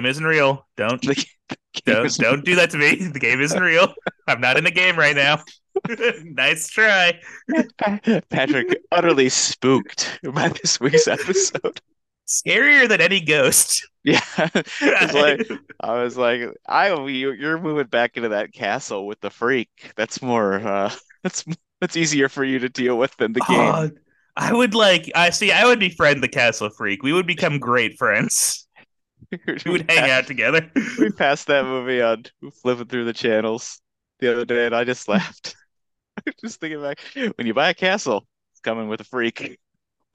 game isn't real. Don't The, the game don't, don't do that to me. The game isn't real. I'm not in the game right now. nice try. Patrick utterly spooked by this week's episode. Scarier than any ghost. Yeah, it's like I was like, I you, you're moving back into that castle with the freak. That's more uh that's that's easier for you to deal with than the game. Oh, I would like. I see. I would befriend the castle freak. We would become great friends. We would hang out together. We passed that movie on flipping through the channels the other day, and I just laughed. I'm just thinking back, when you buy a castle, it's coming with a freak.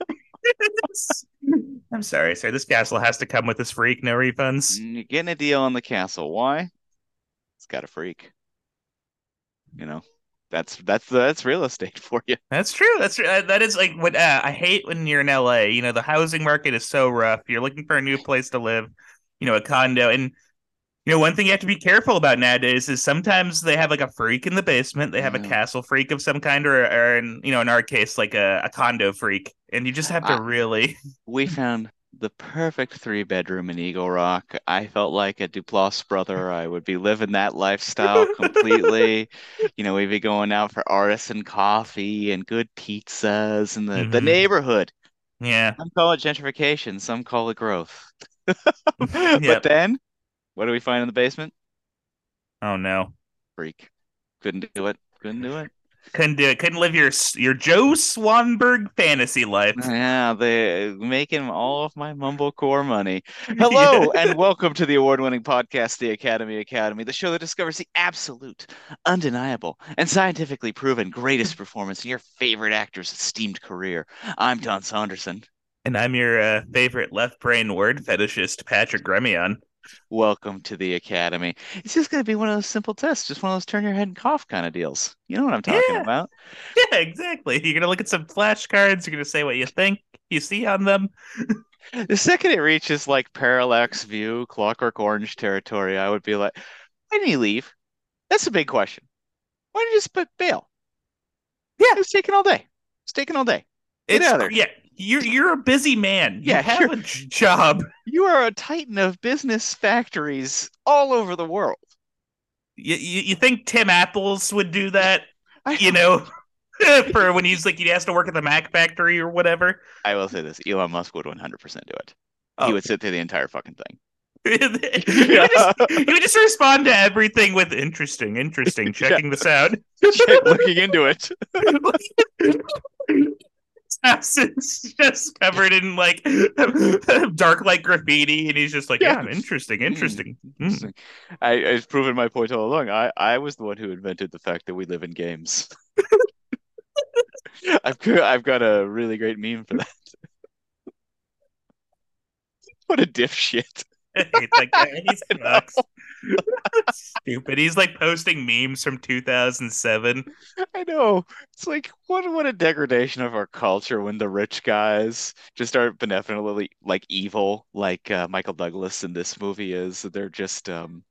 I'm sorry, sir. This castle has to come with this freak. No refunds. You're getting a deal on the castle. Why? It's got a freak. You know, that's that's that's real estate for you. That's true. That's true. Uh, that is like what uh, I hate when you're in LA. You know, the housing market is so rough. You're looking for a new place to live. You know, a condo, and you know one thing you have to be careful about nowadays is sometimes they have like a freak in the basement. They have a castle freak of some kind, or, or in you know, in our case, like a, a condo freak, and you just have to I- really. We found the perfect three bedroom in Eagle Rock. I felt like a Duplass brother. I would be living that lifestyle completely. You know, we'd be going out for artisan coffee and good pizzas and the, the Mhm. neighborhood. Yeah. Some call it gentrification, some call it growth. Yep. But then, what do we find in the basement? Oh no. Freak. Couldn't do it. Couldn't do it. Couldn't do it. Couldn't live your your Joe Swanberg fantasy life. Yeah, they making all of my mumblecore money. Hello and welcome to the award-winning podcast, The Academy Academy, the show that discovers the absolute, undeniable, and scientifically proven greatest performance in your favorite actor's esteemed career. I'm Don Saunderson. And I'm your uh, favorite left brain word fetishist, Patrick Gremillion. Welcome to the Academy. It's just going to be one of those simple tests, just one of those turn your head and cough kind of deals. You know what I'm talking Yeah. about? Yeah, exactly. You're gonna look at some flashcards. You're gonna say what you think you see on them. The second it reaches like parallax view, Clockwork Orange territory, I would be like, why didn't he leave? That's a big question. Why didn't you just put bail? Yeah. It was taking all day. It's taking all day. Get It's out there. yeah. You're you're a busy man. You Yeah, have you're- a job. You are a titan of business factories all over the world. You, you you think Tim Apples would do that? You know, for when he's like he has to work at the Mac factory or whatever. I will say this, Elon Musk would 100% do it. Oh. He would sit through the entire fucking thing. he, would just, he would just respond to everything with interesting, interesting, checking this out. Looking into it. House just covered in like dark like graffiti, and he's just like, Yeah. "Yeah, interesting, interesting." Mm. Interesting. I, I've proven my point all along. I, I was the one who invented the fact that we live in games. I've got, I've got a really great meme for that. What a dipshit. Hate that guy. He sucks. Stupid. He's like posting memes from 2007. I know. It's like what what a degradation of our culture when the rich guys just aren't benevolently like evil like uh, Michael Douglas in this movie is. They're just um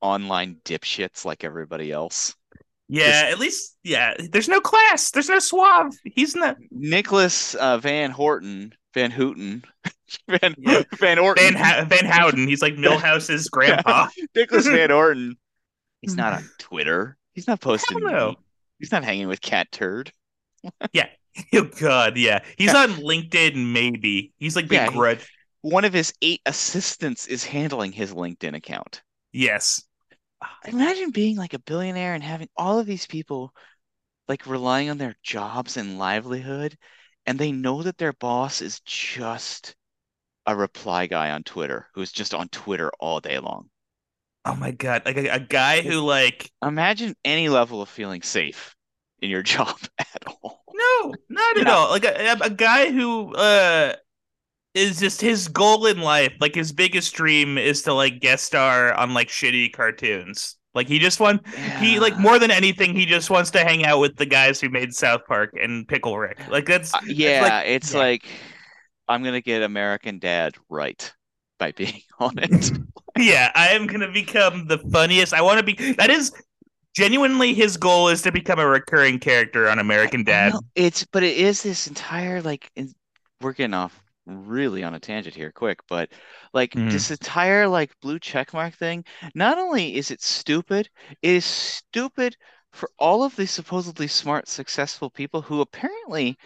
online dipshits like everybody else. Yeah, at least, yeah. There's no class. There's no suave. He's not Nicholas uh, Van Horton, Van Houten, Van Yeah. Van Orton, Van ha- Van Houten. He's like Milhouse's grandpa. Nicholas Van Orton. He's not hmm. on Twitter. He's not posting. Hell no. meat. He's not hanging with Cat Turd. Yeah. Oh God, yeah. He's on LinkedIn. Maybe he's like Yeah, he- One of his eight assistants is handling his LinkedIn account. Yes. Ah, imagine being like a billionaire and having all of these people like relying on their jobs and livelihood, and they know that their boss is just a reply guy on Twitter who's just on Twitter all day long. Oh my God, like a, a guy who like Imagine any level of feeling safe in your job at all. no, not at all. Like a, a guy who uh is just his goal in life. Like his biggest dream is to like guest star on like shitty cartoons. Like he just want he like more than anything, he just wants to hang out with the guys who made South Park and Pickle Rick. Like that's Uh, yeah, like- it's yeah. like I'm gonna get American Dad right by being on it. yeah, I am gonna become the funniest. I want to be. That is genuinely his goal is to become a recurring character on American Dad. know, it's but it is this entire like getting off really on a tangent here quick, but like Mhm. this entire like blue checkmark thing, not only is it stupid, it is stupid for all of the supposedly smart, successful people who apparently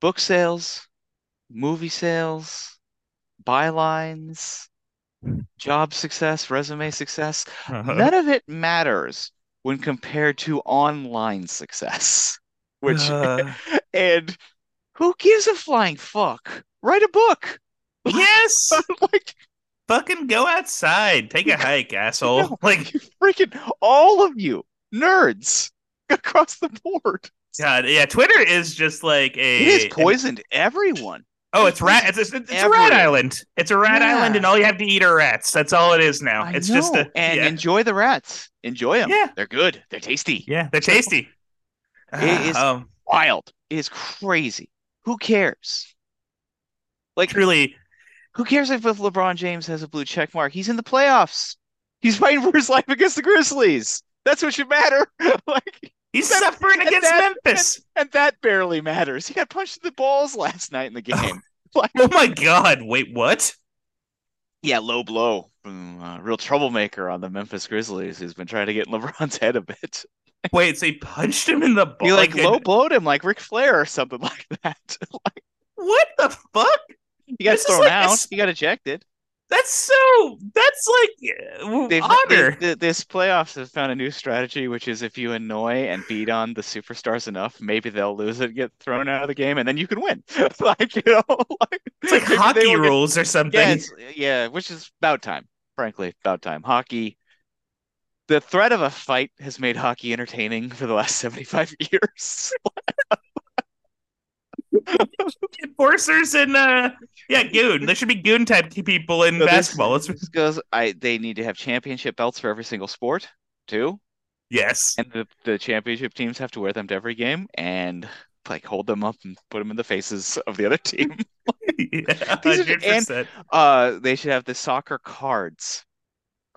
book sales, movie sales, bylines, job success, resume success, Uh-huh. none of it matters when compared to online success. Which Uh, and who gives a flying fuck? Write a book. yes, like fucking go outside, take a hike, asshole. No. Like you freaking all of you nerds across the board. God, yeah. Twitter is just like a. It has poisoned everyone. Oh, it's rat. It's, it's, it's a rat island. It's a rat Yeah. island, and all you have to eat are rats. That's all it is now. I it's just a and yeah. enjoy the rats. Enjoy them. Yeah. They're good. They're tasty. yeah, they're tasty. It is- um, Wild. It is crazy. Who cares? Like really, Who cares if LeBron James has a blue check mark? He's in the playoffs. He's fighting for his life against the Grizzlies. That's what should matter. like, He's That- suffering against that- Memphis. and that barely matters. He got punched in the balls last night in the game. like, Oh my god! Wait, what? yeah, low blow from uh, real troublemaker on the Memphis Grizzlies who's been trying to get in LeBron's head a bit. Wait, so he punched him in the ball? He like like, low blowed him like Ric Flair or something like that. like, What the fuck? He got thrown like out. s- He got ejected. That's so. That's like uh, They've, honor. they- th- this playoffs has found a new strategy, which is if you annoy and beat on the superstars enough, maybe they'll lose it, get thrown out of the game, and then you can win. like you know, like, it's like hockey will get- rules or something. Yeah, yeah, which is about time. Frankly, about time. Hockey. The threat of a fight has made hockey entertaining for the last 75 years. Enforcers and uh, yeah, goon. There should be goon type people in So basketball. Let's This goes, I they need to have championship belts for every single sport, too. yes. And the, the championship teams have to wear them to every game and like hold them up and put them in the faces of the other team. yeah, 100%. Uh, they should have the soccer cards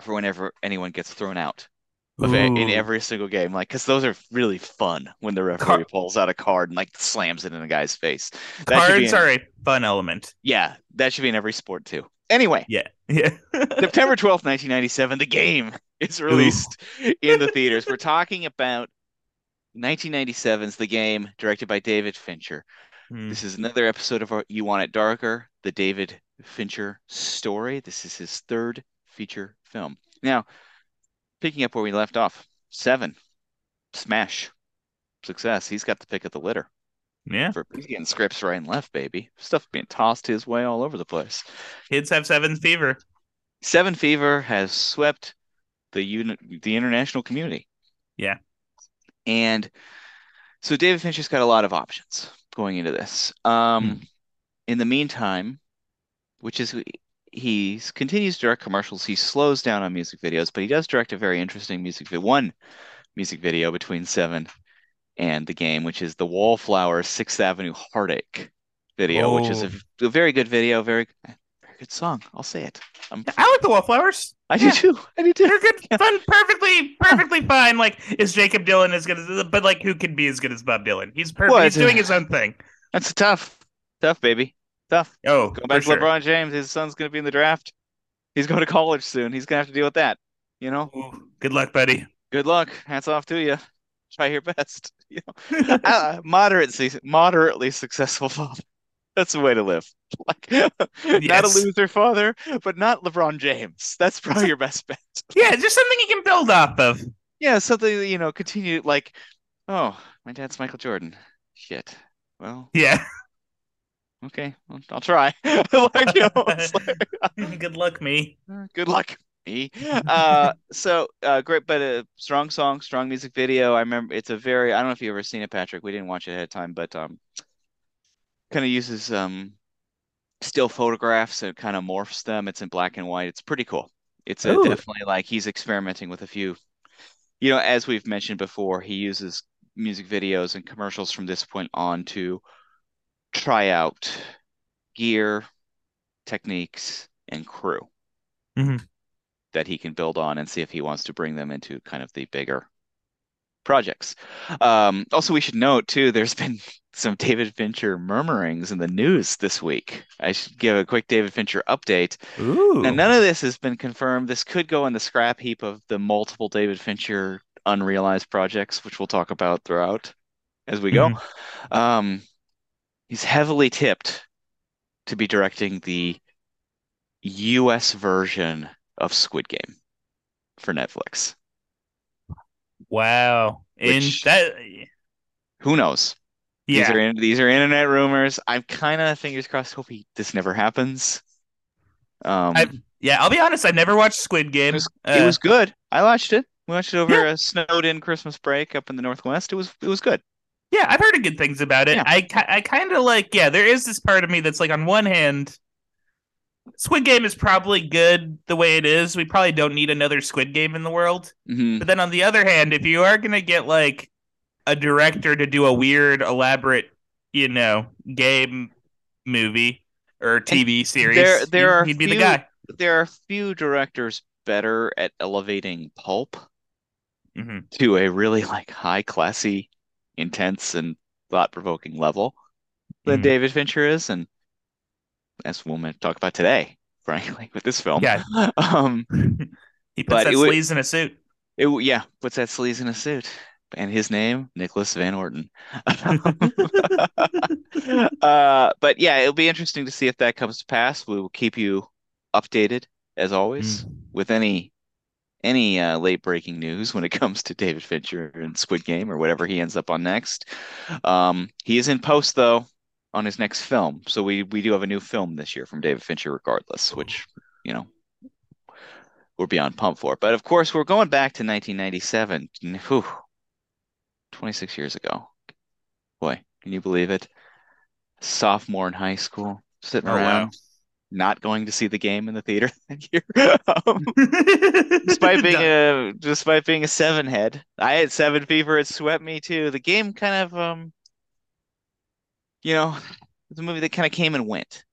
for whenever anyone gets thrown out of a, in every single game. Like, because those are really fun when the referee Car- pulls out a card and like slams it in a guy's face. That Cards in- are a fun element. Yeah, that should be in every sport too. Anyway, Yeah, yeah. September 12th, 1997, the game is released in the theaters. We're talking about 1997's The Game, directed by David Fincher. Hmm. This is another episode of our You Want It Darker, the David Fincher story. This is his third feature film. Now, picking up where we left off, seven, smash, success. He's got the pick of the litter. yeah. For he's getting scripts right and left, baby. Stuff being tossed his way all over the place. Kids have seven fever. Seven Fever has swept the uni- the international community. Yeah. And so David Fincher's got a lot of options going into this. Um, in the meantime, which is he continues to direct commercials. He slows down on music videos, but he does direct a very interesting music video. One music video between Seven and the game, which is the Wallflower Sixth Avenue Heartache video, which is a, oh. a very good video, very very good song. I'll say it. I'm, I like the Wallflowers. I Yeah. do too. I do too. They're good, fun, perfectly, perfectly fine. Like, is Jakob Dylan as good as? But like, who can be as good as Bob Dylan? He's perfect. Well, He's doing his own thing. That's tough. Tough, baby. Tough. Oh, Going back to sure. LeBron James, his son's going to be in the draft. He's going to college soon. He's going to have to deal with that. You know, Ooh, good luck, buddy. good luck. Hats off to you. Try your best. You know, uh, moderately, moderately successful father. That's the way to live. Like, not a loser father, but not LeBron James. That's probably your best bet. yeah, just something you can build off of. Yeah, something you know, continue like, oh, my dad's Michael Jordan. Shit. Well, Yeah. Okay, I'll, I'll try. Like, you know, like, good luck, me. Uh, Good luck, me. Uh, so uh, great, but a strong song, strong music video. I remember it's a very. I don't know if you ever seen it, Patrick. We didn't watch it ahead of time, but um, kind of uses um, still photographs and kind of morphs them. It's in black and white. It's pretty cool. It's a, definitely like he's experimenting with a few you know, as we've mentioned before, he uses music videos and commercials from this point on to try out gear, techniques, and crew Mhm. that he can build on and see if he wants to bring them into kind of the bigger projects. Um, also, we should note too, there's been some David Fincher murmurings in the news this week. I should give a quick David Fincher update. Ooh. Now, none of this has been confirmed. This could go in the scrap heap of the multiple David Fincher unrealized projects, which we'll talk about throughout as we go. Um, he's heavily tipped to be directing the US version of Squid Game for Netflix. Wow. In Which- that Who knows? These yeah. are in, these are internet rumors. I'm kind of fingers crossed. Hope he, this never happens. Um, I- Yeah, I'll be honest, I've never watched Squid it Game. was, Uh, it was good. I watched it. We watched it over Yeah. a snowed-in Christmas break up in the Northwest. It was it was good. Yeah, I've heard of good things about it. Yeah. I I kind of like yeah. There is this part of me that's like on one hand, Squid Game is probably good the way it is. We probably don't need another Squid Game in the world. Mhm. But then on the other hand, if you are gonna get like a director to do a weird, elaborate, you know, game movie or TV series, there- there he'd, are he'd be the few- guy. There are few directors better at elevating pulp hmm to a really like high classy, intense, and thought-provoking level than Mhm. David Fincher is, and as we'll talk about today, frankly, with this film. Yeah. Um, He puts that sleaze in a suit. it, yeah, puts that sleaze in a suit. And his name, Nicholas Van Orton. uh, but yeah, it'll be interesting to see if that comes to pass. We will keep you updated as always Mm. with any any uh, late breaking news when it comes to David Fincher and Squid Game or whatever he ends up on next. Um, he is in post though on his next film, so we we do have a new film this year from David Fincher, regardless, which you know we're beyond pumped for. But of course, we're going back to 1997. Whew, 26 years ago. Boy, can you believe it? Sophomore in high school, sitting Oh, wow. Not going to see the game in the theater that year. Um, despite being a despite being a seven head, I had seven fever. It swept me too. The game kind of um, you know, it's a movie that kind of came and went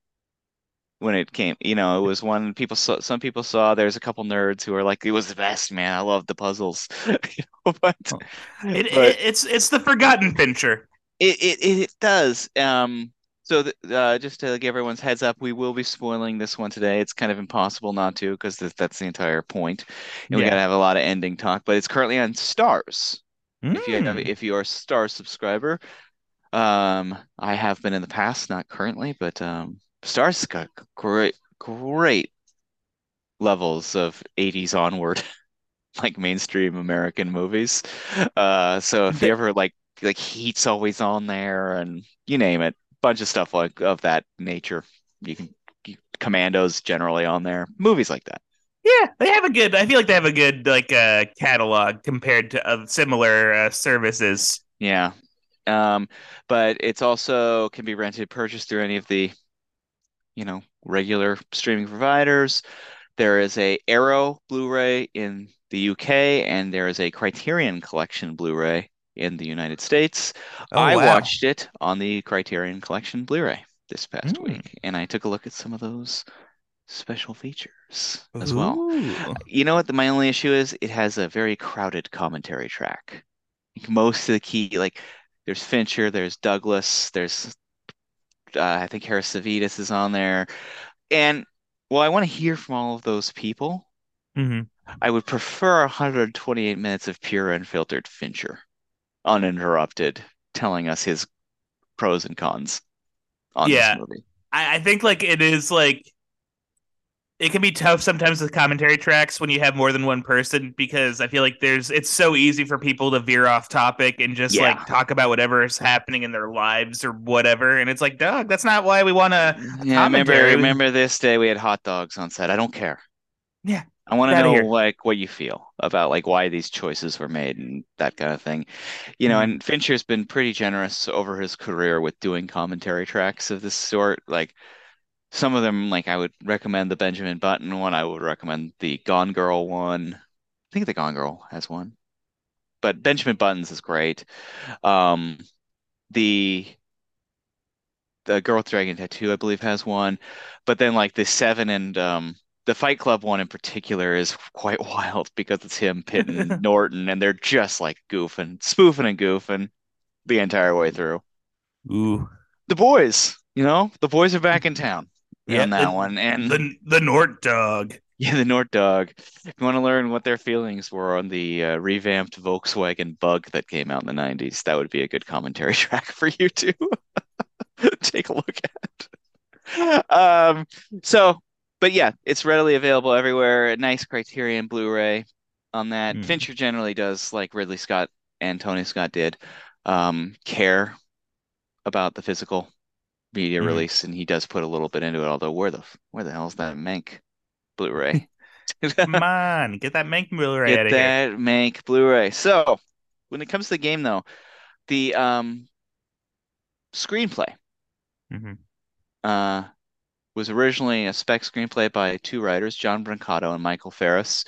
when it came. You know, it was one people saw. Some people saw. There's a couple nerds who are like, it was the best, man. I love the puzzles. You know, but It, but it, it's it's the forgotten Fincher. it it it does. Um, so th uh, just to give everyone's heads up, we will be spoiling this one today. It's kind of impossible not to because th that's the entire point. and we Yeah. gotta have a lot of ending talk. But it's currently on Starz. If you have, Mm. if you are a Star subscriber, um, I have been in the past, not currently, but um, Starz has got great great levels of 80s onward. Like mainstream American movies. Uh, so if you ever like like Heat's always on there and you name it, bunch of stuff like of that nature. You can you, Commandos generally on there. Movies like that. Yeah, they have a good. I feel like they have a good like uh, catalog compared to uh, similar uh, services. Yeah. Um, but it's also can be rented, purchased through any of the, you know, regular streaming providers. There is a Arrow Blu-ray in the UK and there is a Criterion Collection Blu-ray in the United States. Oh, I wow. watched it on the Criterion Collection Blu-ray this past Mm. week, and I took a look at some of those special features as well. You know what? My only issue is it has a very crowded commentary track. Like, Most of the key, like there's Fincher, there's Douglas, there's uh, I think Harris Savides is on there, and well, I want to hear from all of those people. Mhm. I would prefer 128 minutes of pure unfiltered Fincher, uninterrupted, telling us his pros and cons on Yeah. this movie. I, I think like it is like it can be tough sometimes with commentary tracks when you have more than one person because I feel like there's it's so easy for people to veer off topic and just Yeah. like talk about whatever is happening in their lives or whatever. And it's like, Doug, that's not why we want to. Yeah, remember remember this day we had hot dogs on set. I don't care. Yeah. I want to know here. like what you feel about like why these choices were made and that kind of thing. You know, Mhm. and Fincher's been pretty generous over his career with doing commentary tracks of this sort. Like some of them, like I would recommend the Benjamin Button one. I would recommend the Gone Girl one. I think the Gone Girl has one. but Benjamin Buttons is great. Um, the the girl with dragon tattoo, I believe, has one. But then like the seven and um the Fight Club one in particular is quite wild because it's him, Pitt, and Norton, and they're just like goofing, spoofing and goofing the entire way through. Ooh. The boys, you know, the boys are back in town Yeah, on that the- one. And The the Nort dog. yeah, the Nort Dog. If you want to learn what their feelings were on the uh, revamped Volkswagen Bug that came out in the 90s, that would be a good commentary track for you to take a look at. Um, so, but yeah, it's readily available everywhere. A nice Criterion Blu-ray on that. Hmm. Fincher generally does, like Ridley Scott and Tony Scott did, um, care about the physical media Mhm. release, and he does put a little bit into it. Although, where the where the hell is that Mank Blu-ray? Come on, get that Mank Blu-ray out Get of here. that Mank Blu-ray. So, when it comes to the game, though, the um, screenplay Mhm. uh, was originally a spec screenplay by two writers, John Brancato and Michael Ferris.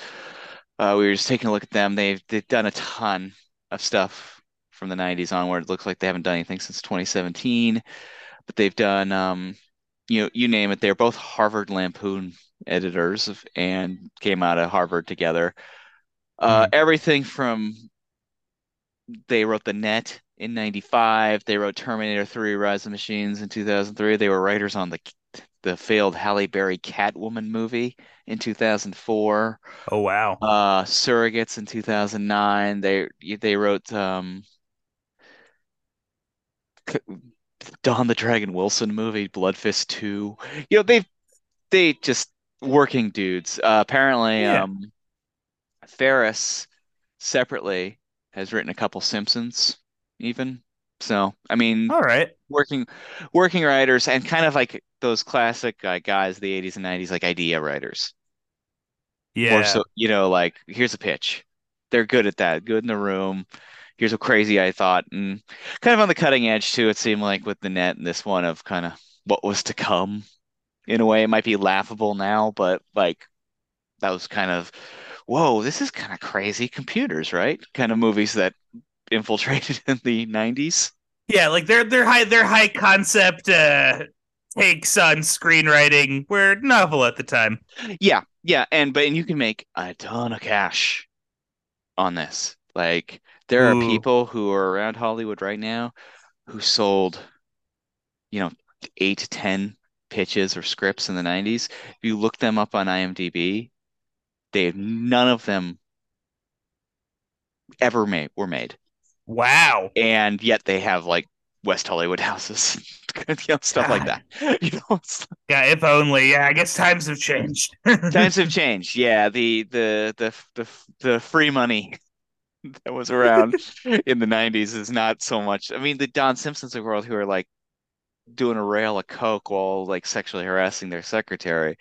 Uh, we were just taking a look at them. They've they've done a ton of stuff from the 90s onward. It looks like they haven't done anything since 2017, but they've done um, you know, you name it. They're both Harvard Lampoon editors of- and came out of Harvard together. Uh, everything from they wrote The Net in 95. They wrote Terminator 3 Rise of Machines in 2003. They were writers on the the failed Halle Berry Catwoman movie in 2004. Oh wow. Uh, Surrogates in 2009. They they wrote um Don the Dragon Wilson movie, Blood Fist 2. You know, they've they just working dudes. Uh, apparently, Yeah. um, Ferris separately has written a couple Simpsons, even. So, I mean, All right. working working writers and kind of like those classic uh, guys of the 80s and 90s, like idea writers. Yeah. So, you know, like here's a pitch. They're good at that. Good in the room. Here's what crazy I thought, and kind of on the cutting edge too. It seemed like with the net and this one of kind of what was to come. In a way, it might be laughable now, but like that was kind of, whoa, this is kind of crazy computers, right? Kind of movies that infiltrated in the 90s. Yeah, like their their high their high concept uh takes on screenwriting were novel at the time. Yeah, yeah, and but and you can make a ton of cash on this. Like there are people who are around Hollywood right now who sold, you know, eight to ten pitches or scripts in the 90s. If you look them up on IMDb, they none of them ever made were made. Wow. And yet they have like West Hollywood houses, you know, stuff like that. You know, Yeah, if only. Yeah, I guess times have changed. Times have changed. Yeah, the the the the the free money that was around in the 90s is not so much. I mean, the Don Simpsons of the world who are like doing a rail of coke while like sexually harassing their secretary.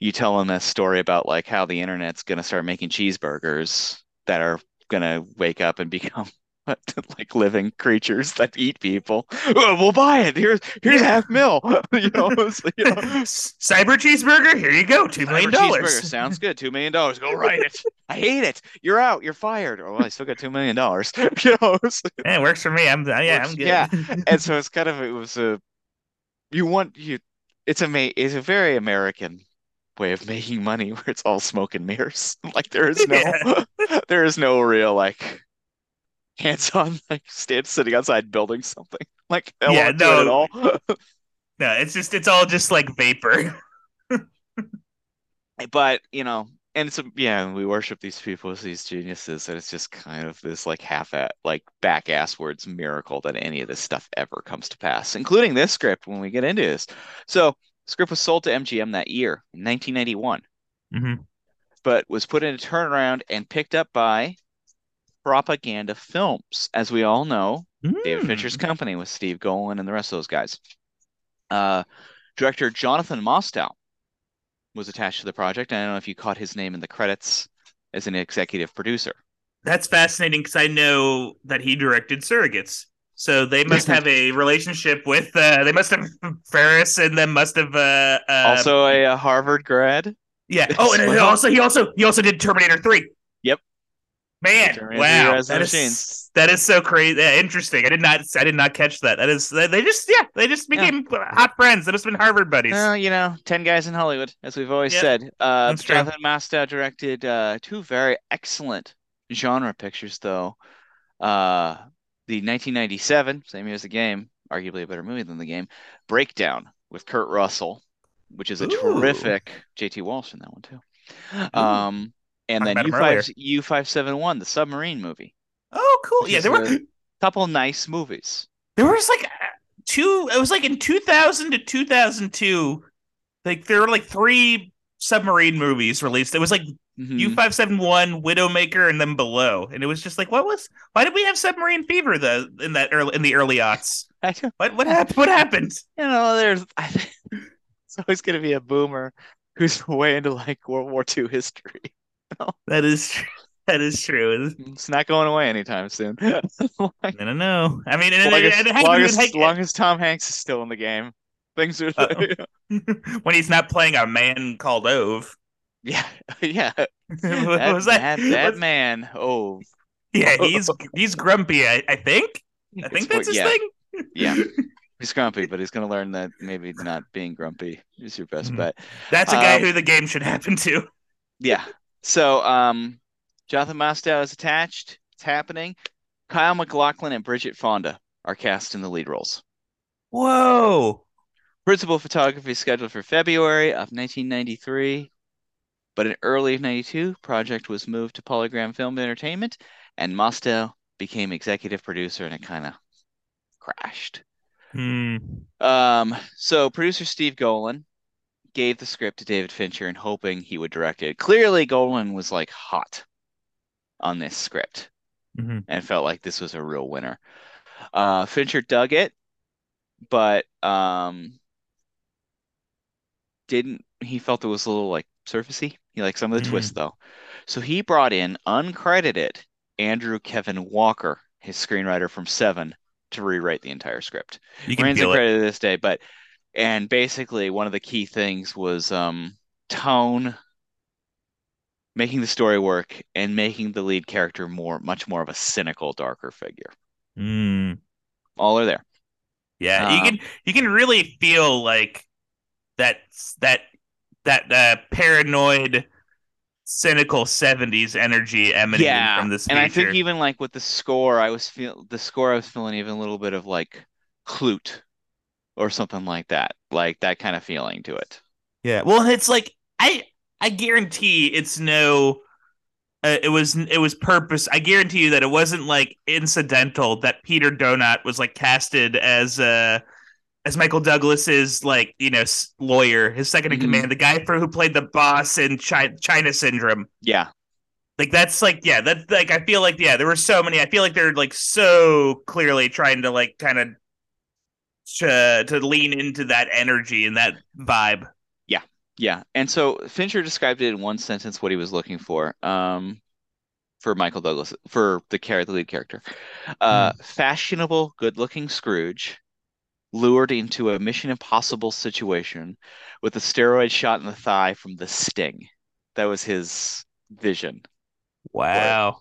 You tell them that story about like how the internet's gonna start making cheeseburgers that are gonna wake up and become like living creatures that eat people. Oh, we'll buy it. Here's here's Yeah. half mil. You know, it's, you know. Cyber cheeseburger, here you go, two million dollars. Sounds good. Two million dollars. Go write it. I hate it. You're out. You're fired. Oh, I still got two million dollars. You know. Yeah, it works for me. I'm yeah, Works- I'm good. yeah. And so it's kind of it was a you want you. It's a It's a very American way of making money where it's all smoke and mirrors. Like there is no Yeah. there is no real like hands-on like stand sitting outside building something. Like Yeah, want to do it at no. all. No, it's just it's all just like vapor. but you know and it's a, yeah we worship these people as these geniuses and it's just kind of this like half at like back ass words miracle that any of this stuff ever comes to pass including this script when we get into this so script was sold to MGM that year in 1991 hmm but was put in a turnaround and picked up by Propaganda Films as we all know David Hmm. Fincher's company with Steve Golin and the rest of those guys. Uh, director Jonathan Mostow was attached to the project. I don't know if you caught his name in the credits as an executive producer. That's fascinating because I know that he directed Surrogates. So they must have a relationship with. Uh, they must have Ferris and them must have. Uh, uh, also a, uh Harvard grad. yeah. Oh, and also he also he also did Terminator Three. Man, wow, Rise of the that is that is so crazy. Yeah, interesting. I did not I did not catch that. That is they just yeah they just Yeah. became hot friends. They just been Harvard buddies. Well, you know, 10 guys in Hollywood, as we've always said. Uh, that's true. Jonathan Mostow directed uh, two very excellent genre pictures, though. Uh, the 1997, same year as the game, arguably a better movie than the game, Breakdown with Kurt Russell, which is a Ooh. terrific JT Walsh in that one, too. Um, and then about him earlier. U5, U571, the submarine movie. oh, cool. Yeah, there were a couple nice movies. there was like uh, two. It was like in two thousand to two thousand two. Like there were like three submarine movies released. It was like Mhm. U five seven one, Widowmaker, and then Below. And it was just like, what was? Why did we have submarine fever the in that early in the early aughts? What what happened? What happened? you know, there's I it's always gonna be a boomer who's way into like World War II history. That is true. that is true. It's not going away anytime soon. like, I don't know. I mean, long, as, and, long, as, long as Tom Hanks is still in the game, things are when he's not playing a man called Ove. yeah, yeah. what That, was that? that, that Was- man, oh, Yeah, he's he's grumpy. I, I think. I think It's that's his yeah, thing. yeah. He's grumpy, but he's gonna learn that maybe not being grumpy is your best Mhm. bet. That's a guy Um, who the game should happen to. Yeah. So, um, Jonathan Mostow is attached. It's happening. Kyle MacLachlan and Bridget Fonda are cast in the lead roles. Whoa. Principal photography scheduled for February of 1993, but in early 92, project was moved to Polygram Film Entertainment, and Mostow became executive producer, and it kind of crashed. Hmm. Um, so producer Steve Golan gave the script to David Fincher and hoping he would direct it. Clearly, Golan was like hot on this script Mhm. and felt like this was a real winner. Uh, Fincher dug it, but um, didn't he felt it was a little like surfacey. He liked some of the Mhm. twists though. So he brought in uncredited Andrew Kevin Walker, his screenwriter from Seven, to rewrite the entire script. Remains uncredited to this day, but and basically one of the key things was um tone, making the story work, and making the lead character more much more of a cynical, darker figure. Hmm. All are there. Yeah, you Um, can you can really feel like that that that uh, paranoid, cynical '70s energy emanating Yeah, from this and I think even like with the score, I was feel the score I was feeling even a little bit of like Klute or something like that, like that kind of feeling to it. Yeah. Well, it's like I I guarantee it's no uh, it was it was purpose. I guarantee you that it wasn't like incidental that Peter Donat was like casted as uh as Michael Douglas's like, you know, lawyer, his 2nd in Mhm. command, the guy for who played the boss in China, China Syndrome. Yeah, Like that's like yeah, that's like I feel like yeah, there were so many. I feel like they're like so clearly trying to like kind of to, to lean into that energy and that vibe. yeah. Yeah. And so Fincher described it in one sentence what he was looking for. Um, for Michael Douglas, for the character, the lead character, uh, fashionable, good-looking Scrooge, lured into a Mission Impossible situation with a steroid shot in the thigh from The Sting. That was his vision. Wow.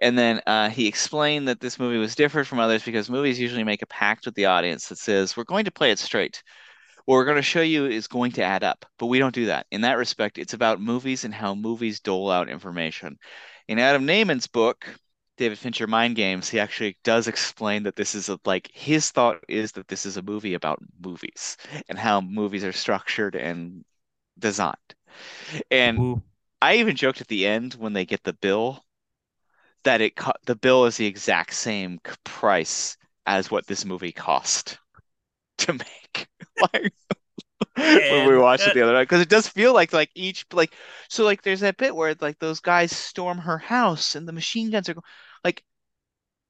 And then uh, he explained that this movie was different from others because movies usually make a pact with the audience that says, we're going to play it straight. What we're going to show you is going to add up. But we don't do that. In that respect, it's about movies and how movies dole out information. In Adam Nayman's book, David Fincher Mind Games, he actually does explain that this is a, like his thought is that this is a movie about movies and how movies are structured and designed. And Ooh. I even joked at the end when they get the bill that it co- the bill is the exact same price as what this movie cost to make. like when we watched it the other night, because it does feel like like each like so like there's that bit where like those guys storm her house and the machine guns are go- like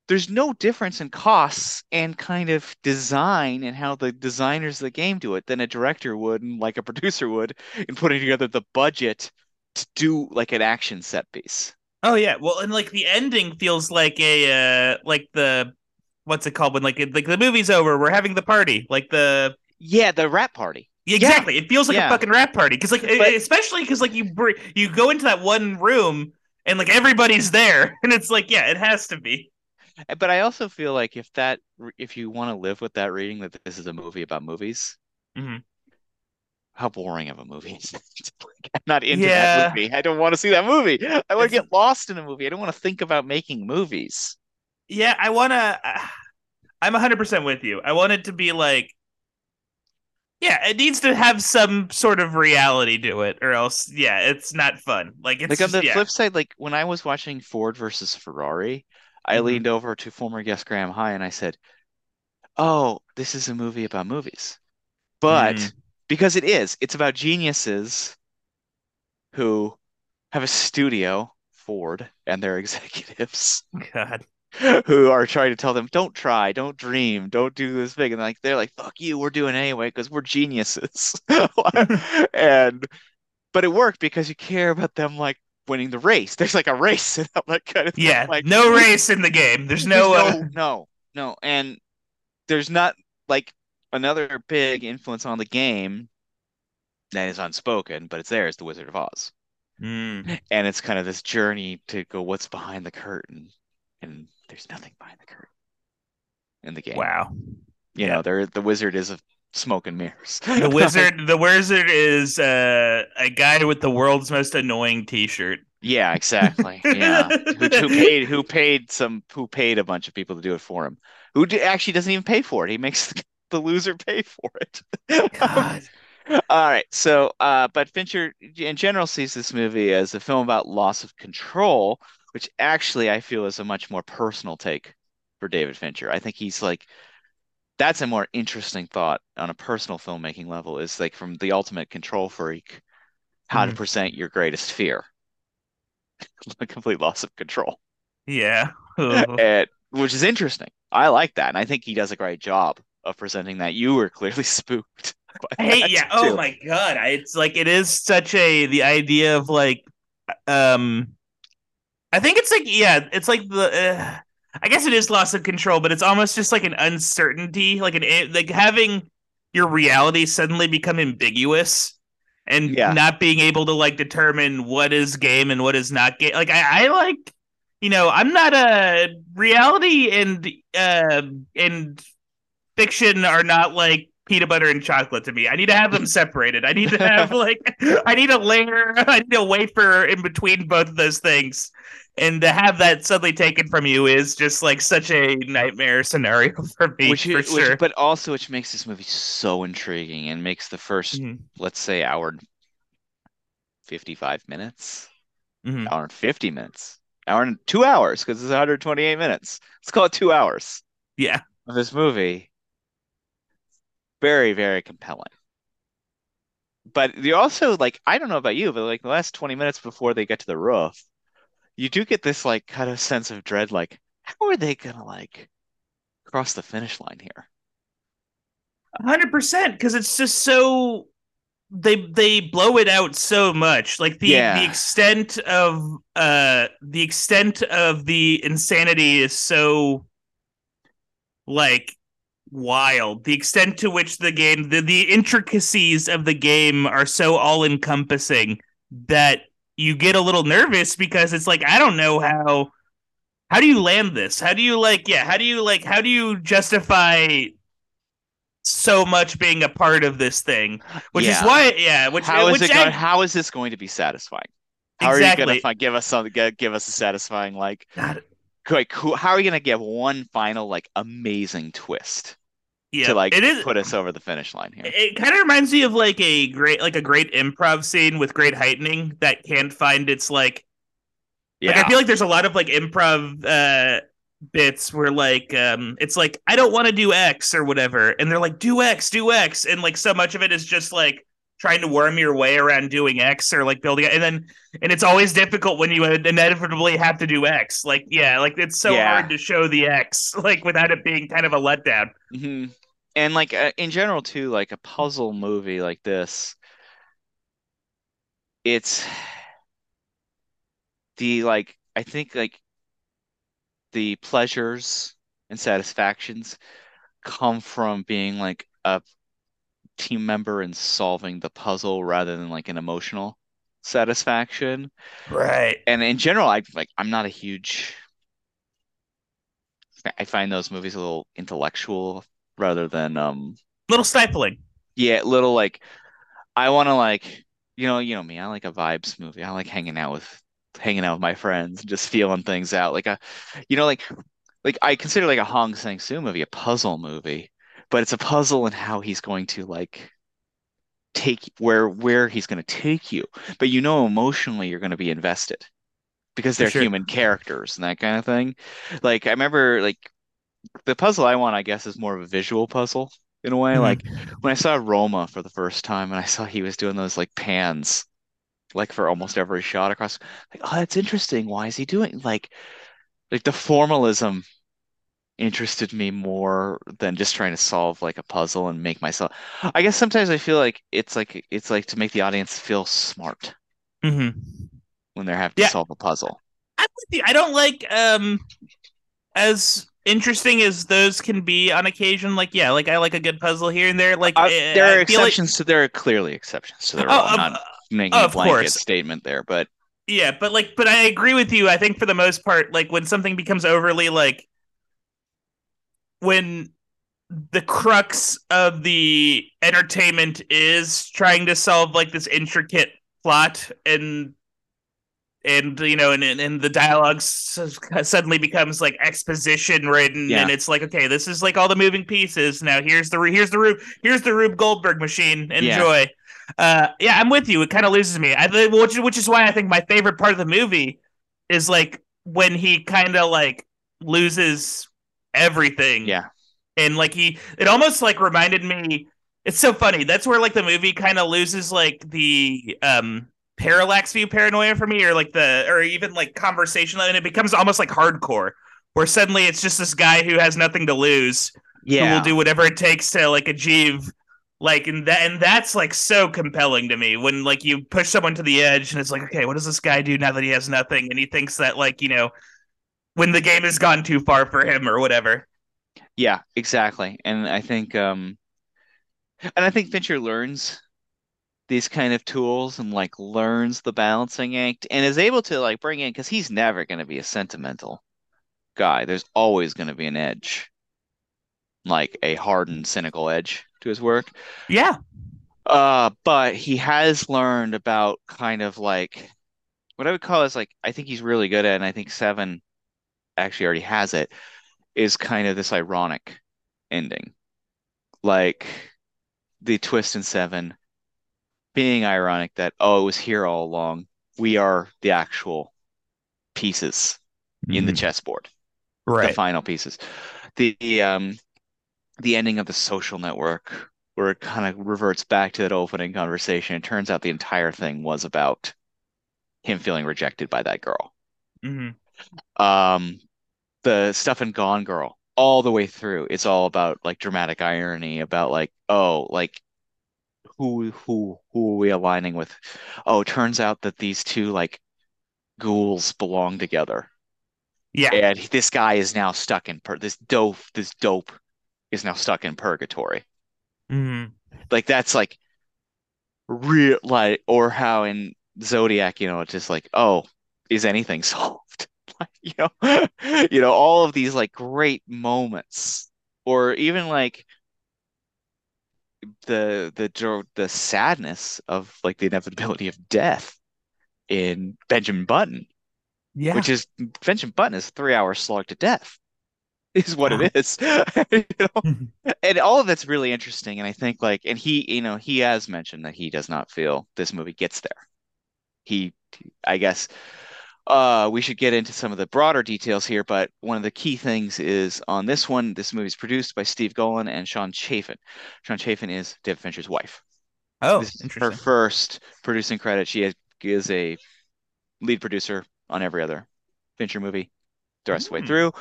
there's no difference in costs and kind of design and how the designers of the game do it than a director would and like a producer would in putting together the budget to do like an action set piece. Oh yeah, well, and like the ending feels like a uh like the what's it called when like it, like the movie's over, we're having the party, like the Yeah, the rap party. exactly. It feels like Yeah. a fucking rap party because like But- especially because like you br- you go into that one room and like everybody's there, and it's like, yeah, it has to be. But I also feel like if that if you want to live with that reading that this is a movie about movies, Mhm. How boring of a movie is that? Like, I'm not into Yeah. that movie. I don't want to see that movie. I want to get lost in a movie. I don't want to think about making movies. Yeah, I want to. I'm 100% with you. I want it to be like, yeah, it needs to have some sort of reality to it, or else, yeah, it's not fun. Like, it's Like on the yeah. flip side, like when I was watching Ford versus Ferrari, I Mhm. leaned over to former guest Graham High and I said, "Oh, this is a movie about movies." But Mm. Because it is, it's about geniuses who have a studio, Ford, and their executives God. who are trying to tell them, "Don't try, don't dream, don't do this big." And like they're like, "Fuck you, we're doing it anyway because we're geniuses." And but it worked because you care about them like winning the race. There's like a race and that kind of thing. Yeah, Like no race in the game. There's there's no. uh, no, no, no, and there's not like another big influence on the game that is unspoken, but it's there. It's the Wizard of Oz, Mm. and it's kind of this journey to go what's behind the curtain, and there's nothing behind the curtain in the game. Wow. You Yeah. know, there the wizard is a smoke and mirrors. The wizard. the wizard is uh, a guy with the world's most annoying T-shirt. Yeah, exactly. Yeah, who, who paid who paid some who paid a bunch of people to do it for him. Who actually doesn't even pay for it. He makes the, the loser pay for it. God. All right. So, uh, but Fincher in general sees this movie as a film about loss of control, which actually I feel is a much more personal take for David Fincher. I think he's like that's a more interesting thought on a personal filmmaking level is like from the ultimate control freak, how to Mhm. present your greatest fear. A complete loss of control. Yeah. And, which is interesting. I like that. And I think he does a great job of presenting that. You were clearly spooked. by Hey, yeah. Oh my god. I, it's like it is such a the idea of like um I think it's like yeah, it's like the uh, I guess it is loss of control, but it's almost just like an uncertainty, like an like having your reality suddenly become ambiguous and Yeah. not being able to like determine what is game and what is not game. Like I, I like you know, I'm not a reality and uh and fiction are not like peanut butter and chocolate to me. I need to have them separated. I need to have like I need a layer, I need a wafer in between both of those things. And to have that suddenly taken from you is just like such a nightmare scenario for me, which, for which sure. but also which makes this movie so intriguing and makes the 1st Mhm, let's say hour 55 minutes mhm. hour and 50 minutes hour and two hours because it's 128 minutes let's call it two hours Yeah. of this movie very very compelling. But you also like I don't know about you but like the last 20 minutes before they get to the roof you do get this like kind of sense of dread like how are they gonna like cross the finish line here? Hundred percent because it's just so they they blow it out so much. Like the Yeah. the extent of uh the extent of the insanity is so like wild. The extent to which the game the, the intricacies of the game are so all encompassing that you get a little nervous because it's like i don't know how how do you land this? How do you like yeah how do you like how do you justify so much being a part of this thing, which is why, yeah, which how is which it I- going how is this going to be satisfying? How are you gonna give us something give, give us a satisfying like God, like who, how are you gonna give one final like amazing twist yeah, to like it is. put us over the finish line here It kind of reminds me of like a great, like a great improv scene with great heightening that can't find its like. yeah Like I feel like there's a lot of like improv uh bits where like um it's like I don't want to do X or whatever, and they're like do X, do X, and like so much of it is just like trying to worm your way around doing X or like building it, and then and it's always difficult when you inevitably have to do X. Like yeah, like it's so Yeah. hard to show the X like without it being kind of a letdown. hmm And like uh, in general too, like a puzzle movie like this, it's the like I think like the pleasures and satisfactions come from being like a team member and solving the puzzle rather than like an emotional satisfaction. Right. And in general, I like I'm not a huge I find those movies a little intellectual rather than um Little stifling. yeah, little like I want to like you know, you know me, I like a vibes movie. I like hanging out with hanging out with my friends, just feeling things out. Like a you know like like I consider like a Hong Sang-soo movie a puzzle movie, but it's a puzzle in how he's going to like take where where he's going to take you. But you know emotionally you're going to be invested because they're sure. human characters and that kind of thing. Like I remember like the puzzle I want, I guess, is more of a visual puzzle in a way. Mhm. Like when I saw Roma for the first time and I saw he was doing those like pans like for almost every shot across like, oh, that's interesting. Why is he doing like like the formalism interested me more than just trying to solve like a puzzle and make myself I guess sometimes I feel like it's like it's like to make the audience feel smart Mhm. when they're having to solve a puzzle. I'm with you. I don't like um as interesting as those can be on occasion. Like, yeah, like I like a good puzzle here and there. Like, Uh, there are I like- exceptions to there are clearly exceptions to the Oh, rule. Um, not making oh, a blanket course. statement there, but Yeah, but like, but I agree with you. I think for the most part, like when something becomes overly like when the crux of the entertainment is trying to solve like this intricate plot and and you know and and, the dialogue suddenly becomes like exposition written Yeah. and it's like okay this is like all the moving pieces. Now here's the here's the Rube here's the Rube Goldberg machine. Enjoy. Uh yeah I'm with you. It kind of loses me. I which which is why I think my favorite part of the movie is like when he kind of like loses everything yeah. and like he it almost like reminded me it's so funny that's where like the movie kind of loses like the um parallax view paranoia for me or like the or even like conversational and it becomes almost like hardcore where suddenly it's just this guy who has nothing to lose who Yeah. will do whatever it takes to like achieve like and that and that's like so compelling to me when like you push someone to the edge and it's like okay what does this guy do now that he has nothing and he thinks that like you know when the game has gone too far for him or whatever Yeah, exactly. And I think um and I think Fincher learns these kind of tools and like learns the balancing act and is able to like bring in because he's never going to be a sentimental guy. There's always going to be an edge, like a hardened, cynical edge to his work. yeah Uh, but he has learned about kind of like what I would call is like I think he's really good at, and I think Seven actually already has it, is kind of this ironic ending. Like the twist in Seven being ironic that, oh, it was here all along. We are the actual pieces in the chessboard Right. the final pieces. The, the um the ending of the social network where it kind of reverts back to that opening conversation. It turns out the entire thing was about him feeling rejected by that girl. hmm Um the stuff in Gone Girl all the way through, it's all about like dramatic irony about like, oh, like who who who are we aligning with? Oh, it turns out that these two like ghouls belong together. yeah and this guy is now stuck in pur this dope this dope is now stuck in purgatory hmm like that's like real like or how in Zodiac you know it's just like oh is anything solved like you know you know all of these like great moments or even like the the the sadness of like the inevitability of death in Benjamin Button yeah which is Benjamin Button is three hours slog to death, is what Wow. it is. You know? Mm-hmm. And all of that's really interesting. And I think like, and he, you know, he has mentioned that he does not feel this movie gets there. He, I guess, uh, we should get into some of the broader details here, but one of the key things is on this one, this movie is produced by Steve Golin and Ceán Chaffin. Ceán Chaffin is David Fincher's wife. oh This is her first producing credit. She is, is a lead producer on every other Fincher movie the rest of the way Hmm. through.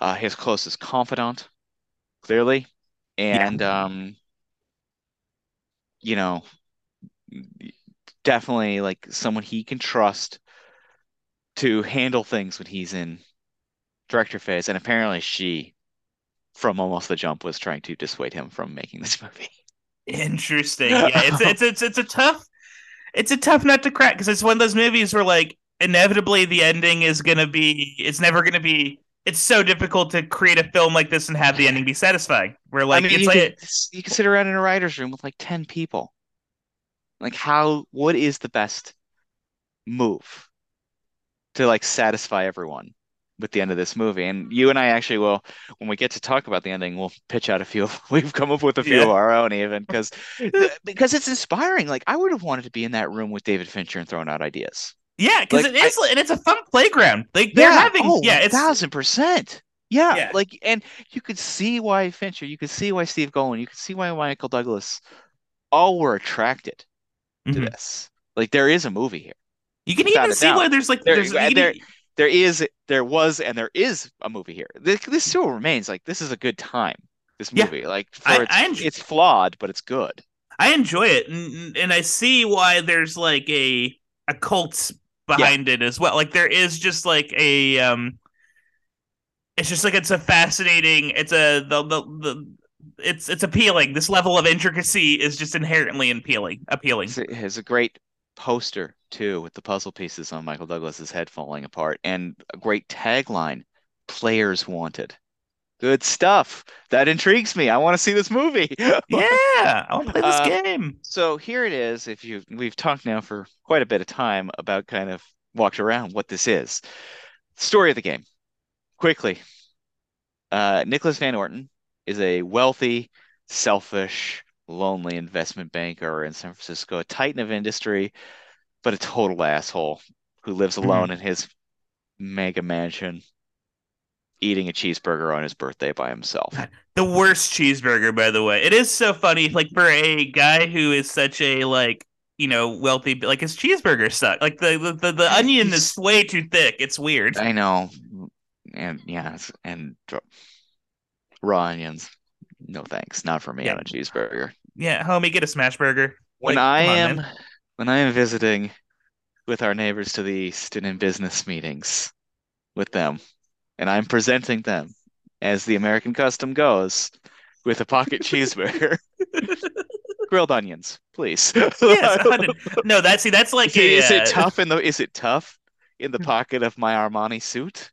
Uh, his closest confidant, clearly, and um, you know, definitely like someone he can trust to handle things when he's in director phase. And apparently, she, from almost the jump, was trying to dissuade him from making this movie. Interesting. Yeah, it's it's it's it's a tough it's a tough nut to crack because it's one of those movies where like inevitably the ending is gonna be it's never gonna be it's so difficult to create a film like this and have the ending be satisfying. Where like I mean, it's you, like could, you can sit around in a writer's room with like 10 people. Like how what is the best move to like satisfy everyone with the end of this movie? And you and I actually will, when we get to talk about the ending, we'll pitch out a few. Of, We've come up with a few Yeah. of our own even because because it's inspiring. Like I would have wanted to be in that room with David Fincher and throwing out ideas. yeah, because like, it is and it's a fun playground. Like they're having oh, yeah, it's thousand percent. Yeah, Yeah. like and you could see why Fincher, you could see why Steve Golin, you could see why Michael Douglas all were attracted to Mhm. this. Like there is a movie here. You can even see why there's like There- there's there- e- There is, there was, and there is a movie here. This, this still remains like this is a good time. This Yeah. movie, like for I- its, I enj- it's flawed, but it's good. I enjoy it, and, and I see why there's like a a cult behind it as well. Like there is just like a um, it's just like it's a fascinating. It's a the the, the it's it's appealing. This level of intricacy is just inherently appealing. Appealing. It's a, it's a great poster too, with the puzzle pieces on Michael Douglas's head falling apart, and a great tagline: "Players wanted." Good stuff. That intrigues me. I want to see this movie. Yeah, I want to play this Uh, game. So here it is. If you we've talked now for quite a bit of time about kind of walked around what this is. Story of the game. Quickly. Uh Nicholas Van Orton is a wealthy, selfish, lonely investment banker in San Francisco, a titan of industry, but a total asshole who lives hmm. alone in his mega mansion eating a cheeseburger on his birthday by himself. The worst cheeseburger, by the way. It is so funny, like for a guy who is such a like you know wealthy, like his cheeseburger suck. Like the the, the, the onion is way too thick. It's weird. I know. And yeah, and raw onions. No thanks. Not for me Yeah. on a cheeseburger. Yeah, homie, get a smash burger. When Like, I come on, am when I am visiting with our neighbors to the east and in business meetings with them, and I'm presenting them as the American custom goes with a pocket cheeseburger. Grilled onions, please. Yes, no, that's see, that's like Is it, a, is it uh, tough in the is it tough in the pocket of my Armani suit?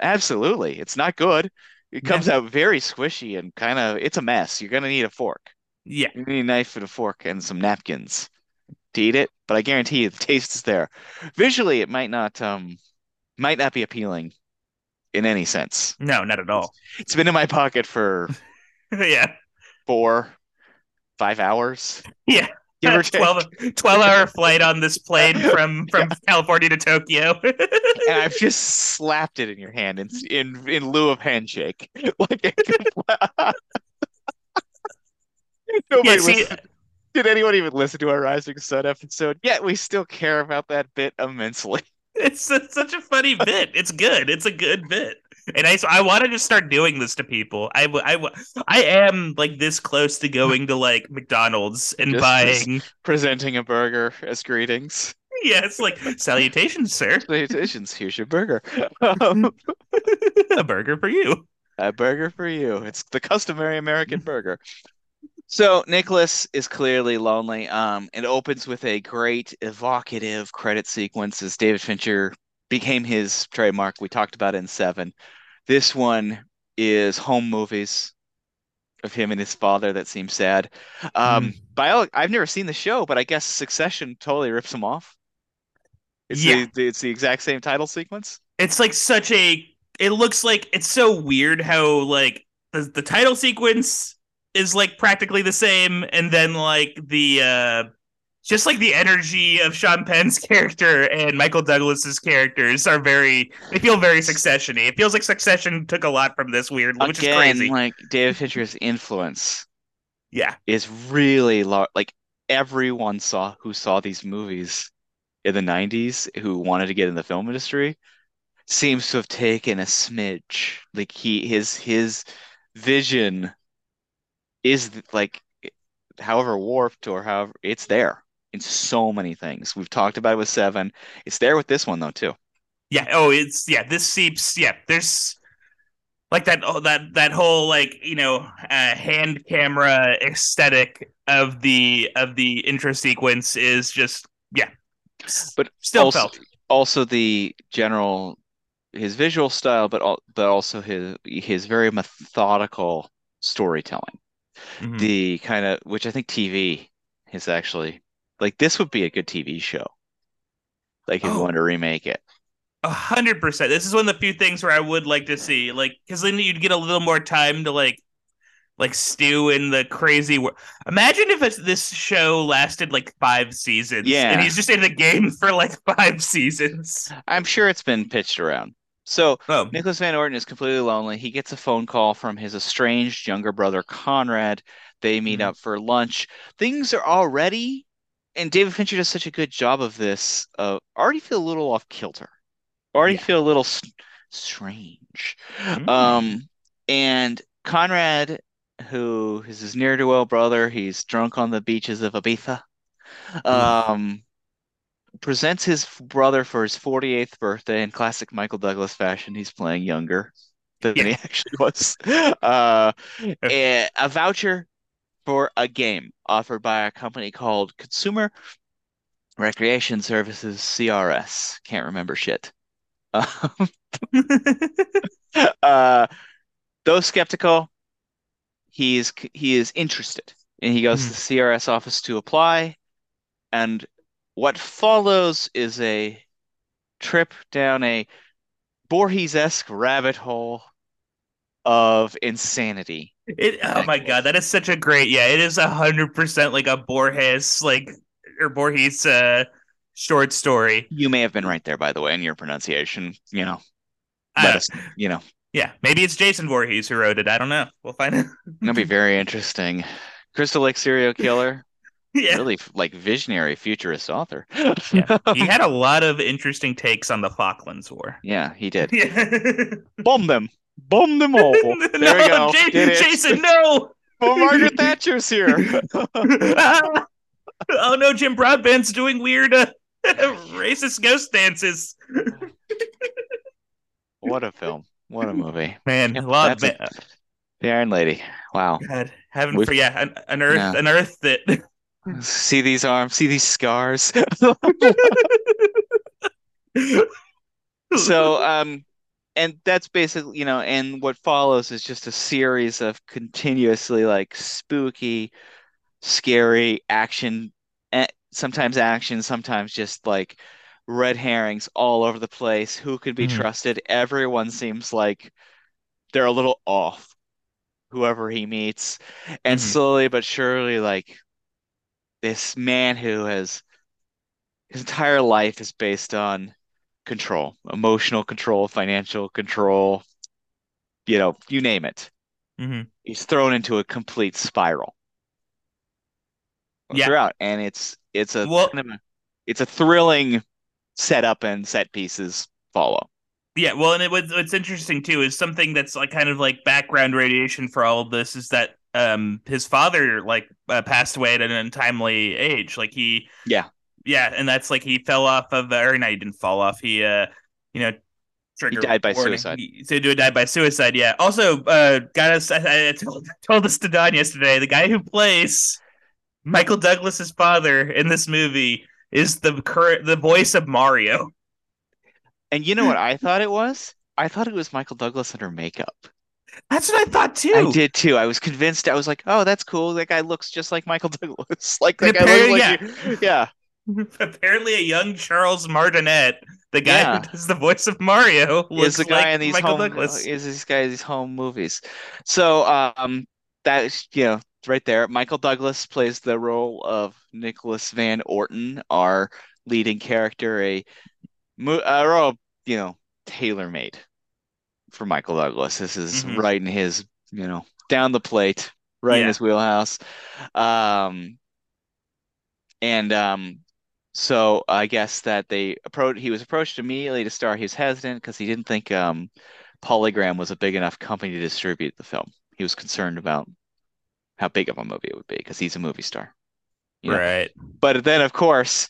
Absolutely. It's not good. It Yeah. comes out very squishy and kind of it's a mess. You're gonna need a fork. Yeah, You need a knife and a fork and some napkins to eat it, but I guarantee you the taste is there. Visually, it might not um might not be appealing in any sense. no, not at all. It's been in my pocket for yeah, four, five hours, yeah. Give or take. 12, 12 hour flight on this plane from from California to Tokyo. and I've just slapped it in your hand in in, in lieu of handshake. Like nobody yeah, see, listened- did anyone even listen to our Rising Sun episode? Yet we still care about that bit immensely. it's, it's such a funny bit. It's good. It's a good bit. And I, so I want to just start doing this to people. I, I, I am like this close to going to like McDonald's and Just- buying. Presenting a burger as greetings. Yeah, it's like salutations, sir. Salutations, here's your burger. Um, a burger for you. a burger for you. It's the customary American burger. So Nicholas is clearly lonely. Um, it opens with a great evocative credit sequence as David Fincher became his trademark. We talked about it in Seven. This one is home movies of him and his father that seem sad. Um, by all, I've never seen the show, but I guess Succession totally rips him off. It's Yeah. the, it's the exact same title sequence. It's like such a. It looks like it's so weird how like the the title sequence is like practically the same, and then like the uh just like the energy of Sean Penn's character and Michael Douglas's characters are very. They feel very Succession-y. It feels like Succession took a lot from this weird, which is Again, crazy. like David Fincher's influence yeah, is really large. Like everyone saw who saw these movies in the 90s who wanted to get in the film industry seems to have taken a smidge. Like he his his vision is like however warped or however it's there in so many things. We've talked about it with Seven. It's there with this one though too. yeah. Oh, it's yeah. This seeps. Yeah, there's like that. Oh, that that whole like you know uh, hand camera aesthetic of the of the intro sequence is just yeah. But still also, felt. also the general his visual style, but al but also his his very methodical storytelling. Mhm. The kind of which I think TV is actually like this would be a good TV show. Like if you Oh. wanted to remake it. A hundred percent. This is one of the few things where I would like to see, like, because then you'd get a little more time to like, like stew in the crazy. Wor- Imagine if it's, this show lasted like five seasons, Yeah. and he's just in the game for like five seasons. I'm sure it's been pitched around. So Oh, Nicholas Van Orton is completely lonely. He gets a phone call from his estranged younger brother Conrad. They meet Mhm. up for lunch. Things are already, and David Fincher does such a good job of this. Uh, already feel a little off kilter. I Already Yeah. feel a little s- strange. Mm. Um, and Conrad, who is his near to well brother, he's drunk on the beaches of Ibiza. Um, presents his brother for his 48th birthday in classic Michael Douglas fashion. He's playing younger than Yeah. he actually was. Uh, a, a voucher for a game offered by a company called Consumer Recreation Services CRS. Can't remember shit. Um, uh, though skeptical, he is he is interested, and he goes to the CRS office to apply. And what follows is a trip down a Voorhees-esque rabbit hole of insanity. It. Oh my god, that is such a great. Yeah, it is a hundred percent like a Borges like or Borges uh short story. You may have been right there, by the way, in your pronunciation. You know, let Uh, us. You know, yeah, maybe it's Jason Voorhees who wrote it. I don't know. We'll find out. that'd be very interesting. Crystal Lake serial killer, yeah. really like visionary futurist author. Yeah. he had a lot of interesting takes on the Falklands War. Yeah, he did. Yeah. Bomb them. Bomb them all. no, There we go. Ja- Jason, no. Well, Margaret Thatcher's here. oh no, Jim Broadbent's doing weird uh, racist ghost dances. What a film. What a movie. Man, Yeah, a lot of that's ma- The Iron Lady. Wow. God, heaven We've- for yeah, an, an earth, Yeah. an earth that See these arms, see these scars. So, um, and that's basically, you know, and what follows is just a series of continuously like spooky, scary action, eh, sometimes action, sometimes just like red herrings all over the place. Who could be Mhm. trusted? Everyone seems like they're a little off, whoever he meets. And Mhm. slowly but surely, like this man who has his entire life is based on control, emotional control, financial control, you know, you name it. Mhm. He's thrown into a complete spiral Yeah. throughout, and it's it's a Well- kind of a- it's a thrilling setup and set pieces follow. Yeah, well, and it was what's interesting too is something that's like kind of like background radiation for all of this is that um his father like uh, passed away at an untimely age. Like he, Yeah. Yeah, and that's like he fell off of or no, he didn't fall off. He uh, you know, trigger died by warning. suicide. He, so he died by suicide. Yeah. Also, uh, got us. I, I told, told this to Don yesterday. The guy who plays Michael Douglas's father in this movie is the current the voice of Mario. And you know what I thought it was? I thought it was Michael Douglas under makeup. That's what I thought too. I did too. I was convinced. I was like, "Oh, that's cool. That guy looks just like Michael Douglas. Like that guy looks like yeah. Apparently, a young Charles Martinet, the guy Yeah. who does the voice of Mario, is the guy like in these Michael home Douglas. is this guy in these home movies. So um that is you know right there. Michael Douglas plays the role of Nicholas Van Orton, our leading character, a mo- a role you know tailor-made for Michael Douglas. This is Mhm. right in his you know down the plate, right in his wheelhouse. Um and um so I guess that they approached he was approached immediately to star. He was hesitant because he didn't think um Polygram was a big enough company to distribute the film. He was concerned about how big of a movie it would be because he's a movie star. you know. Right. But then of course,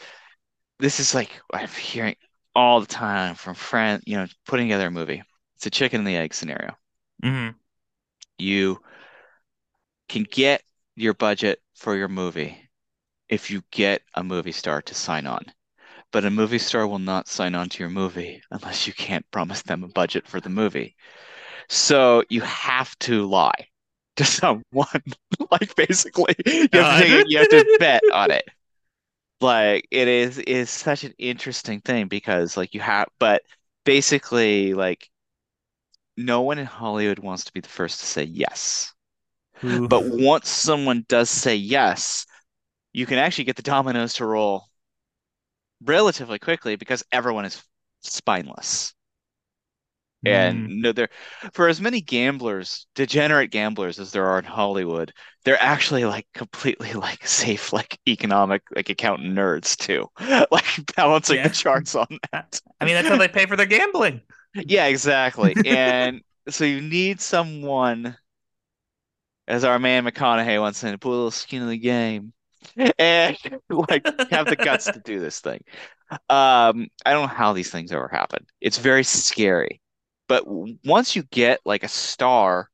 this is like I'm hearing all the time from friends, you know, putting together a movie. It's a chicken and the egg scenario. hmm You can get your budget for your movie if you get a movie star to sign on. But a movie star will not sign on to your movie unless you can't promise them a budget for the movie. So you have to lie to someone. like basically, you have, to you have to bet on it. Like it is is such an interesting thing because like you have, but basically like no one in Hollywood wants to be the first to say yes. Ooh. But once someone does say yes, you can actually get the dominoes to roll relatively quickly because everyone is spineless. And Mm. no, there for as many gamblers, degenerate gamblers as there are in Hollywood, they're actually like completely like safe, like economic, like accountant nerds too, like balancing Yeah. the charts on that. I mean, that's how they pay for their gambling. Yeah, exactly. And so you need someone, as our man McConaughey once said, to put a little skin in the game and like have the guts to do this thing. Um, I don't know how these things ever happen. It's very scary. But once you get like a star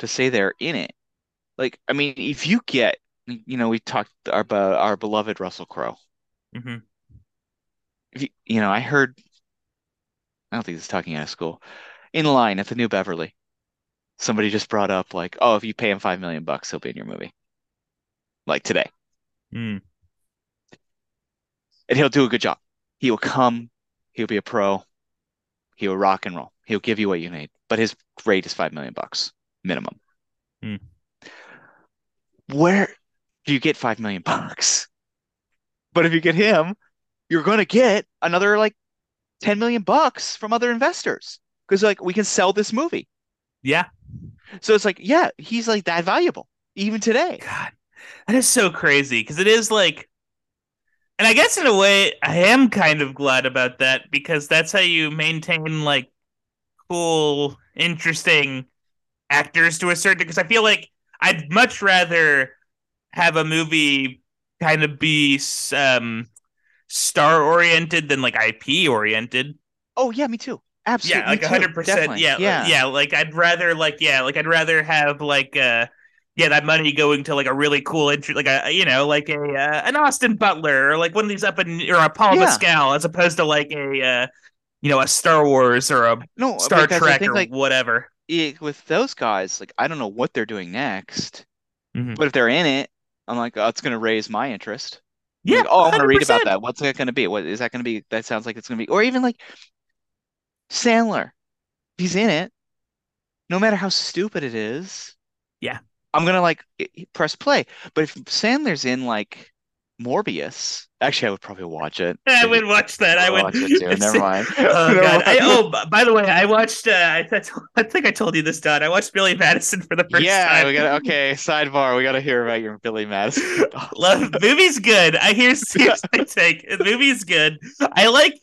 to say they're in it, like I mean, if you get, you know, we talked our be- our beloved Russell Crowe. Mm-hmm. If you, you know, I heard, I don't think he's talking out of school, in line at the New Beverly, somebody just brought up like, oh, if you pay him five million bucks, he'll be in your movie, like today, Mm. and he'll do a good job. He will come, he'll be a pro, he will rock and roll, he'll give you what you need, but his rate is five million bucks minimum. Hmm. Where do you get five million bucks? But if you get him, you're going to get another like 10 million bucks from other investors because like we can sell this movie. Yeah. So it's like, yeah, he's like that valuable even today. God, that is so crazy because it is like, and I guess in a way, I am kind of glad about that because that's how you maintain like cool, interesting actors to a certain. Because I feel like I'd much rather have a movie kind of be um star oriented than like IP oriented. Oh yeah, me too. Absolutely. Yeah, like a hundred percent. Yeah, Yeah. yeah. Like I'd rather like yeah, like I'd rather have like uh yeah that money going to like a really cool entry, like a you know like a uh, an Austin Butler or like one of these up in or a Paul Yeah. Mescal as opposed to like a uh you know a Star Wars or a No, Star Trek think or like whatever. it, with those guys, like I don't know what they're doing next, Mhm. but if they're in it, I'm like, oh, it's going to raise my interest. Yeah, like, oh, I want to read about that. What's that going to be? What is that going to be? That sounds like it's going to be, or even like Sandler. He's in it. No matter how stupid it is, Yeah. I'm gonna like i- i- press play. But if Sandler's in like Morbius, actually, I would probably watch it. I would watch that. I would watch it too. Never mind. Oh god! I, oh, by the way, I watched. Uh, I, I I think I told you this, Don. I watched Billy Madison for the first yeah, time. we gotta okay. Sidebar, we gotta hear about your Billy Madison. Love movie's good. I hear. here's my take. The movie's good. I like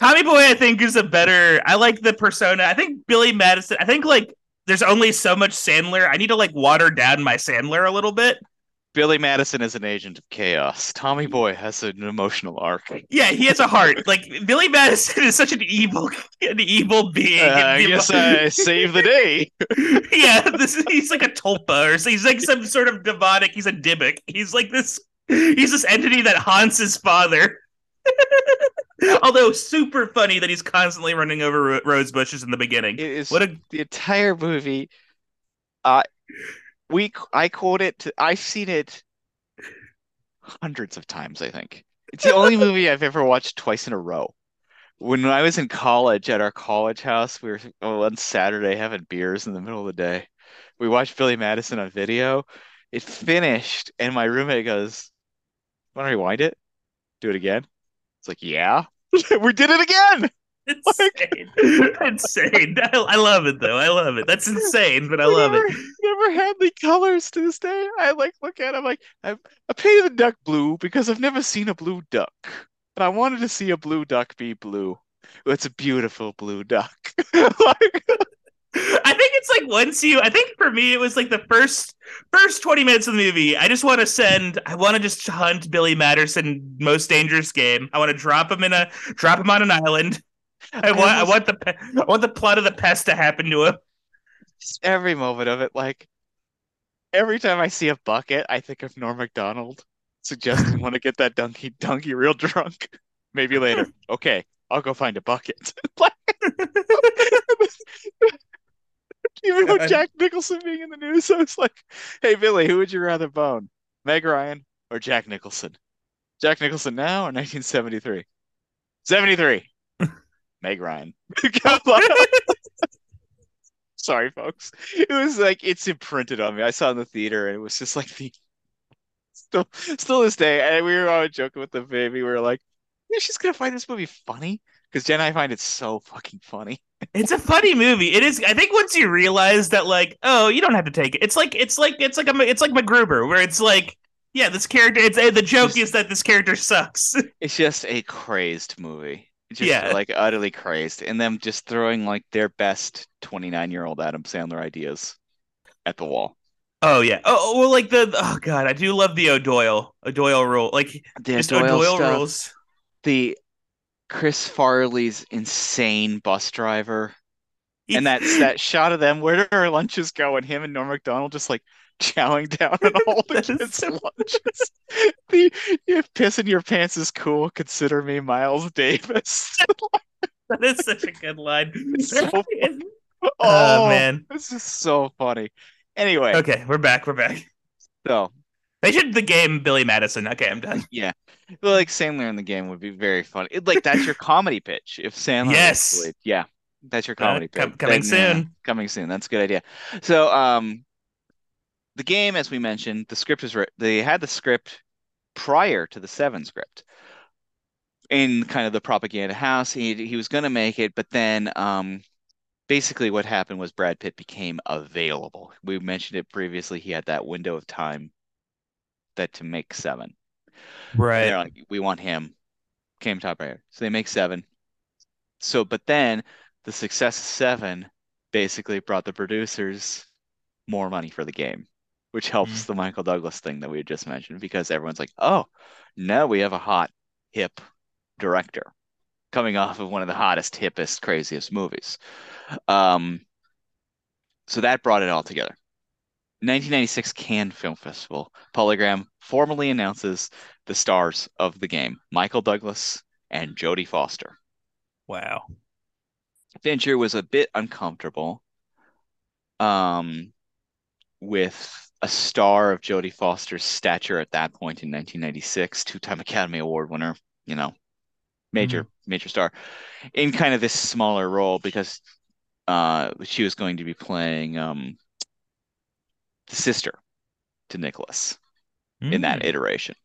Tommy Boy. I think is a better. I like the persona. I think Billy Madison. I think like there's only so much Sandler. I need to like water down my Sandler a little bit. Billy Madison is an agent of chaos. Tommy Boy has an emotional arc. Yeah, he has a heart. Like Billy Madison is such an evil, an evil being. Uh, I guess I saved the day. yeah, this he's like a tulpa, or so he's like some sort of demonic. He's a dimmick. He's like this. He's this entity that haunts his father. Although super funny that he's constantly running over ro- rose bushes in the beginning. It is What a the entire movie. Uh, we I quote it. To, I've seen it hundreds of times. I think it's the only movie I've ever watched twice in a row. When I was in college at our college house, we were oh, on Saturday having beers in the middle of the day. We watched Billy Madison on video. It finished, and my roommate goes, "Want to rewind it? Do it again?" It's like, "Yeah, we did it again." insane, insane. I, I love it though. I love it. That's insane, but I love never, it. Never had the colors to this day. I like look at it, I'm like, I, I painted the duck blue because I've never seen a blue duck. And I wanted to see a blue duck be blue. It's a beautiful blue duck. Like, I think it's like once you I think for me it was like the first first 20 minutes of the movie. I just want to send I want to just hunt Billy Madison most dangerous game. I want to drop him in a drop him on an island. I want I want the I want the plot of the pest to happen to him. just every moment of it, like every time I see a bucket, I think of Norm Macdonald. Suggesting want to get that donkey donkey real drunk. Maybe later. Okay, I'll go find a bucket. Even though Jack Nicholson being in the news, I was like, hey Billy, who would you rather bone? Meg Ryan or Jack Nicholson? Jack Nicholson now or 1973? 73. Meg Ryan. Sorry, folks. It was like it's imprinted on me. I saw it in the theater and it was just like the still still this day. And we were all joking with the baby. We were like, yeah, she's gonna find this movie funny. Because Jen, I find it so fucking funny. It's a funny movie. It is. I think once you realize that, like, oh, you don't have to take it. It's like it's like it's like a it's like MacGruber, where it's like, yeah, this character. It's the joke Just- is that this character sucks. It's just a crazed movie. Just Yeah. like utterly crazed. And them just throwing like their best 29 year old Adam Sandler ideas at the wall. Oh yeah. Oh oh, well, like the oh god, I do love the O'Doyle O'Doyle rule. Like The just Doyle O'Doyle stuff, rules. the Chris Farley's insane bus driver. And that's that shot of them, where do our lunches go? And him and Norm Macdonald just like chowing down on all the kids' so lunches. The if pissing your pants is cool, consider me Miles Davis. that is such a good line. So oh, Oh man. This is so funny. Anyway, Okay, we're back. We're back. so They should the game Billy Madison. Okay, I'm done. yeah, But, like Sandler in the game would be very funny. It, like that's your comedy pitch. If Sandler, Yes. played. yeah, that's your Uh, comedy com- pitch. coming Then, uh, soon. coming soon. That's a good idea. So, um, the game, as we mentioned, the script writ- they had the script prior to the Seven script in kind of the propaganda house. He he was going to make it, but then um, basically what happened was Brad Pitt became available. We mentioned it previously. He had that window of time that to make Seven. And Right. they're like, we want him. Came top right. So they make seven. So, but then the success of seven basically brought the producers more money for the game, which helps the Michael Douglas thing that we had just mentioned because everyone's like, oh, now we have a hot, hip director coming off of one of the hottest, hippest, craziest movies. Um, so that brought it all together. 1996 Cannes Film Festival, Polygram formally announces the stars of the game, Michael Douglas and Jodie Foster. Wow. Fincher was a bit uncomfortable um, with a star of Jodie Foster's stature at that point in 1996, two-time Academy Award winner, you know, major major star, in kind of this smaller role because uh, she was going to be playing um, the sister to Nicholas in that Mm. iteration.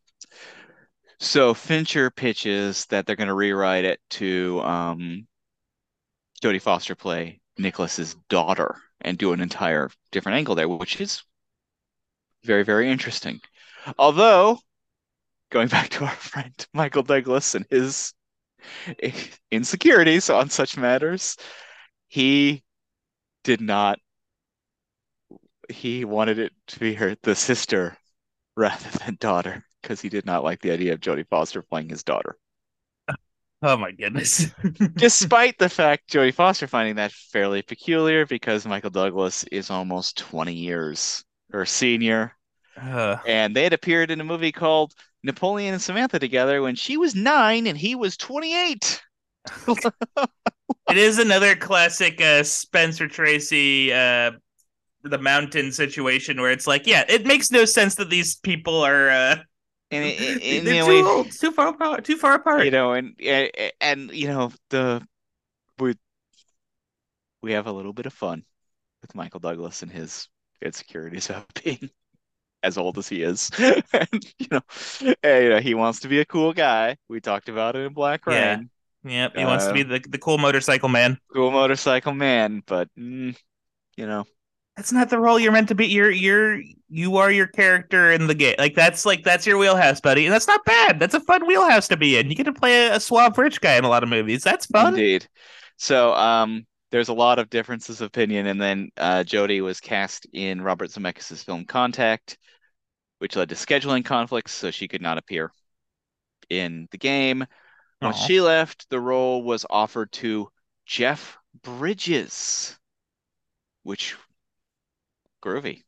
So Fincher pitches that they're going to rewrite it to um, Jodie Foster play Nicholas's daughter and do an entire different angle there, which is very, very interesting. Although, going back to our friend Michael Douglas and his insecurities on such matters, he did not. He wanted it to be her the sister rather than daughter because he did not like the idea of Jodie Foster playing his daughter. Oh my goodness. Despite the fact Jodie Foster finding that fairly peculiar because Michael Douglas is almost 20 years her senior. Uh, And they had appeared in a movie called Napoleon and Samantha together when she was nine and he was 28. it is another classic uh, Spencer Tracy uh, the mountain situation where it's like, yeah, it makes no sense that these people are uh, And, it, it- they're too old, too far apart, too far apart. you know, and and, you know the we we have a little bit of fun with Michael Douglas and his insecurities about being as old as he is, and you know, and, you know, he wants to be a cool guy. We talked about it in Black Yeah. Rain, Yep, he wants to be Uh, the, the cool motorcycle man. cool motorcycle man, but mm, you know, That's not the role you're meant to be. You're you're you are your character in the game. Like that's like that's your wheelhouse, buddy, and that's not bad. That's a fun wheelhouse to be in. You get to play a, a suave rich guy in a lot of movies. That's fun. Indeed. So, um, there's a lot of differences of opinion, and then uh, Jodie was cast in Robert Zemeckis' film Contact, which led to scheduling conflicts, so she could not appear in the game. Once Aw. she left, the role was offered to Jeff Bridges, which groovy.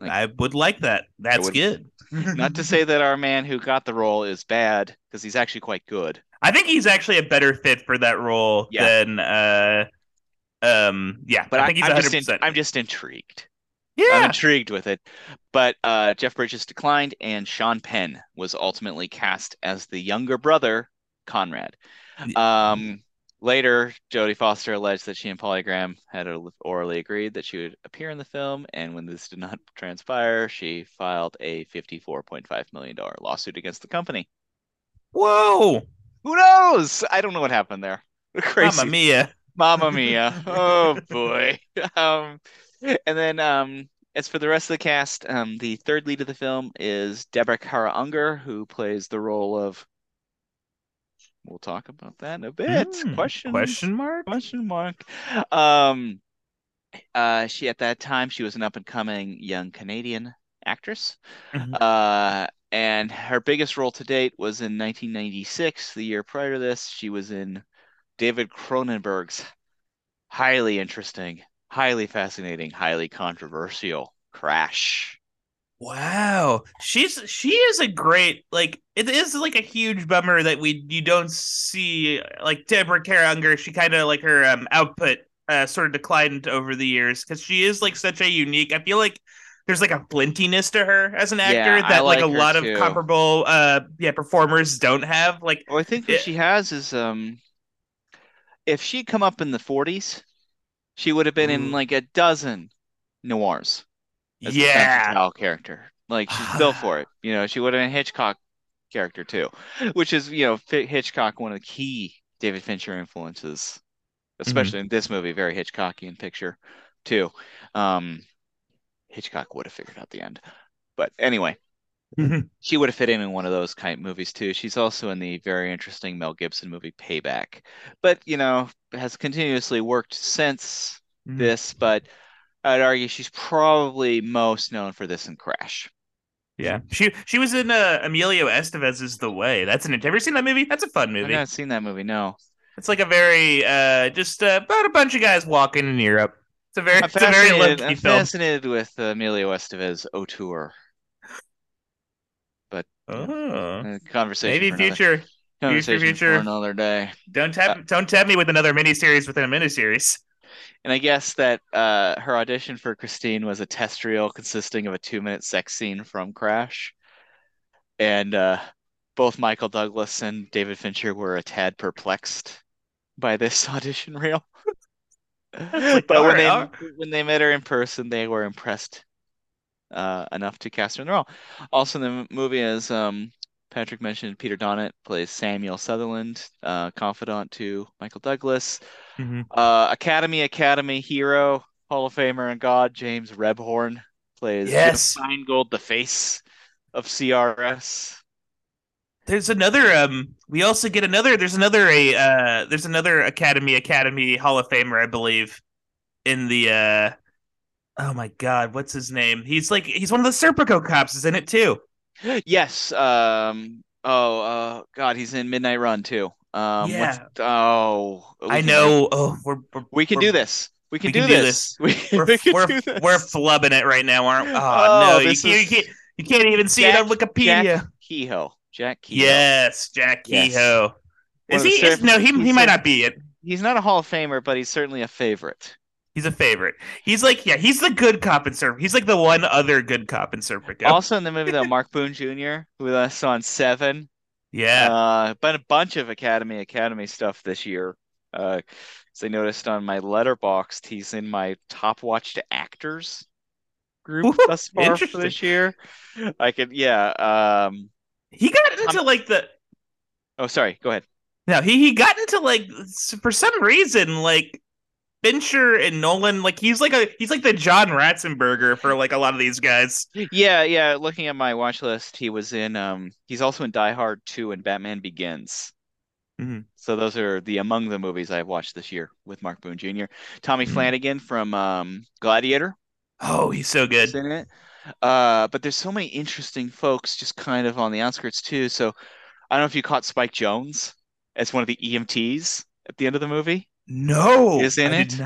Like- I would like that. That's would- good. Not to say that our man who got the role is bad, because he's actually quite good. I think he's actually a better fit for that role Yeah. than uh um yeah. But I think he's am 100. just, in- I'm just intrigued. I'm yeah. intrigued with it. But uh, Jeff Bridges declined, and Sean Penn was ultimately cast as the younger brother, Conrad. Um, later, Jodie Foster alleged that she and Polygram had orally agreed that she would appear in the film, and when this did not transpire, she filed a $54.5 million lawsuit against the company. Whoa, Who knows? I don't know what happened there. Crazy. Mamma Mia. Mamma mia. Oh boy. Um, and then um, as for the rest of the cast, um, the third lead of the film is Deborah Kara Unger, who plays the role of. We'll talk about that in a bit. Hmm, Question Question mark? question mark. Um, uh, she at that time she was an up and coming young Canadian actress. Mhm. Uh, and her biggest role to date was in 1996. The year prior to this, she was in David Cronenberg's highly interesting, highly fascinating, highly controversial Crash. Wow, she's she is a great like it is like a huge bummer that we you don't see like Deborah Kara Unger. She kind of like her um output uh sort of declined over the years because she is like such a unique. I feel like there's like a flintiness to her as an actor Yeah, that like, like a lot too. of comparable uh yeah performers don't have. Like Well, I think what Yeah. she has is um, if she'd come up in the 40s, she would have been in like a dozen noirs. As yeah, Fatale character. Like she's built for it. You know, she would have been a Hitchcock character too, which is, you know, Hitchcock, one of the key David Fincher influences, especially in this movie, very Hitchcockian picture too. Um, Hitchcock would have figured out the end. But anyway, she would have fit in in one of those kind of movies too. She's also in the very interesting Mel Gibson movie Payback, but you know, has continuously worked since Mhm. this, but I'd argue she's probably most known for this in Crash. yeah. She she was in uh, Emilio Estevez's The Way. That's an. Have you ever seen that movie? That's a fun movie. I've not seen that movie, no. It's like a very uh just uh, about a bunch of guys walking in Europe. It's a very I'm it's a very low I'm film. fascinated with uh, Emilio Estevez Auteur. Oh. Uh, conversation Maybe future. conversation future. for another day. Don't tap don't tap me with another miniseries within a miniseries. And I guess that uh, her audition for Christine was a test reel consisting of a two-minute sex scene from Crash. And uh, both Michael Douglas and David Fincher were a tad perplexed by this audition reel. like, But when they when they met her in person, they were impressed uh, enough to cast her in the role. Also in the movie, is um, Patrick mentioned, Peter Donat plays Samuel Sutherland, uh, confidant to Michael Douglas. Mhm. Uh, Academy Academy hero, Hall of Famer and God James Rebhorn plays Yes. Feingold, the face of CRS. There's another um we also get another there's another a uh there's another Academy Academy Hall of Famer, I believe, in the uh oh my god, what's his name? He's like he's one of the Serpico cops is in it too. Yes. Um. Oh. Uh. God, he's in Midnight Run too. Um. Yeah. Oh. we I know. Oh, we're we're We can we're- do this. We can, we do, can do this. We, We're we can we're, do this. we're flubbing it right now, aren't we? Oh, Oh, no, you you can't you can't even see Jack- it on Wikipedia. Jack Kehoe. Jack Kehoe. Yes, Jack Yes. Kehoe. Is he? Is, no, he he might not be it. He's not a Hall of Famer, but he's certainly a favorite. He's a favorite. He's like, yeah, he's the good cop in Serp. He's like the one other good cop in Serpico. Also in the movie though, Mark Boone Jr., with us on Seven. yeah. Uh, but a bunch of Academy Academy stuff this year. Uh, as I noticed on my Letterboxd, he's in my top watched actors group Ooh, thus far for this year. I could, yeah. Um, he got into like the oh, sorry. Go ahead. no, he he got into like for some reason like Fincher and Nolan like he's like a he's like the John Ratzenberger for like a lot of these guys. Yeah, yeah. Looking at my watch list, he was in. Um, he's also in Die Hard 2 and Batman Begins. Mhm. So those are the among the movies I've watched this year with Mark Boone Jr. Tommy Mhm. Flanagan from um, Gladiator. Oh, he's so good. in it. Uh, but there's so many interesting folks just kind of on the outskirts too. So I don't know if you caught Spike Jonze as one of the EMTs at the end of the movie. No, Is in I it?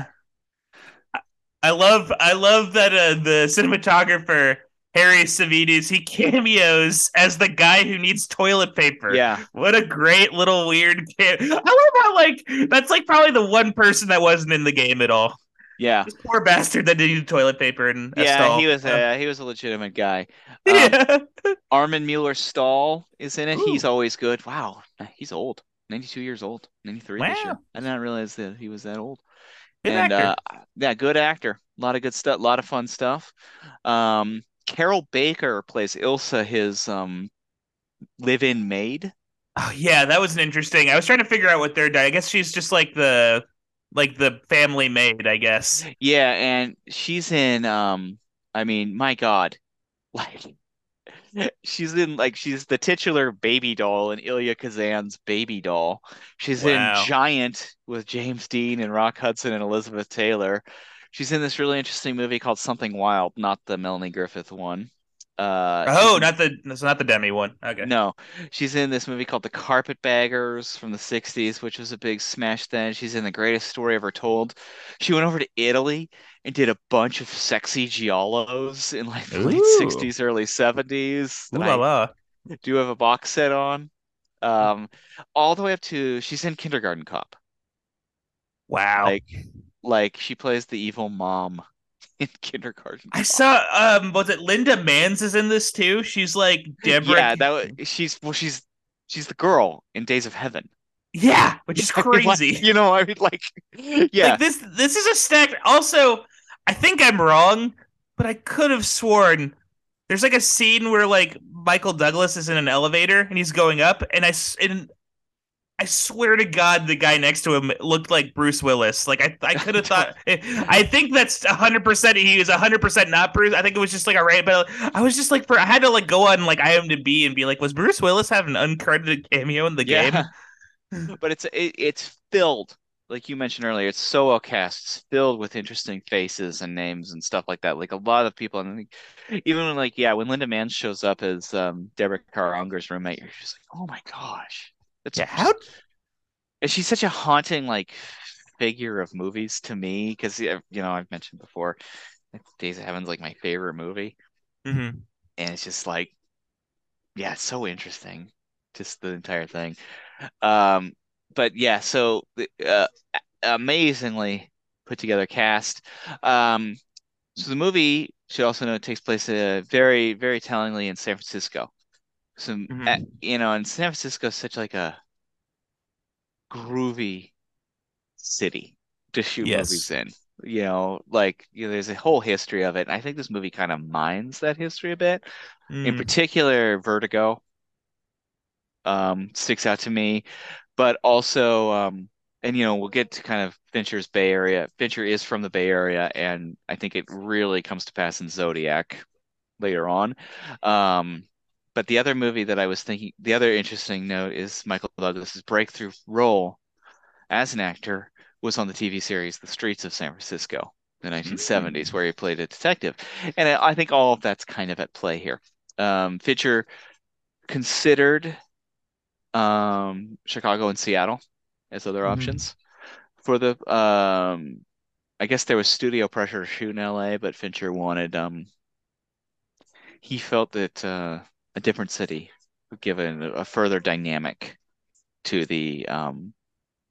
I love I love that uh, the cinematographer Harris Savides he cameos as the guy who needs toilet paper. Yeah. What a great little weird kid. I love how like that's like probably the one person that wasn't in the game at all. Yeah. This poor bastard that needed toilet paper and Yeah, he was a he was a legitimate guy. Um, yeah. Armin Mueller Stahl is in it. Ooh. He's always good. Wow, he's old. 92 years old. 93 this year. I did not realize that he was that old. Good and actor. uh yeah, good actor. A lot of good stuff, a lot of fun stuff. Um Carroll Baker plays Ilsa, his um live-in maid. Oh yeah, that was an interesting. I was trying to figure out what they're. I guess she's just like the like the family maid. I guess. Yeah, and she's in um I mean, my God. Like she's in like she's the titular baby doll in Elia Kazan's Baby Doll. She's Wow. in Giant with James Dean and Rock Hudson and Elizabeth Taylor. She's in this really interesting movie called Something Wild, not the Melanie Griffith one. Uh Oh, not the. It's not the Demi one. Okay. no, she's in this movie called The Carpetbaggers from the 60s, which was a big smash then. She's in The Greatest Story Ever Told. She went over to Italy and did a bunch of sexy giallos in like the late 60s, early 70s. Ooh la la. do you have a box set on. Um, all the way up to she's in Kindergarten Cop. Wow. Like like she plays the evil mom in Kindergarten I saw. Um, was it Linda Manz is in this too? She's like Deborah. Yeah, that was she's well she's she's the girl in Days of Heaven. Yeah, which is I mean, like, crazy. you know, I mean, like, yeah, Like this. This is a stack. Also, I think I'm wrong, but I could have sworn there's like a scene where like Michael Douglas is in an elevator and he's going up, and I and I swear to God, the guy next to him looked like Bruce Willis. Like I, I could have thought. I think that's hundred percent. He was hundred percent not Bruce. I think it was just like a right. But I was just like, for I had to like go on like IMDb and be like, was Bruce Willis have an uncredited cameo in the game? But it's it, it's filled, like you mentioned earlier, it's so well cast, it's filled with interesting faces and names and stuff like that. Like a lot of people, and even when like yeah, when Linda Manz shows up as um, Deborah Kara Unger's roommate, you're just like, oh my gosh, that's Yeah, how and she's such a haunting like figure of movies to me because you know I've mentioned before, Days of Heaven's like my favorite movie. Mhm. and it's just like yeah it's so interesting just the entire thing um but yeah so uh, amazingly put together cast um so the movie should also know it takes place uh, very very tellingly in San Francisco so Mhm. uh, you know and San Francisco is such like a groovy city to shoot Yes. movies in you know like you know there's a whole history of it and I think this movie kind of mines that history a bit in Mm. particular Vertigo um sticks out to me but also um and you know we'll get to kind of Fincher's Bay Area Fincher is from the Bay Area and I think it really comes to pass in Zodiac later on um but the other movie that I was thinking the other interesting note is Michael Douglas's breakthrough role as an actor was on the TV series The Streets of San Francisco in the 1970s where he played a detective and I think all of that's kind of at play here um, Fincher considered um, Chicago and Seattle as other Mhm. options for the. Um, I guess there was studio pressure to shoot in LA, but Fincher wanted. Um, he felt that uh, a different city given a, further dynamic to the. Um,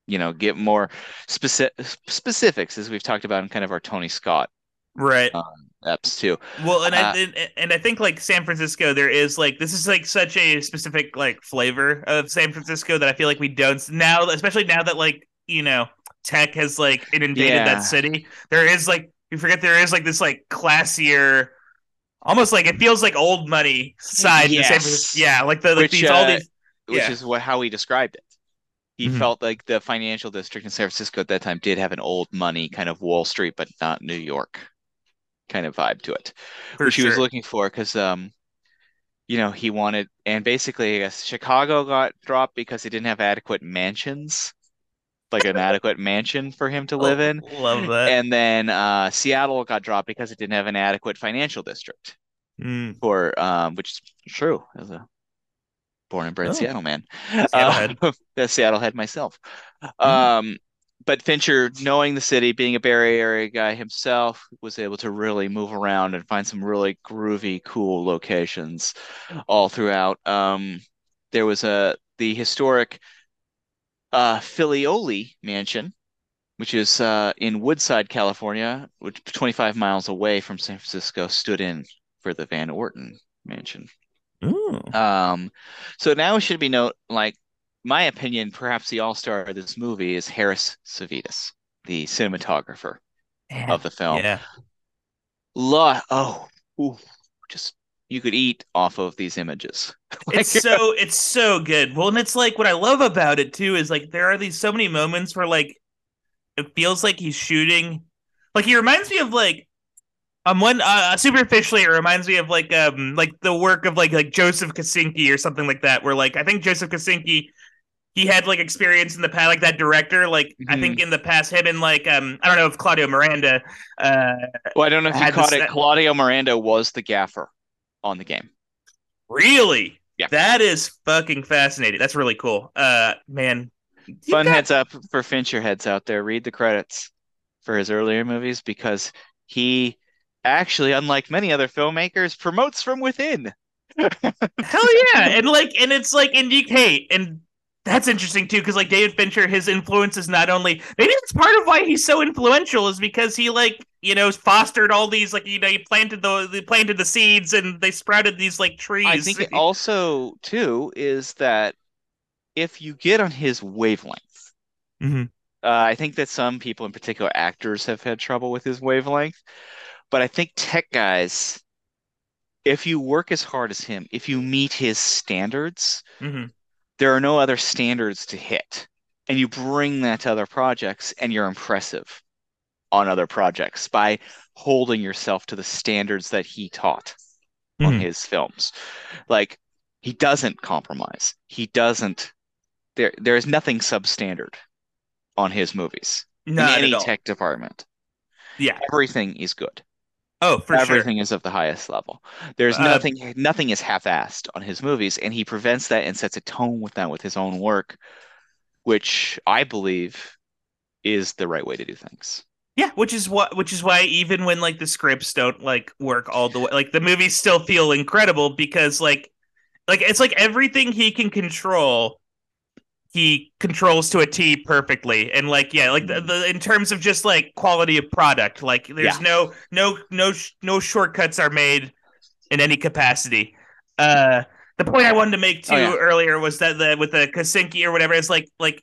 you know, get more specific specifics as we've talked about in kind of our Tony Scott Right. eps too. Well, and Uh, I and, and I think like San Francisco, there is like this is like such a specific like flavor of San Francisco that I feel like we don't now, especially now that like you know tech has like inundated Yeah. that city. There is like you forget there is like this like classier, almost like it feels like old money side. Yes. Yeah, like the like Which, these all uh, these. which Yeah. is what how he described it. He Mhm. felt like the financial district in San Francisco at that time did have an old money kind of Wall Street, but not New York kind of vibe to it, For which he was looking for because um, you know, he wanted and basically I guess Chicago got dropped because he didn't have adequate mansions, like an adequate mansion for him to live in. Oh, Love that. And then uh, Seattle got dropped because it didn't have an adequate financial district Mm. for um, which is true as a born and bred Oh. Seattle man. Seattle head. Uh, the Seattle head myself. Um, but Fincher, knowing the city, being a Bay Area guy himself, was able to really move around and find some really groovy, cool locations all throughout. Um, there was a the historic uh, Filioli Mansion, which is uh, in Woodside, California, which 25 miles away from San Francisco, stood in for the Van Orton Mansion. Ooh. Um, so now it should be note like my opinion, perhaps the all-star of this movie is Harris Savides, the cinematographer of the film. Yeah. Lo- oh, ooh, just you could eat off of these images. It's so it's so good. Well, and it's like what I love about it too is like there are these so many moments where like it feels like he's shooting like he reminds me of like um one uh superficially it reminds me of like um like the work of like like Joseph Kosinski or something like that where like I think Joseph Kosinski he had like experience in the past like that director like I Mhm. think in the past him and like um I don't know if Claudio Miranda uh well, I don't know if you caught this- it. Claudio Miranda was the gaffer on the game. really Yeah. that is fucking fascinating that's really cool uh man Fun got- heads up for Fincher heads out there. Read the credits for his earlier movies because he actually, unlike many other filmmakers, promotes from within. Hell yeah, and like, and it's like, and you, hey, and that's interesting too, because like David Fincher, his influence is not only maybe it's part of why he's so influential is because he like you know fostered all these like you know he planted the they planted the seeds and they sprouted these like trees. I think it also too is that if you get on his wavelength, Mhm. uh, I think that some people, in particular actors, have had trouble with his wavelength. But I think tech guys, if you work as hard as him, if you meet his standards, Mhm. There are no other standards to hit. And you bring that to other projects and you're impressive on other projects by holding yourself to the standards that he taught on Mhm. his films. Like he doesn't compromise. He doesn't there there is nothing substandard on his movies Not in any tech department. Yeah. Everything is good. Oh, for sure. Everything is of the highest level. There's Uh, nothing nothing is half-assed on his movies, and he prevents that and sets a tone with that with his own work, which I believe is the right way to do things. Yeah, which is what which is why even when like the scripts don't like work all the way like the movies still feel incredible because like like it's like everything he can control he controls to a T perfectly and like yeah like the, the in terms of just like quality of product like there's Yeah. no no no no shortcuts are made in any capacity uh the point I wanted to make too Oh, yeah. earlier was that the with the Kosinski or whatever it's like like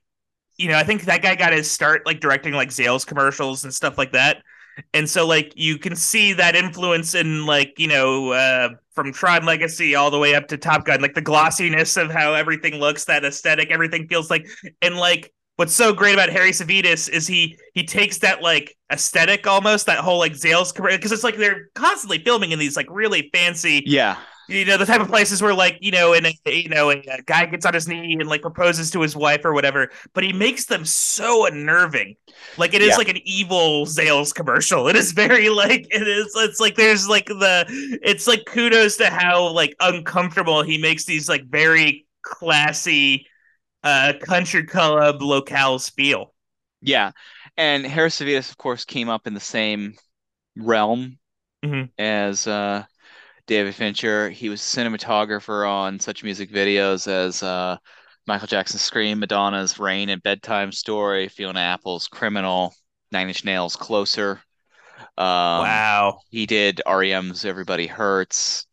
you know, I think that guy got his start like directing like Zales commercials and stuff like that. And so like you can see that influence in like, you know, uh from Tron Legacy all the way up to Top Gun, like the glossiness of how everything looks, that aesthetic, everything feels like and like what's so great about Harris Savides is he he takes that like aesthetic almost, that whole like Zales because it's like they're constantly filming in these like really fancy Yeah. You know the type of places where like you know and a, you know a, guy gets on his knee and like proposes to his wife or whatever but he makes them so unnerving like it is Yeah. like an evil Zales commercial it is very like it is it's like there's like the it's like kudos to how like uncomfortable he makes these like very classy uh country club locales feel Yeah. And Harris Savides, of course, came up in the same realm Mhm. as uh, David Fincher. He was cinematographer on such music videos as uh, Michael Jackson's Scream, Madonna's Rain and Bedtime Story, Fiona Apple's Criminal, Nine Inch Nails' Closer. Um, wow He did REM's Everybody Hurts.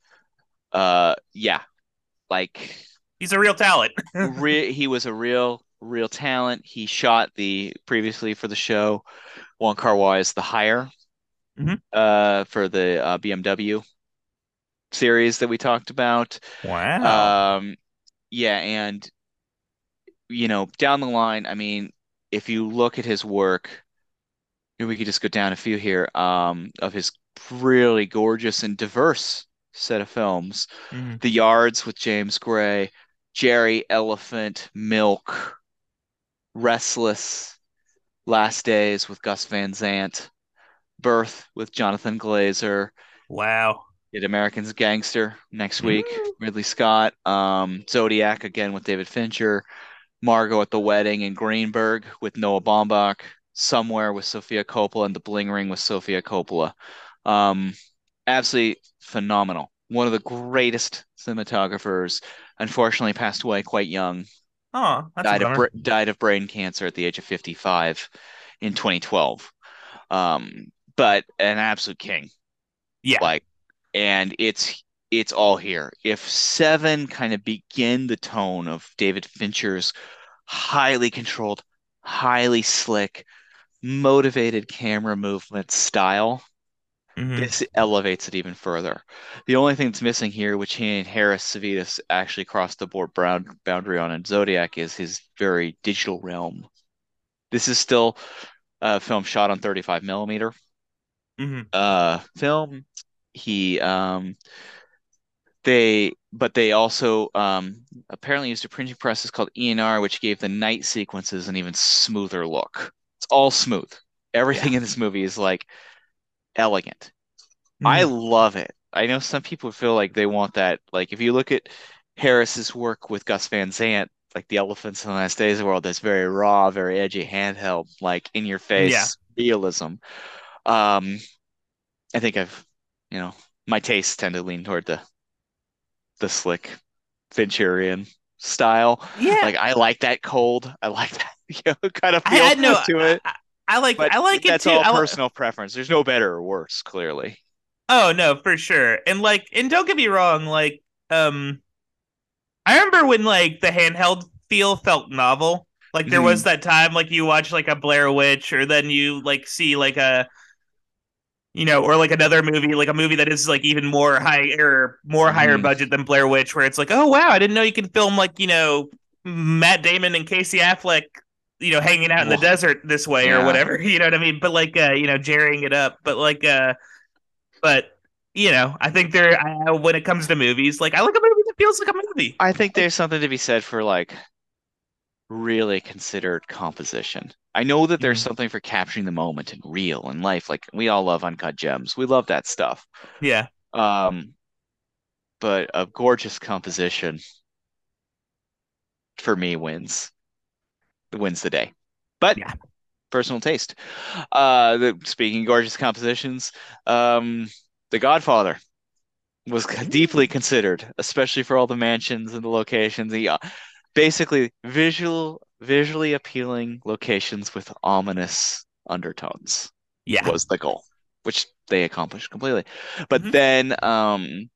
Uh, yeah, like he's a real talent re he was a real real talent. He shot the previously for the show Wong Kar-wai's The Hire Mhm. uh for the uh, BMW series that we talked about. wow Um yeah, and you know, down the line, I mean, if you look at his work, we could just go down a few here um of his really gorgeous and diverse set of films. Mhm. The Yards with James Gray, Gerry Elephant, Milk, Restless, Last Days with Gus Van Sant, Birth with Jonathan Glazer, wow Did Americans Gangster next week, Mm. Ridley Scott, um, Zodiac again with David Fincher, Margot at the Wedding in Greenberg with Noah Baumbach, somewhere with Sofia Coppola and The Bling Ring with Sofia Coppola. Um, absolutely phenomenal. One of the greatest cinematographers. Unfortunately, passed away quite young. Oh, that's died of died of brain cancer at the age of 55 in 2012. Um, but an absolute king. Yeah. Like, and it's it's all here. If Seven kind of begin the tone of David Fincher's highly controlled, highly slick, motivated camera movement style, Mhm. this elevates it even further. The only thing that's missing here, which he and Harris Savides actually crossed the board brown boundary on in Zodiac, is his very digital realm. This is still a film shot on 35 millimeter Mhm. uh film. He um they but they also um apparently used a printing process called ENR, which gave the night sequences an even smoother look. It's all smooth. Everything in this movie is like elegant. I Mhm. love it. I know some people feel like they want that. Like if you look at Harris's work with Gus Van Sant, like the Elephants in the Last Days of the World, that's very raw, very edgy, handheld, like in your face Yeah. realism. Um, I think I've, you know, my tastes tend to lean toward the the slick Fincherian style. yeah. Like I like that cold. I like that, you know, kind of I feel had no. to it. I, I like. But I like it that's too. all I personal preference. There's no better or worse, clearly. Oh no, for sure. And like, and don't get me wrong, like, um, I remember when like the handheld feel felt novel. Like there Mhm. was that time, like you watch like a Blair Witch, or then you like see like a, you know, or like another movie, like a movie that is like even more high or more higher Mhm. budget than Blair Witch, where it's like, oh wow, I didn't know you can film like you know Matt Damon and Casey Affleck, you know, hanging out in the desert this way or whatever. You know what I mean? But like, uh, you know, jerrying it up. But like, uh, but you know, I think there I, when it comes to movies, like I like a movie that feels like a movie. I think there's something to be said for like really considered composition. I know that there's Mhm. something for capturing the moment and real in life. Like we all love uncut gems. We love that stuff. Yeah, Um, but a gorgeous composition for me wins. Wins the day. But Yeah. personal taste. Uh, the, speaking of gorgeous compositions, um, The Godfather was deeply considered, especially for all the mansions and the locations. The uh, basically visual, visually appealing locations with ominous undertones yeah, was the goal, which they accomplished completely. But Mhm. then, um,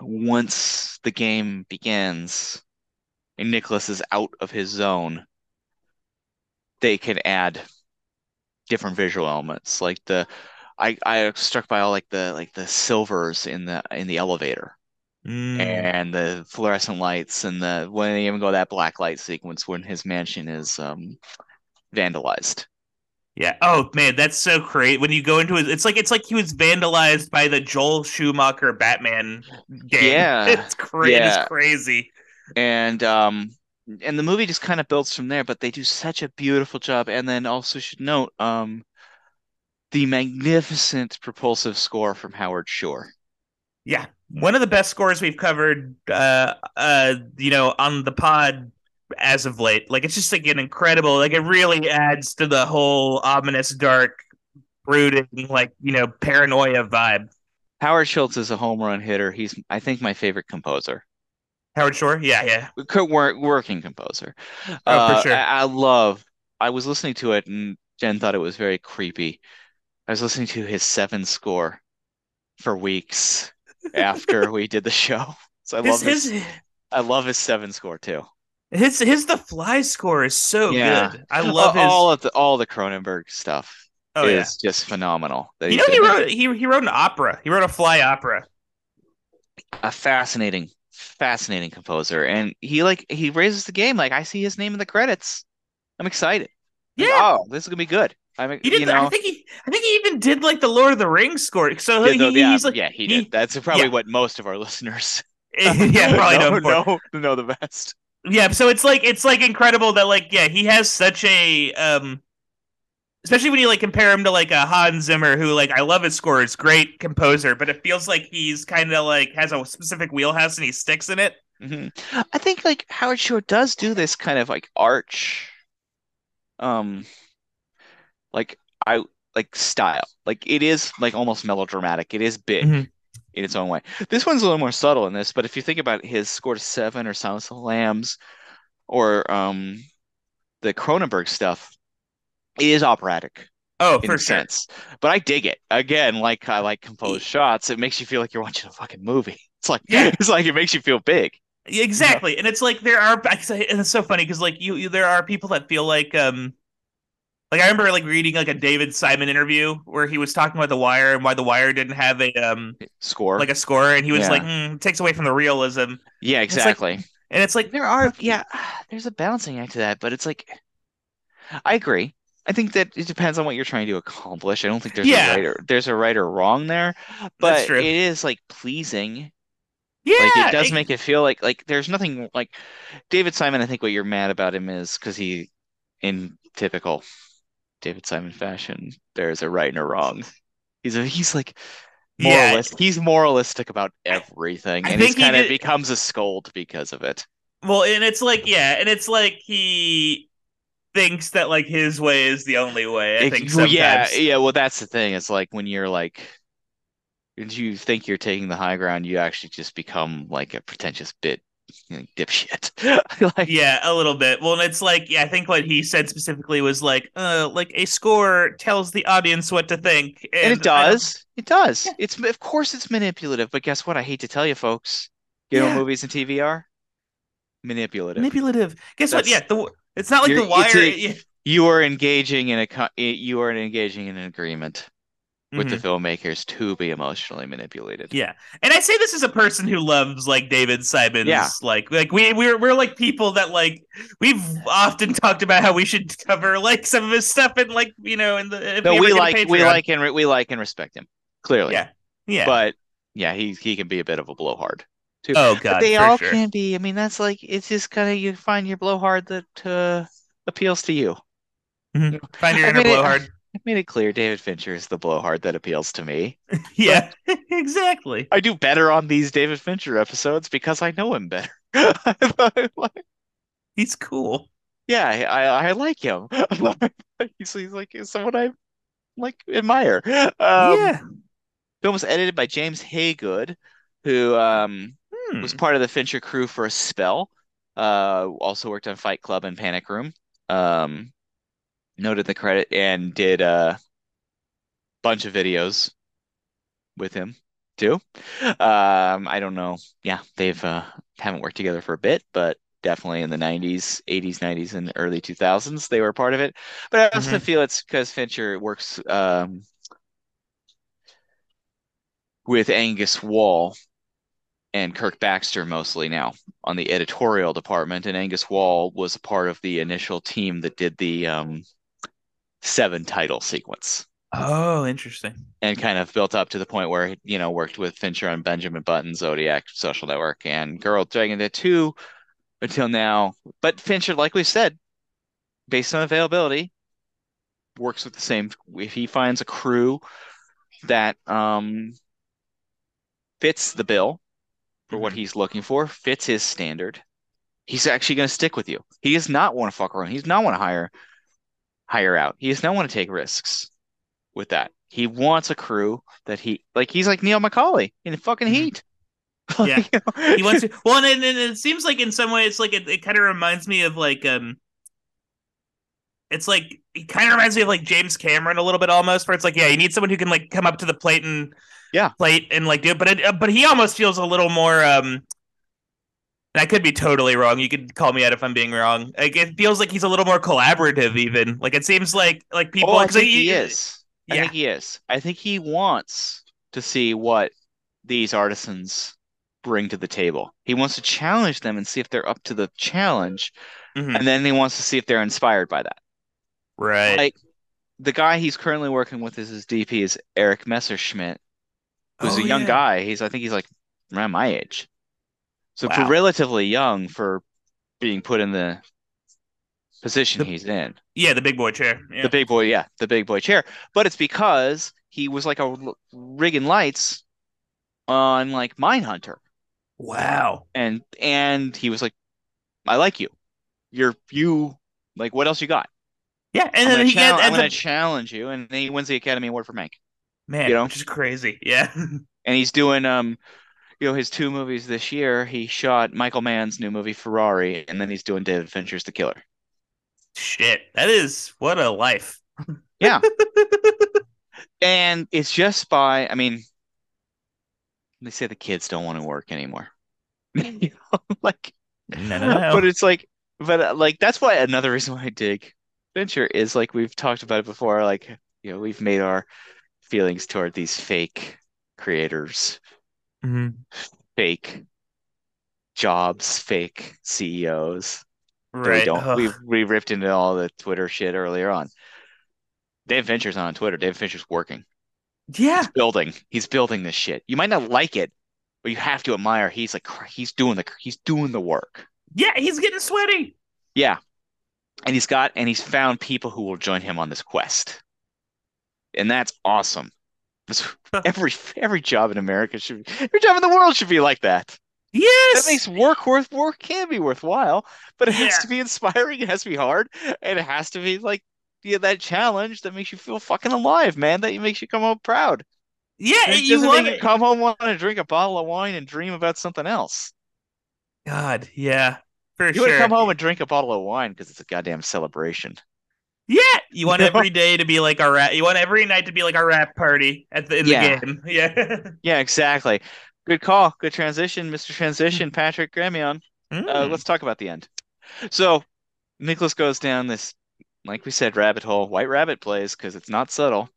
once the game begins and Nicholas is out of his zone, they can add different visual elements. Like the, I I struck by all like the like the silvers in the in the elevator Mm. and the fluorescent lights and the when they even go that black light sequence when his mansion is um vandalized. yeah. Oh man, that's so great. When you go into it, it's like it's like he was vandalized by the Joel Schumacher Batman game. Yeah. it's crazy. Yeah. It's crazy. and um and the movie just kind of builds from there but they do such a beautiful job and then also should note um the magnificent propulsive score from Howard Shore Yeah, one of the best scores we've covered. Uh, uh, you know, on the pod as of late. Like it's just like an incredible. Like it really adds to the whole ominous, dark, brooding, like you know, paranoia vibe. Howard Schultz is a home run hitter he's I think my favorite composer Howard Shore. Yeah, yeah. Co- wor- working composer Oh, for uh, sure. I-, I love I was listening to it and Jen thought it was very creepy I was listening to his seven score for weeks after we did the show so I love His his, his I love his seven score too his his the fly score is so Yeah. good. I love all, his. all of the all the Cronenberg stuff oh yeah. is just phenomenal. That You know he been wrote he he wrote an opera. He wrote a fly opera. a fascinating, fascinating composer, and he like he raises the game. Like I see his name in the credits. I'm excited. Like, Yeah. oh, this is gonna be good. I'm, He did. you know, I think he. I think he even did like the Lord of the Rings score. So he, no, yeah, he's like, yeah, he he- did. That's probably yeah. what most of our listeners yeah, probably know, known for. know, know the best. Yeah, so it's like it's like incredible that like yeah he has such a um, especially when you like compare him to like a Hans Zimmer who like I love his score, great composer, but it feels like he's kind of like has a specific wheelhouse and he sticks in it. hmm I think like Howard Shore does do this kind of like arch, um, like I like style. Like it is like almost melodramatic. It is big Mhm. in its own way. This one's a little more subtle in this, but if you think about his score to seven or Silence of the Lambs or um the Cronenberg stuff, it is operatic Oh, for a sure. sense. But I dig it. Again, like I like composed shots. It makes you feel like you're watching a fucking movie. It's like Yeah. it's like it makes you feel big. Exactly, and it's like there are, and it's so funny because like you, you, there are people that feel like, um, like I remember like reading like a David Simon interview where he was talking about The Wire and why The Wire didn't have a um Score. like a score, and he was Yeah. like, mm, it takes away from the realism, yeah, it's like- exactly. and it's like, There are, yeah, there's a balancing act to that, but it's like, I agree. I think that it depends on what you're trying to accomplish. I don't think there's Yeah. a right or there's a right or wrong there, but it is like pleasing. yeah, Like it does it- make it feel like like there's nothing like David Simon. I think what you're mad about him is because he, in typical David Simon fashion, there's a right and a wrong. He's a he's like yeah. He's moralistic about everything, I and he's think he kind of becomes a scold because of it. well, and it's like, yeah, and it's like he thinks that like his way is the only way. I It- think well, yeah, yeah. Well, that's the thing. It's like when you're like, when you think you're taking the high ground, you actually just become like a pretentious bit you know, dipshit. Like, Yeah, a little bit. Well, it's like, yeah, I think what he said specifically was like, uh, like a score tells the audience what to think, and it does. It does. Yeah. It's of course it's manipulative, but guess what? I hate to tell you, folks. You know, Yeah. movies and TV are manipulative. manipulative. Guess what? Yeah, the it's not like the wire. a- You are engaging in a you are engaging in an agreement with the Mhm. filmmakers to be emotionally manipulated. Yeah, and I say this as a person who loves like David Simon's, Yeah. like like we we're we're like people that like we've often talked about how we should cover like some of his stuff and like you know in the if No, ever we get a like we like and re- we like and respect him clearly. yeah yeah But yeah, he he can be a bit of a blowhard too. oh But god they all sure. can be. I mean, that's like it's just kind of you find your blowhard that uh, appeals to you. Mhm. Find your I inner mean, it- blowhard. I made it clear David Fincher is the blowhard that appeals to me. yeah, exactly. I do better on these David Fincher episodes because I know him better. He's cool. yeah, I, I I like him. he's, he's like someone I like admire. Um, yeah. film was edited by James Haygood, who um Hmm. was part of the Fincher crew for a spell. Uh, also worked on Fight Club and Panic Room. Um, noted the credit and did a bunch of videos with him too. Um, I don't know. Yeah, they've uh, haven't worked together for a bit, but definitely in the 90s, 80s, 90s, and early 2000s they were part of it. But I also Mhm. feel it's because Fincher works um, with Angus Wall and Kirk Baxter mostly now on the editorial department, and Angus Wall was a part of the initial team that did the um, seven title sequence Oh, interesting. and kind of built up to the point where you know worked with Fincher on Benjamin Button, Zodiac, Social Network, and Girl Dragon Tattoo until now. But Fincher, like we said, based on availability, works with the same. If he finds a crew that um, fits the bill for what Mhm. he's looking for, fits his standard, he's actually going to stick with you. He does not want to fuck around. He does not want to hire hire out. He does not want to take risks with that. He wants a crew that he like. He's like Neil McCauley in fucking Mhm. Heat. Yeah. You know? He wants to. Well, and, and, it seems like in some ways, like it, it kind of reminds me of like um. It's like it kind of reminds me of like James Cameron a little bit almost, where it's like, yeah, you need someone who can like come up to the plate and Yeah. plate and like do it, but it, but he almost feels a little more um. And I could be totally wrong. You could call me out if I'm being wrong. Like it feels like he's a little more collaborative, even. Like it seems like like people. Oh, I think he- he is. I yeah. think he is. I think he wants to see what these artisans bring to the table. He wants to challenge them and see if they're up to the challenge, Mhm. and then he wants to see if they're inspired by that. Right. Like the guy he's currently working with is his DP is Eric Messerschmidt, who's Oh, a young yeah. guy. He's I think he's like around my age. So Wow. relatively young for being put in the position The- he's in. Yeah, the big boy chair. Yeah. The big boy, yeah, the big boy chair. But it's because he was like a rigging lights on like Mindhunter. wow. And and he was like, I like you. You're you like what else you got? Yeah, and I'm then he chal- gets I'm ends gonna up- challenge you, and then he wins the Academy Award for Mank. man, you know? which is crazy. Yeah. And he's doing um, you know, his two movies this year. He shot Michael Mann's new movie Ferrari, and then he's doing David Fincher's The Killer. Shit. That is what a life. Yeah. And it's just by, I mean, they say the kids don't want to work anymore. You know, like, No, no, no. but it's like, but uh, like that's why another reason why I dig Fincher is like we've talked about it before. Like, you know, we've made our feelings toward these fake creators, Mhm. fake jobs, fake CEOs. We Right. don't. Ugh. We we ripped into all the Twitter shit earlier on. Dave Fincher's not on Twitter. Dave Fincher's working. Yeah. He's building. He's building this shit. You might not like it, but you have to admire. He's like he's doing the he's doing the work. Yeah, he's getting sweaty. Yeah. And he's got and he's found people who will join him on this quest. And that's awesome. Every every job in America should every job in the world should be like that. Yes. That makes work worth work can be worthwhile, but it has to be inspiring, it has to be hard, and it has to be like yeah, that challenge that makes you feel fucking alive, man, that makes you come home proud. yeah, It you doesn't want you come home want to drink a bottle of wine and dream about something else. God, yeah, for You want to sure. come home and drink a bottle of wine because it's a goddamn celebration. Yeah, you want every day to be like our rap. You want every night to be like our rap party at the in Yeah. the game. Yeah. Yeah, exactly. Good call. Good transition, Mr. Transition, Patrick Gremillion. Uh, Mm. let's talk about the end. So, Nicholas goes down this, like we said, rabbit hole. White Rabbit plays because it's not subtle.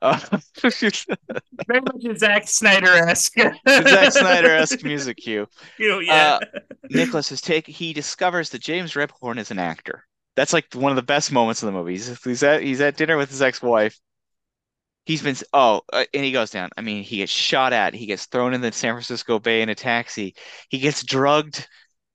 Uh, Very much a Zack Snyder esque. Zack Snyder-esque music cue. Yeah. Nicholas is take. He discovers that James Rebhorn is an actor. That's like one of the best moments of the movie. He's, he's at he's at dinner with his ex-wife. He's been oh, uh, and he goes down. I mean, he gets shot at. He gets thrown in the San Francisco Bay in a taxi. He gets drugged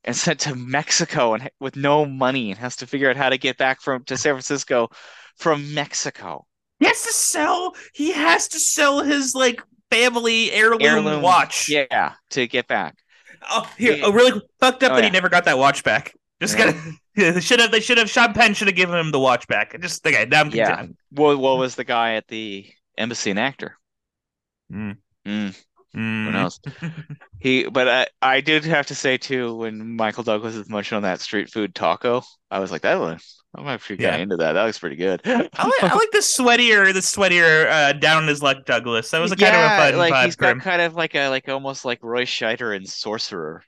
and sent to Mexico and with no money and has to figure out how to get back from to San Francisco from Mexico. he has to sell. He has to sell his like family heirloom, Heirloom, watch. Yeah, to get back. Oh, here. Yeah. Oh, really fucked up Oh, that yeah. he never got that watch back. Just Yeah. gotta. They should have. They should have. Sean Penn should have given him the watch back. Just okay. Now I'm Yeah. content. What what was the guy at the embassy an actor? Mm. Mm. Who Mm. knows? He, but I, I did have to say too, when Michael Douglas is munching on that street food taco, I was like, that one, I'm actually kind Yeah. of into that. That looks pretty good. I like, I like the sweatier, the sweatier, uh, down his luck, Douglas. That was a kind of a fun like vibe he's got kind of like a like almost like Roy Scheider and Sorcerer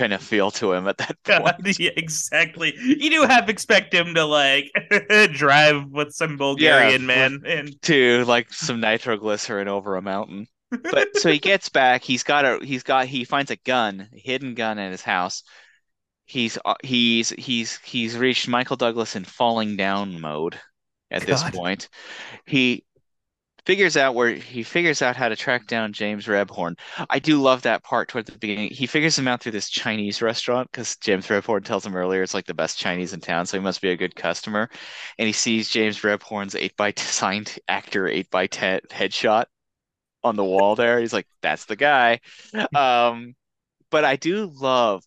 kind of feel to him at that point. yeah, exactly. You do have to expect him to like drive with some Bulgarian with- man, and to like some nitroglycerin over a mountain. But so he gets back. He's got a. He's got. He finds a gun, a hidden gun in his house. He's uh, he's he's he's reached Michael Douglas in falling down mode at this point. He figures out where he figures out how to track down James Rebhorn. I do love that part toward the beginning. He figures him out through this Chinese restaurant because James Rebhorn tells him earlier it's like the best Chinese in town, so he must be a good customer. And he sees James Rebhorn's eight by signed actor eight by ten headshot on the wall there. He's like, that's the guy. Um, but I do love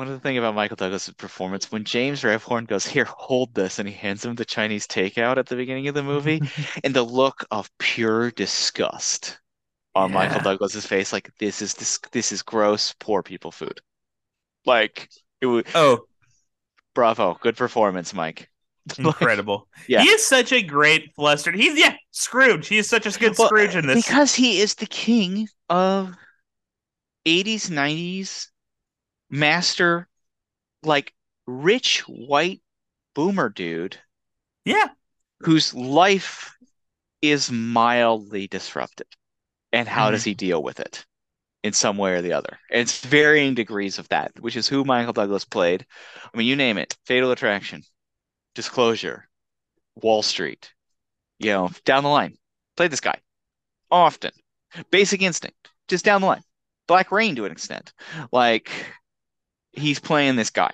one of the thing about Michael Douglas's performance when James Rebhorn goes, Here, hold this, and he hands him the Chinese takeout at the beginning of the movie, and the look of pure disgust on Michael Yeah. Douglas's face, like this is this this is gross, poor people food. Like it was oh, bravo, good performance, Mike. Like, incredible. yeah. He is such a great flustered. He's yeah, Scrooge. He is such a good Well, Scrooge in this. Because he is the king of 80s, 90s master, like rich white boomer dude yeah, whose life is mildly disrupted. And how does mm-hmm. he deal with it in some way or the other? And it's varying degrees of that, which is who Michael Douglas played. I mean, you name it Fatal Attraction, Disclosure, Wall Street, you know, down the line. Played this guy often. Basic Instinct, just down the line. Black Rain to an extent. Like, he's playing this guy.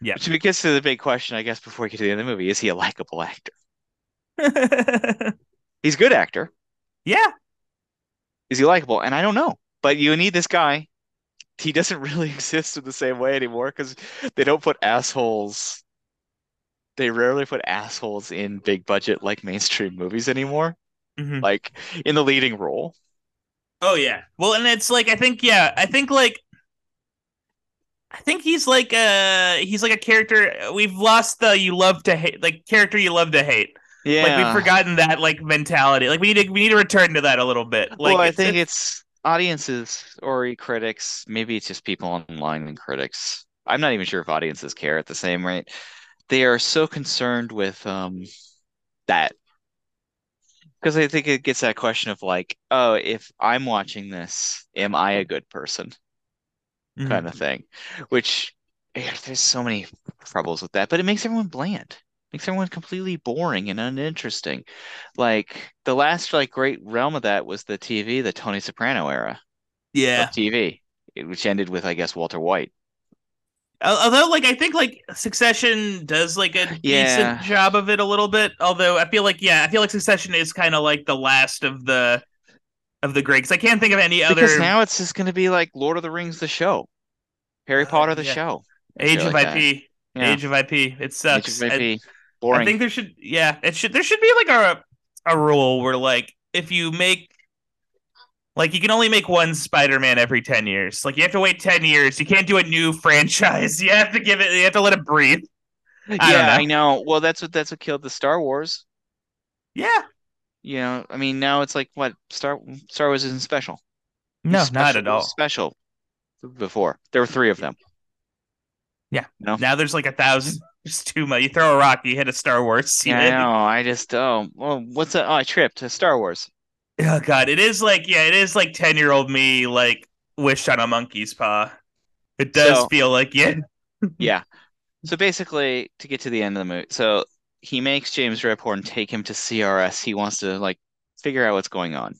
Yeah. So Which gets to the big question, I guess, before we get to the end of the movie is he a likable actor? He's a good actor. yeah. Is he likable? And I don't know. But you need this guy. He doesn't really exist in the same way anymore because they don't put assholes they rarely put assholes in big budget like mainstream movies anymore, Mhm. like in the leading role. Oh yeah. Well, and it's like I think yeah, I think like I think he's like a he's like a character we've lost the you love to hate like character you love to hate. Yeah. Like we've forgotten that like mentality. Like we need to we need to return to that a little bit. Like well, I think it's- it's audiences or critics. Maybe it's just people online and critics. I'm not even sure if audiences care at the same rate. They are so concerned with um that because I think it gets that question of like, oh, if I'm watching this, am I a good person? Mhm. kind of thing, which eh, there's so many troubles with that, but it makes everyone bland. Makes everyone completely boring and uninteresting. Like the last like great realm of that was the TV, the Tony Soprano era yeah. TV, which ended with I guess Walter White. Although, like, I think like Succession does like a Yeah. decent job of it a little bit. Although I feel like, yeah, I feel like Succession is kind of like the last of the of the great. Because I can't think of any other Because now it's just going to be like Lord of the Rings, the show, Harry Potter, the yeah. show, Age of like. IP. Yeah. Age of IP. It sucks. Age of I- IP. I, boring. think there should, yeah, it should. There should be like a a rule where like if you make like you can only make one Spider-Man every ten years. Like you have to wait ten years. You can't do a new franchise. You have to give it. You have to let it breathe. I yeah, know. I know. Well, that's what that's what killed the Star Wars. Yeah. You know, I mean, now it's like what Star Star Wars isn't special. No, Special- not at all. Special before. There were three of them. Yeah. No. Now there's like a thousand. It's too much. You throw a rock, you hit a Star Wars. you Yeah, I know? know. I just oh well, what's that? Oh, I tripped. Uh, Star Wars. Oh god, it is like yeah, it is like ten year old me like wished on a monkey's paw. It does So- feel like yeah. Yeah. So basically, to get to the end of the movie, so he makes James Rebhorn take him to CRS. He wants to like figure out what's going on.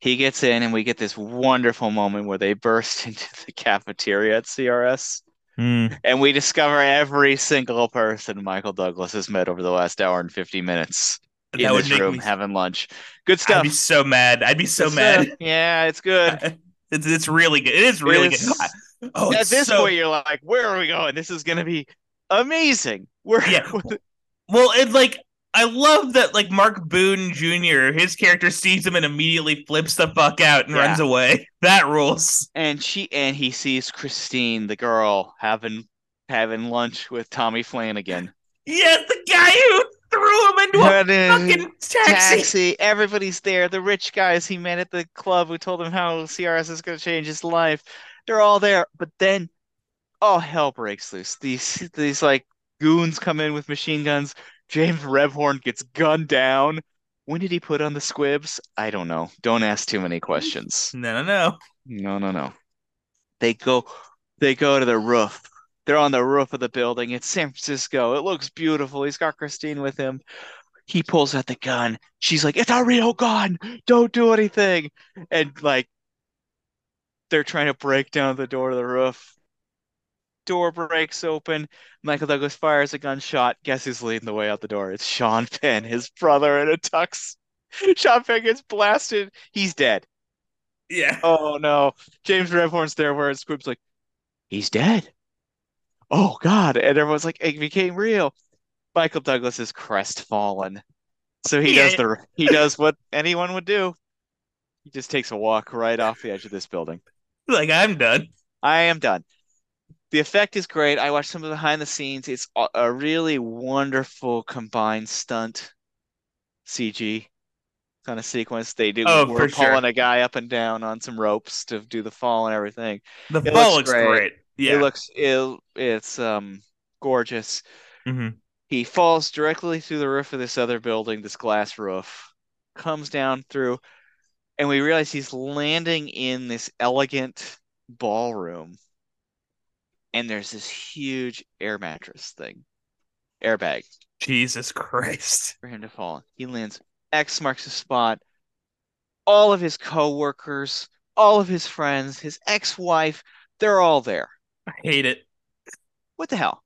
He gets in, and we get this wonderful moment where they burst into the cafeteria at CRS. Hmm. And we discover every single person Michael Douglas has met over the last hour and 50 minutes in That this room me. having lunch. Good stuff. I'd be so mad. I'd be so Good uh, mad. stuff. Yeah, it's good. It's it's really good. It is really It's- good. Oh, At this so point, you're like, where are we going? This is going to be amazing. We're Yeah. well. It like I love that like Mark Boone Jr. His character sees him and immediately flips the fuck out and Yeah. runs away. That rules. and she and he sees Christine, the girl, having having lunch with Tommy Flanagan. Yeah, the guy who threw him into a And, fucking taxi. taxi. Everybody's there. The rich guys he met at the club who told him how CRS is going to change his life. They're all there. But then all hell breaks loose. These these like goons come in with machine guns. James Rebhorn gets gunned down. When did he put on the squibs? I don't know. Don't ask too many questions. No, no, no. No, no, no. They go they go to the roof. They're on the roof of the building. It's San Francisco. It looks beautiful. He's got Christine with him. He pulls out the gun. She's like, "It's a real gun. Don't do anything." And like they're trying to break down the door to the roof. Door breaks open. Michael Douglas fires a gunshot. Guess who's leading the way out the door? It's Sean Penn, his brother in a tux. Sean Penn gets blasted. He's dead. Yeah. Oh no. James Rebhorn's there where Squib's like, he's dead. Oh God. And everyone's like, it became real. Michael Douglas is crestfallen. So he does the he does what anyone would do. He just takes a walk right off the edge of this building. Like I'm done. I am done. The effect is great. I watched some of the behind the scenes. It's a, really wonderful combined stunt CG kind of sequence. They do Oh, we're for sure. pulling a guy up and down on some ropes to do the fall and everything. The It fall looks looks great. great. Yeah. It looks it, it's um gorgeous. Mhm. He falls directly through the roof of this other building, this glass roof, comes down through, and we realize he's landing in this elegant ballroom. And there's this huge air mattress thing, airbag Jesus Christ. for him to fall. He lands. X marks the spot. All of his co-workers, all of his friends, his ex-wife, they're all there. I hate it. What the hell?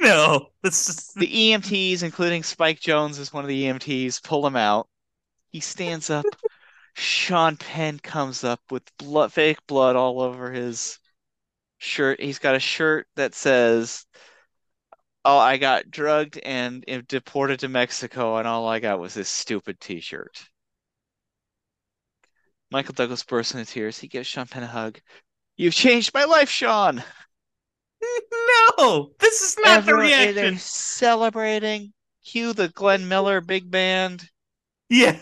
No. This is The EMTs, including Spike Jonze, is one of the EMTs, pull him out. He stands up. Sean Penn comes up with blood, fake blood all over his shirt. He's got a shirt that says, oh, I got drugged and deported to Mexico, and all I got was this stupid T-shirt. Michael Douglas bursts into tears. He gives Sean Penn a hug. You've changed my life, Sean. No, this is not Everyone, the they're reaction. celebrating. Cue the Glenn Miller big band. Yeah,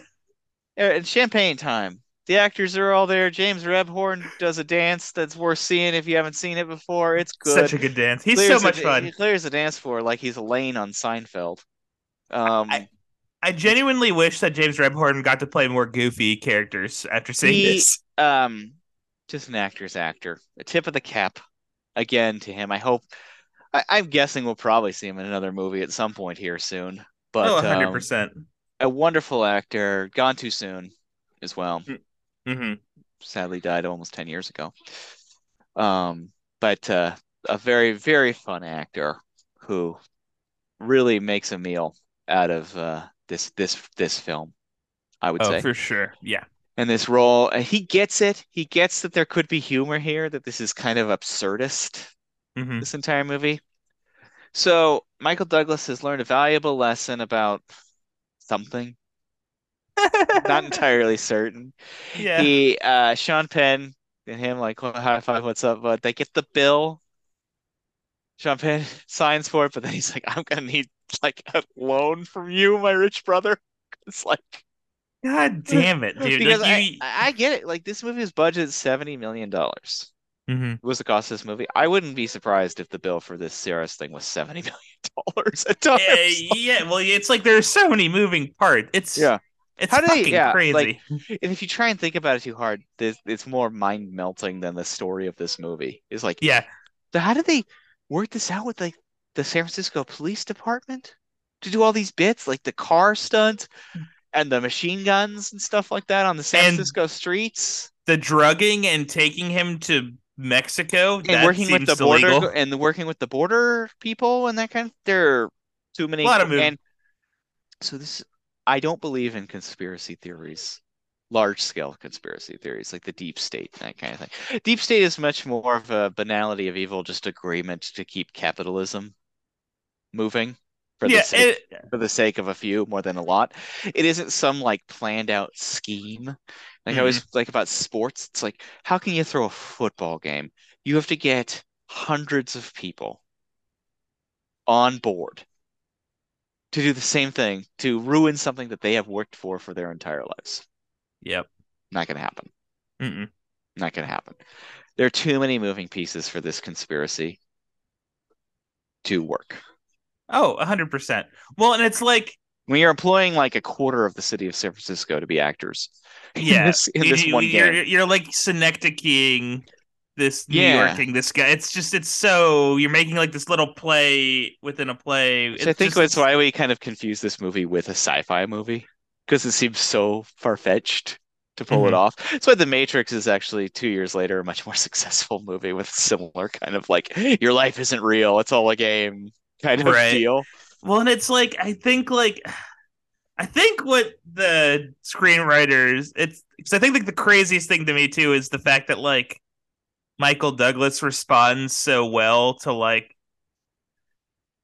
Uh, It's champagne time. The actors are all there. James Rebhorn does a dance that's worth seeing if you haven't seen it before. It's good. such a good dance. He's Clears so much the, fun. He clears the dance floor like he's Elaine on Seinfeld. Um, I- I genuinely wish that James Rebhorn got to play more goofy characters after seeing He- this. um, just an actor's actor. A tip of the cap again to him. I hope. I, I'm guessing we'll probably see him in another movie at some point here soon. But oh, um, 100%. a wonderful actor, gone too soon as well. Hmm Sadly, died almost ten years ago. Um, but uh, a very very fun actor who really makes a meal out of uh, this this this film. I would Oh, say. for sure. Yeah. and this role. He gets it. He gets that there could be humor here, that this is kind of absurdist, hmm this entire movie. So Michael Douglas has learned a valuable lesson about something. Not entirely certain. yeah. He, uh, Sean Penn and him, like, "Well, high five, what's up, But They get the bill. Sean Penn signs for it, but then he's like, I'm gonna need like a loan from you, my rich brother. It's like God damn it, dude. because you- I, I get it. Like this movie's budget is seventy million dollars. Mhm. was the cost of this movie. I wouldn't be surprised if the bill for this Cirrus thing was seventy million dollars. Yeah, yeah, well, it's like there's so many moving parts. It's Yeah. It's How do they- fucking yeah, crazy. like- And if you try and think about it too hard, this it's more mind melting than the story of this movie. It's like, yeah, so how did they work this out with like the San Francisco Police Department to do all these bits, like the car stunt and the machine guns and stuff like that on the San And- Francisco streets, the drugging and taking him to Mexico and working with the border illegal. and working with the border people and that kind of. There are too many. A lot of mov- and so this, I don't believe in conspiracy theories, large scale conspiracy theories like the deep state that kind of thing. Deep state is much more of a banality of evil, just agreement to keep capitalism moving for the Yeah, sake it, for the sake of a few more than a lot. It isn't some like planned out scheme. Like I always mm-hmm. like about sports, it's like how can you throw a football game? You have to get hundreds of people on board to do the same thing to ruin something that they have worked for for their entire lives. yep. Not to happen. Mm-mm. Not to happen. There are too many moving pieces for this conspiracy to work. Oh, 100%. Well, and it's like When you're employing like a quarter of the city of San Francisco to be actors in yeah, this, in this one you're game. you're like synecdocheing this New Yeah. Yorking this guy. It's just it's so you're making like this little play within a play. So I think just- that's why we kind of confuse this movie with a sci-fi movie because it seems so far-fetched to pull it Mhm. off. That's why The Matrix is actually two years later a much more successful movie with similar kind of like your life isn't real, it's all a game kind of Right. deal. Well, and it's like I think like I think what the screenwriters it's because I think like the craziest thing to me too is the fact that like Michael Douglas responds so well to like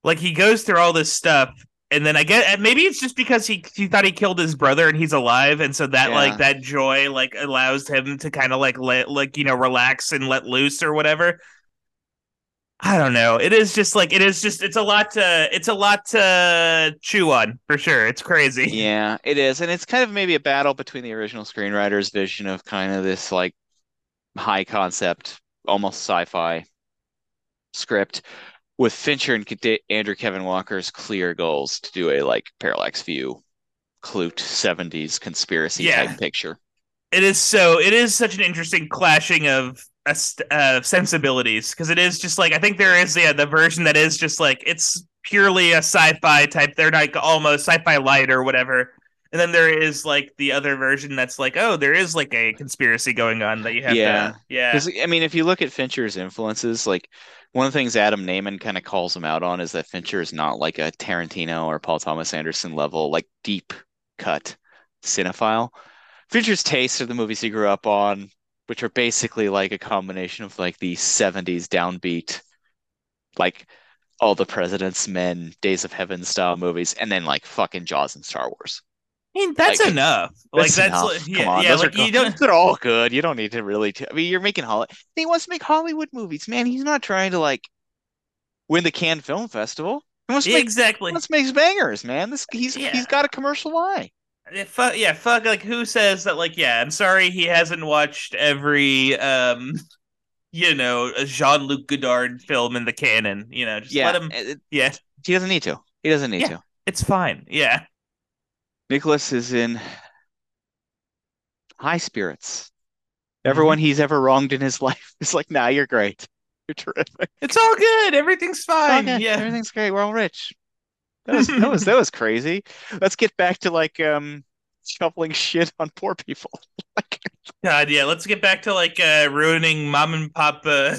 like he goes through all this stuff and then I get maybe it's just because he he thought he killed his brother and he's alive and so that Yeah. like that joy like allows him to kind of like let like you know relax and let loose or whatever. I don't know. It is just like it is just it's a lot to it's a lot to chew on for sure. It's crazy. Yeah, it is. And it's kind of maybe a battle between the original screenwriter's vision of kind of this like high concept, almost sci-fi script with Fincher and Andrew Kevin Walker's clear goals to do a like parallax view, Klute 70s conspiracy Yeah. type picture. It is so it is such an interesting clashing of uh, sensibilities because it is just like I think there is yeah the version that is just like it's purely a sci-fi type. They're like almost sci-fi light or whatever. And then there is like the other version that's like, oh, there is like a conspiracy going on that you have Yeah. to, yeah, Because I mean, if you look at Fincher's influences, like one of the things Adam Nayman kind of calls him out on is that Fincher is not like a Tarantino or Paul Thomas Anderson level, like deep cut cinephile. Fincher's tastes are the movies he grew up on, which are basically like a combination of like the 70s downbeat, like all the President's Men, Days of Heaven style movies, and then like fucking Jaws and Star Wars. I mean, that's Like, enough. Like That's that's enough. like, Come yeah, on, yeah. those Like are you don't. They're all good. You don't need to really. T- I mean, you're making Hollywood. He wants to make Hollywood movies, man. He's not trying to like win the Cannes Film Festival. He wants to make. Exactly. He wants to make bangers, man. This he's Yeah. he's got a commercial eye. Yeah, fuck, yeah, fuck. Like, who says that? Like, yeah, I'm sorry, he hasn't watched every, um, you know, Jean Luc Godard film in the canon. You know, just Yeah, let him. it- Yeah, he doesn't need to. He doesn't need Yeah. to. it's fine. Yeah, Nicholas is in high spirits. Mm-hmm. Everyone he's ever wronged in his life is like, nah, you're great. You're terrific. it's all good. Everything's fine. Yeah, everything's great. We're all rich. That was that was that was crazy. Let's get back to like um shoveling shit on poor people. Like God, yeah. Let's get back to like uh, ruining mom and pop uh,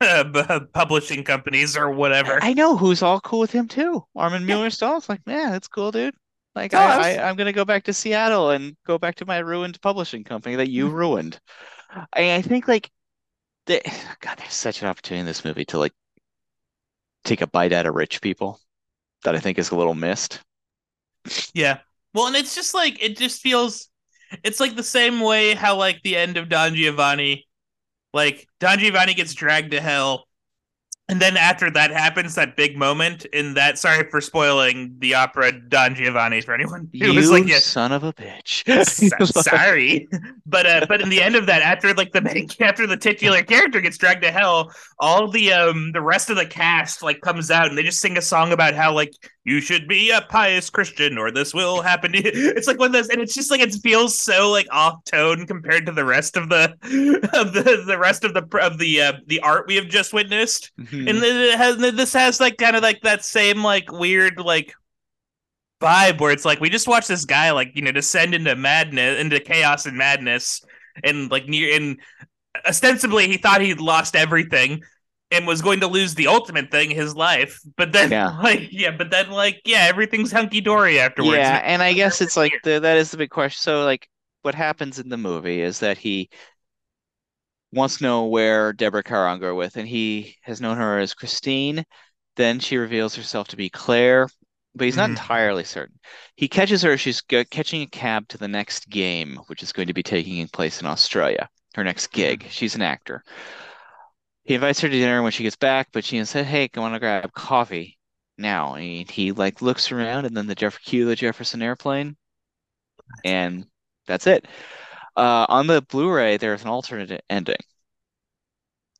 uh, publishing companies or whatever. I know who's all cool with him too. Armin Mueller Stahl's like, yeah, that's cool, dude. Like Oh, I, was- I I'm gonna go back to Seattle and go back to my ruined publishing company that you mm. ruined. I, I think like the God, there's such an opportunity in this movie to like take a bite out of rich people that I think is a little missed. Yeah. Well, and it's just like it just feels it's like the same way how like the end of Don Giovanni like Don Giovanni gets dragged to hell and then after that happens that big moment in that sorry for spoiling the opera Don Giovanni for anyone who You was like yeah, son of a bitch. Sorry. But uh but in the end of that after like the main after the titular character gets dragged to hell all the um the rest of the cast like comes out and they just sing a song about how like you should be a pious christian or this will happen to you. It's like one of those and it's just like it feels so like off tone compared to the rest of the of the the rest of the of the uh, the art we have just witnessed And hmm. it has this has like kind of like that same like weird like vibe where it's like we just watched this guy like you know descend into madness into chaos and madness and like near and ostensibly he thought he'd lost everything and was going to lose the ultimate thing his life but then Yeah. like yeah but then like yeah everything's hunky-dory afterwards Yeah, and I guess it's like the, that is the big question. So like what happens in the movie is that he wants to know where Deborah Carr go with, and he has known her as Christine. Then she reveals herself to be Claire, but he's not Mhm. entirely certain. He catches her, she's go- catching a cab to the next game, which is going to be taking place in Australia, her next gig. She's an actor. He invites her to dinner when she gets back, but she said, Hey, I want to grab coffee now. And he, he like looks around and then the Jeff cue the Jefferson airplane, and that's it. Uh, on the Blu-ray, there's an alternate ending.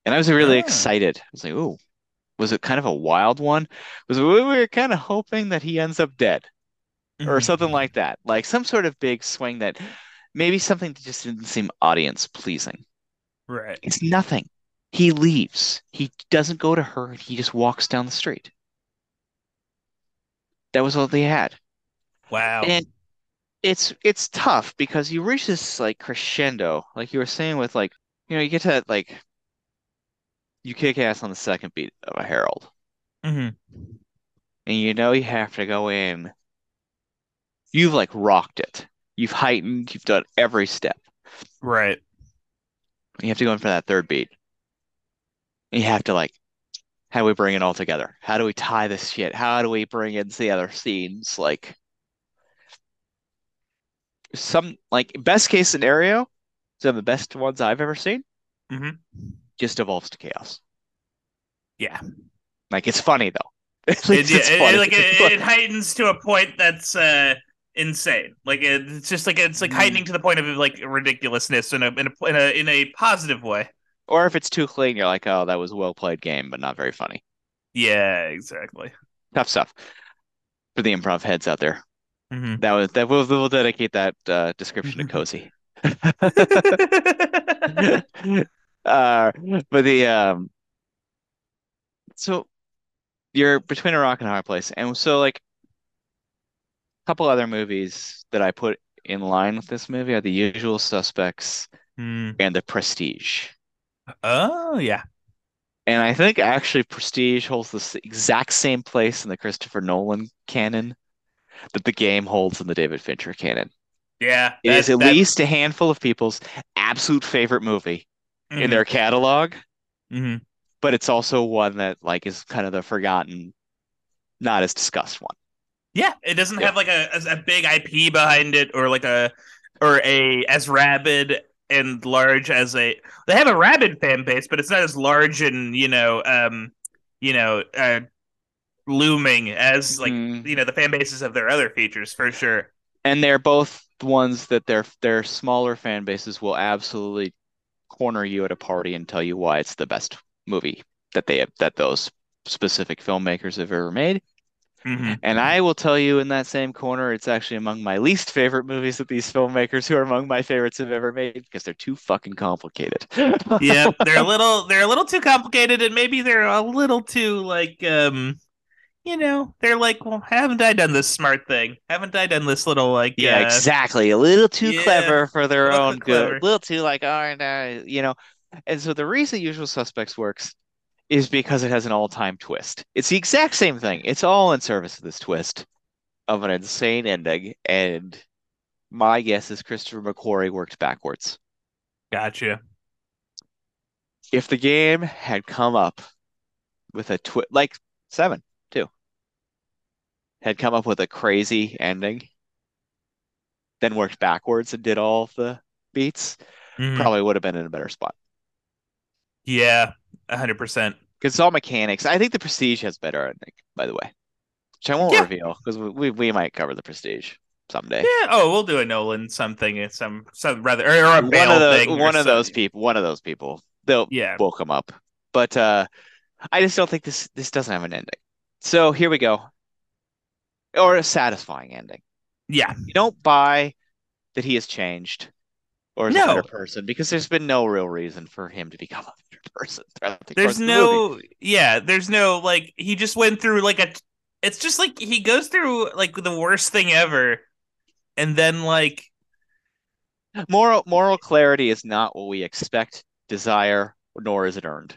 And I was really Ah. excited. I was like, ooh, was it kind of a wild one? Was we were kind of hoping that he ends up dead or Mhm. something like that. Like some sort of big swing that maybe something that just didn't seem audience pleasing. right It's nothing. He leaves. He doesn't go to her. He just walks down the street. That was all they had. wow And it's it's tough because you reach this like crescendo, like you were saying with like, you know, you get to that like you kick ass on the second beat of a Harold. Mhm. And you know you have to go in. You've like rocked it. You've heightened, you've done every step. right You have to go in for that third beat. And you have to like, how do we bring it all together? How do we tie this shit? How do we bring in the other scenes? Like some like best case scenario, some of the best ones I've ever seen, Mhm. just evolves to chaos. yeah Like it's funny though. It, it's it- funny. like it, it heightens to a point that's uh insane like it, it's just like it's like Mm. heightening to the point of like ridiculousness in a in a in a, in a positive way Or if it's too clean, you're like, oh, that was a well played game, but not very funny. yeah exactly Tough stuff for the improv heads out there. Mhm. That was that we'll, we'll dedicate that uh, description to Cozy. uh, but the um, so you're between a rock and a hard place, and so like a couple other movies that I put in line with this movie are The Usual Suspects Hmm. and The Prestige. oh yeah And I think actually Prestige holds the exact same place in the Christopher Nolan canon that the game holds in the David Fincher canon. yeah It is at that- least a handful of people's absolute favorite movie in Mhm. their catalog, Mhm. but it's also one that like is kind of the forgotten not as discussed one. Yeah, it doesn't Yeah. have like a, a a big IP behind it, or like a or a as rabid and large as a. They have a rabid fan base, but it's not as large and you know, um, you know, uh, looming as like Mhm. you know the fan bases of their other features for sure. and they're both ones that their their smaller fan bases will absolutely corner you at a party and tell you why it's the best movie that they have that those specific filmmakers have ever made. Mhm. And I will tell you in that same corner, it's actually among my least favorite movies that these filmmakers who are among my favorites have ever made because they're too fucking complicated. yeah, they're a little they're a little too complicated, and maybe they're a little too like um, you know, they're like, well, haven't I done this smart thing? Haven't I done this little like Yeah, uh, exactly. A little too yeah, clever for their own good. clever. A little too like, oh, no, you know. And so the reason Usual Suspects works is because it has an all-time twist. It's the exact same thing. It's all in service of this twist of an insane ending. And my guess is Christopher McQuarrie worked backwards. Gotcha. If the game had come up with a twist, like Seven, had come up with a crazy ending, then worked backwards and did all the beats, Mhm. probably would have been in a better spot. Yeah, hundred percent. Because it's all mechanics. I think the Prestige has better ending, by the way, which I won't Yeah. reveal because we, we we might cover the Prestige someday. Yeah. Oh, we'll do a Nolan something. It's some some rather or, or a One Bale of thing. one of those people, one of those people, they'll Yeah. will come up. But uh, I just don't think this this doesn't have an ending. So here we go, or a satisfying ending. Yeah. You don't buy that he has changed or is a better person because there's been no real reason for him to become a better person throughout the There's of the no. Yeah. There's no like. He just went through like a. It's just like he goes through like the worst thing ever, and then like Moral moral clarity is not what we expect, desire, nor is it earned.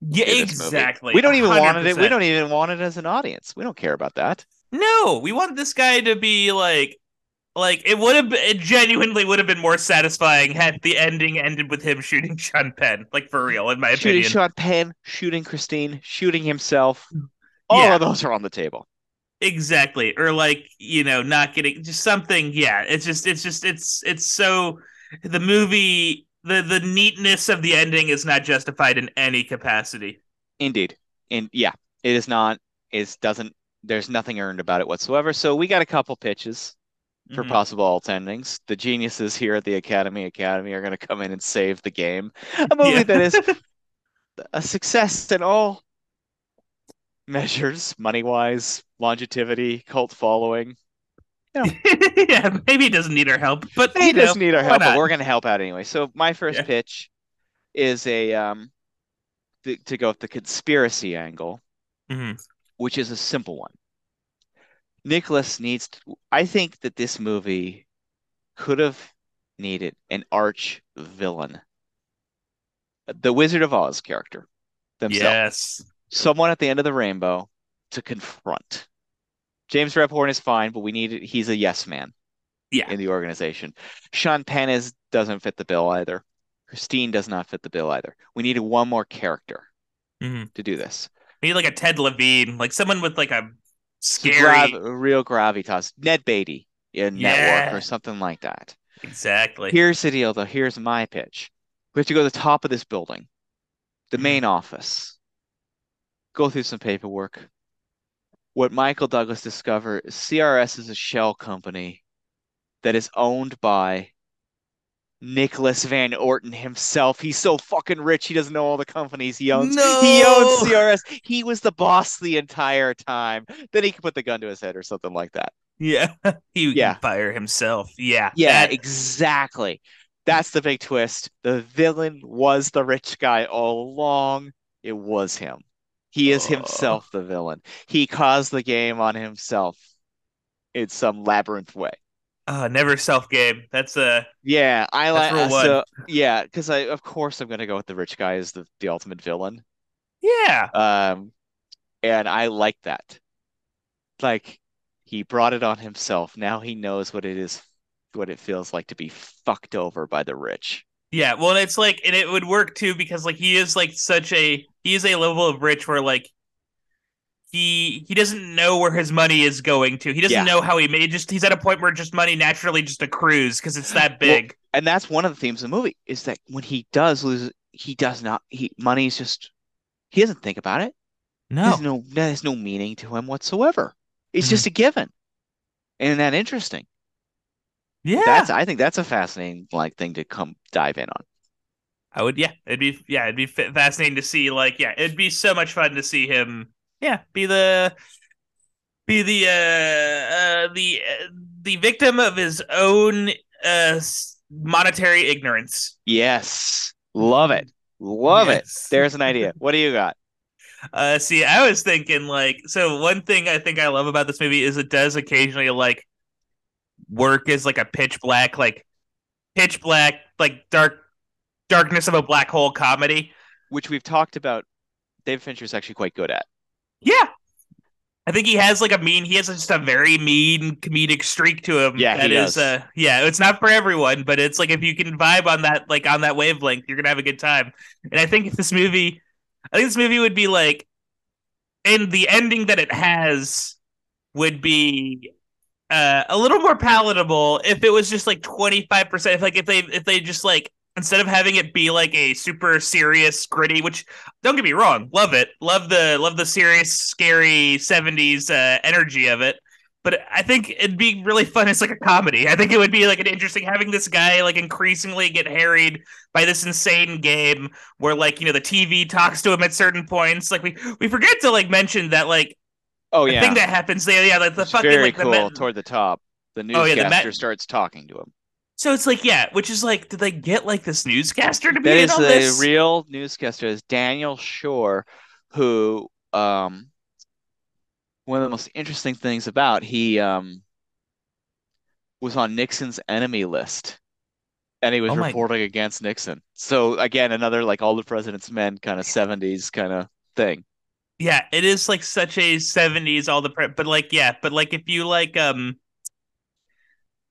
yeah, in this movie. exactly. We don't even want it. We don't even want it as an audience. We don't care about that. No, we want this guy to be like, like it would have. It genuinely would have been more satisfying had the ending ended with him shooting Sean Penn, like for real, in my Shooting opinion. Shooting Sean Penn, shooting Christine, shooting himself. All Yeah. of those are on the table. Exactly, or like you know, not getting just something. Yeah, it's just, it's just, it's, it's so the movie. The, the neatness of the ending is not justified in any capacity. Indeed. And yeah, it is not. It doesn't. There's nothing earned about it whatsoever. So we got a couple pitches for Mhm. possible alt endings. The geniuses here at the Academy Academy are going to come in and save the game. A movie Yeah. that is a success in all measures, money wise, longevity, cult following. yeah, maybe he doesn't need our help, but He you know, doesn't need our help, but we're going to help out anyway. So my first Yeah. pitch is a um th- to go with the conspiracy angle, Mhm. Which is a simple one. Nicholas needs to, I think that this movie could have needed an arch villain. The Wizard of Oz character themselves. Yes. Someone at the end of the rainbow to confront. James Rebhorn is fine, but we need he's a yes man Yeah. in the organization. Sean Penn is doesn't fit the bill either. Christine does not fit the bill either. We needed one more character Mhm. to do this. Maybe like a Ted Levine, like someone with like a scary. grav- real gravitas. Ned Beatty in Yeah. Network or something like that. Exactly. Here's the deal, though. Here's my pitch. We have to go to the top of this building, the Mhm. main office, go through some paperwork. What Michael Douglas discovered CRS is a shell company that is owned by Nicholas Van Orton himself. He's so fucking rich, he doesn't know all the companies he owns. He owns CRS. He was the boss the entire time. Then he could put the gun to his head or something like that. Yeah. he Yeah. fire himself. Yeah. Yeah, That- exactly. That's the big twist. The villain was the rich guy all along. It was him. He is Oh. himself the villain. He caused the game on himself in some labyrinth way. Uh, never self game. That's a Yeah, I like so yeah, because I of course I'm gonna go with the rich guy as the, the ultimate villain. yeah. Um, and I like that. Like he brought it on himself. Now he knows what it is, what it feels like to be fucked over by the rich. Yeah, well, it's like, and it would work too because like he is like such a he is a level of rich where like he he doesn't know where his money is going to. He doesn't Yeah. know how he made. Just he's at a point where just money naturally just accrues because it's that big. and that's one of the themes of the movie is that when he does lose, he does not. He money's just he doesn't think about it. no, There's no there's no meaning to him whatsoever. It's Mhm. just a given. Isn't that interesting. yeah, That's I think that's a fascinating like thing to come dive in on. I would. Yeah, it'd be yeah, it'd be fascinating to see. Like, yeah, it'd be so much fun to see him. Yeah, be the be the uh, uh the uh, the victim of his own uh monetary ignorance. Yes. Love it. Love it. There's an idea. What do you got? Uh, see, I was thinking like, so one thing I think I love about this movie is it does occasionally like work as like a pitch black, like pitch black, like dark darkness of a black hole comedy. Which we've talked about David is actually quite good at. Yeah, I think he has like a mean. He has just a very mean comedic streak to him. Yeah, he that is, does. uh, yeah, it's not for everyone, but it's like if you can vibe on that, like on that wavelength, you're gonna have a good time. And I think if this movie, I think this movie would be like, and the ending that it has would be uh, a little more palatable if it was just like 25%. If like if they if they just like instead of having it be like a super serious, gritty, which don't get me wrong, love it. Love the love the serious, scary 70s uh, energy of it. But I think it'd be really fun as like a comedy. I think it would be like an interesting having this guy like increasingly get harried by this insane game where like you know the TV talks to him at certain points. Like we we forget to like mention that like Oh the yeah. thing that happens there, yeah, like the It's fucking very like the cool toward the top. The Oh, yeah, the newscaster starts talking to him. So it's like, yeah, which is like, did they get like this newscaster to be That in is on the this? real newscaster is Daniel Schorr, who um one of the most interesting things about he um was on Nixon's enemy list. And he was Oh my- reporting against Nixon. So again, another like all the president's men kind of 70s kind of thing. Yeah, it is like such a 70s all the pre- but like yeah, but like if you like um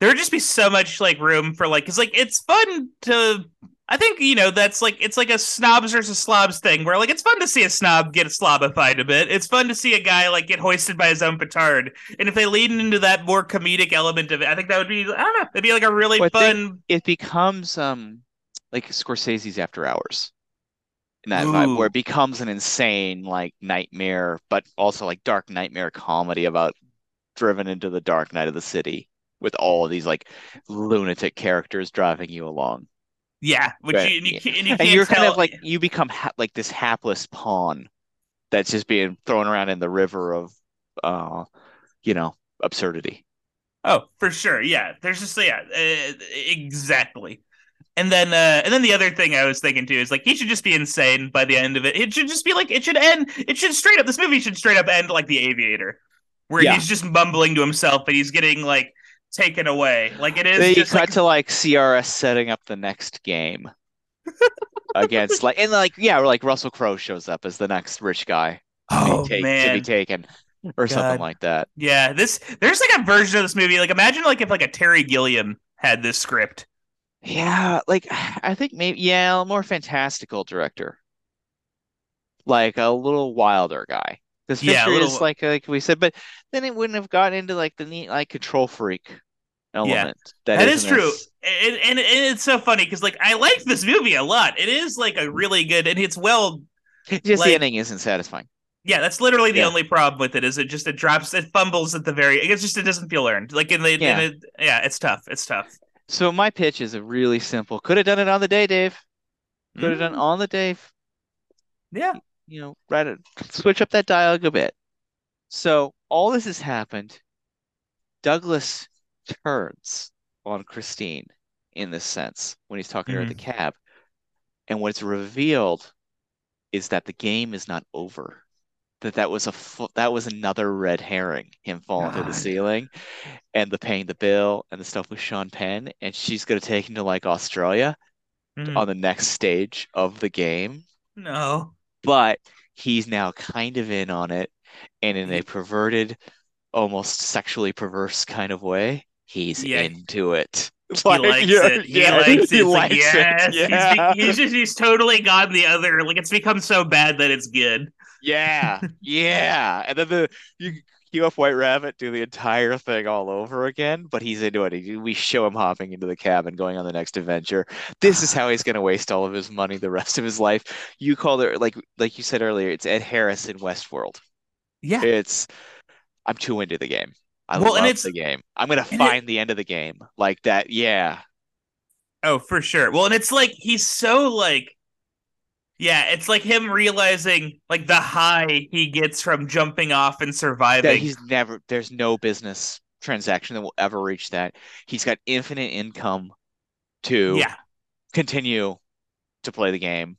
there would just be so much like room for like cuz like it's fun to I think you know that's like it's like a snobs versus slobs thing where like it's fun to see a snob get slobified a bit. It's fun to see a guy like get hoisted by his own petard. And if they lean into that more comedic element of it, I think that would be I don't know, it'd be like a really Well, fun It becomes um like Scorsese's After Hours. In that vibe, where it becomes an insane like nightmare, but also like dark nightmare comedy about driven into the dark night of the city with all of these like lunatic characters driving you along. yeah, which Right, you, and you, yeah. can't, and you And you're kind of like you become ha like this hapless pawn that's just being thrown around in the river of uh you know absurdity. Oh, for sure. Yeah. There's just yeah, uh, exactly. And then uh and then the other thing I was thinking too is like he should just be insane by the end of it. It should just be like it should end it should straight up this movie should straight up end like the aviator where Yeah. he's just mumbling to himself and he's getting like taken away. Like it is Then you just cut like to like CRS setting up the next game against like and like yeah, like Russell Crowe shows up as the next rich guy to be oh take- to be taken or something like that. Yeah, this there's like a version of this movie. Like imagine like if like a Terry Gilliam had this script. Yeah, like I think maybe yeah, a more fantastical director, like a little wilder guy. Because Yeah, is like like we said, but then it wouldn't have gotten into like the neat like control freak element. That is isn't true. as- And, and, and it's so funny because like I like this movie a lot. It is like a really good and it's well Just like- the ending isn't satisfying. Yeah, that's literally the Yeah. only problem with it. Is it just it drops, it fumbles at the very. It's just it doesn't feel earned. Like in the, Yeah. in it, yeah, it's tough. It's tough. So my pitch is a really simple. Could have done it on the day, Dave. Could have done Mm, on the day. Yeah, You know, right. Switch up that dialogue a bit. So all this has happened. Douglas turns on Christine in this sense when he's talking to her at the cab, and what's revealed is that the game is not over. That that was a fu- that was another red herring, him falling through the ceiling, and the paying the bill and the stuff with Sean Penn, and she's gonna take him to like Australia Mhm. on the next stage of the game, no. But he's now kind of in on it, and in a mm-hmm. perverted, almost sexually perverse kind of way, he's Yeah. into it. He likes it. He likes it. Like, yes. He's, he's just he's totally gone the other. Like it's become so bad that it's good. Yeah, yeah. And then the you queue up White Rabbit, do the entire thing all over again, but he's into it. We show him hopping into the cabin, going on the next adventure. This is how he's going to waste all of his money the rest of his life. You called it like like you said earlier. It's Ed Harris in Westworld. Yeah. It's I'm too into the game. I Well, and love it's- the game. I'm gonna and it- find the end of the game like that. Yeah, Oh, for sure. Well, and it's like he's so like yeah, it's like him realizing like the high he gets from jumping off and surviving. that he's never. There's no business transaction that will ever reach that. He's got infinite income to Yeah. continue to play the game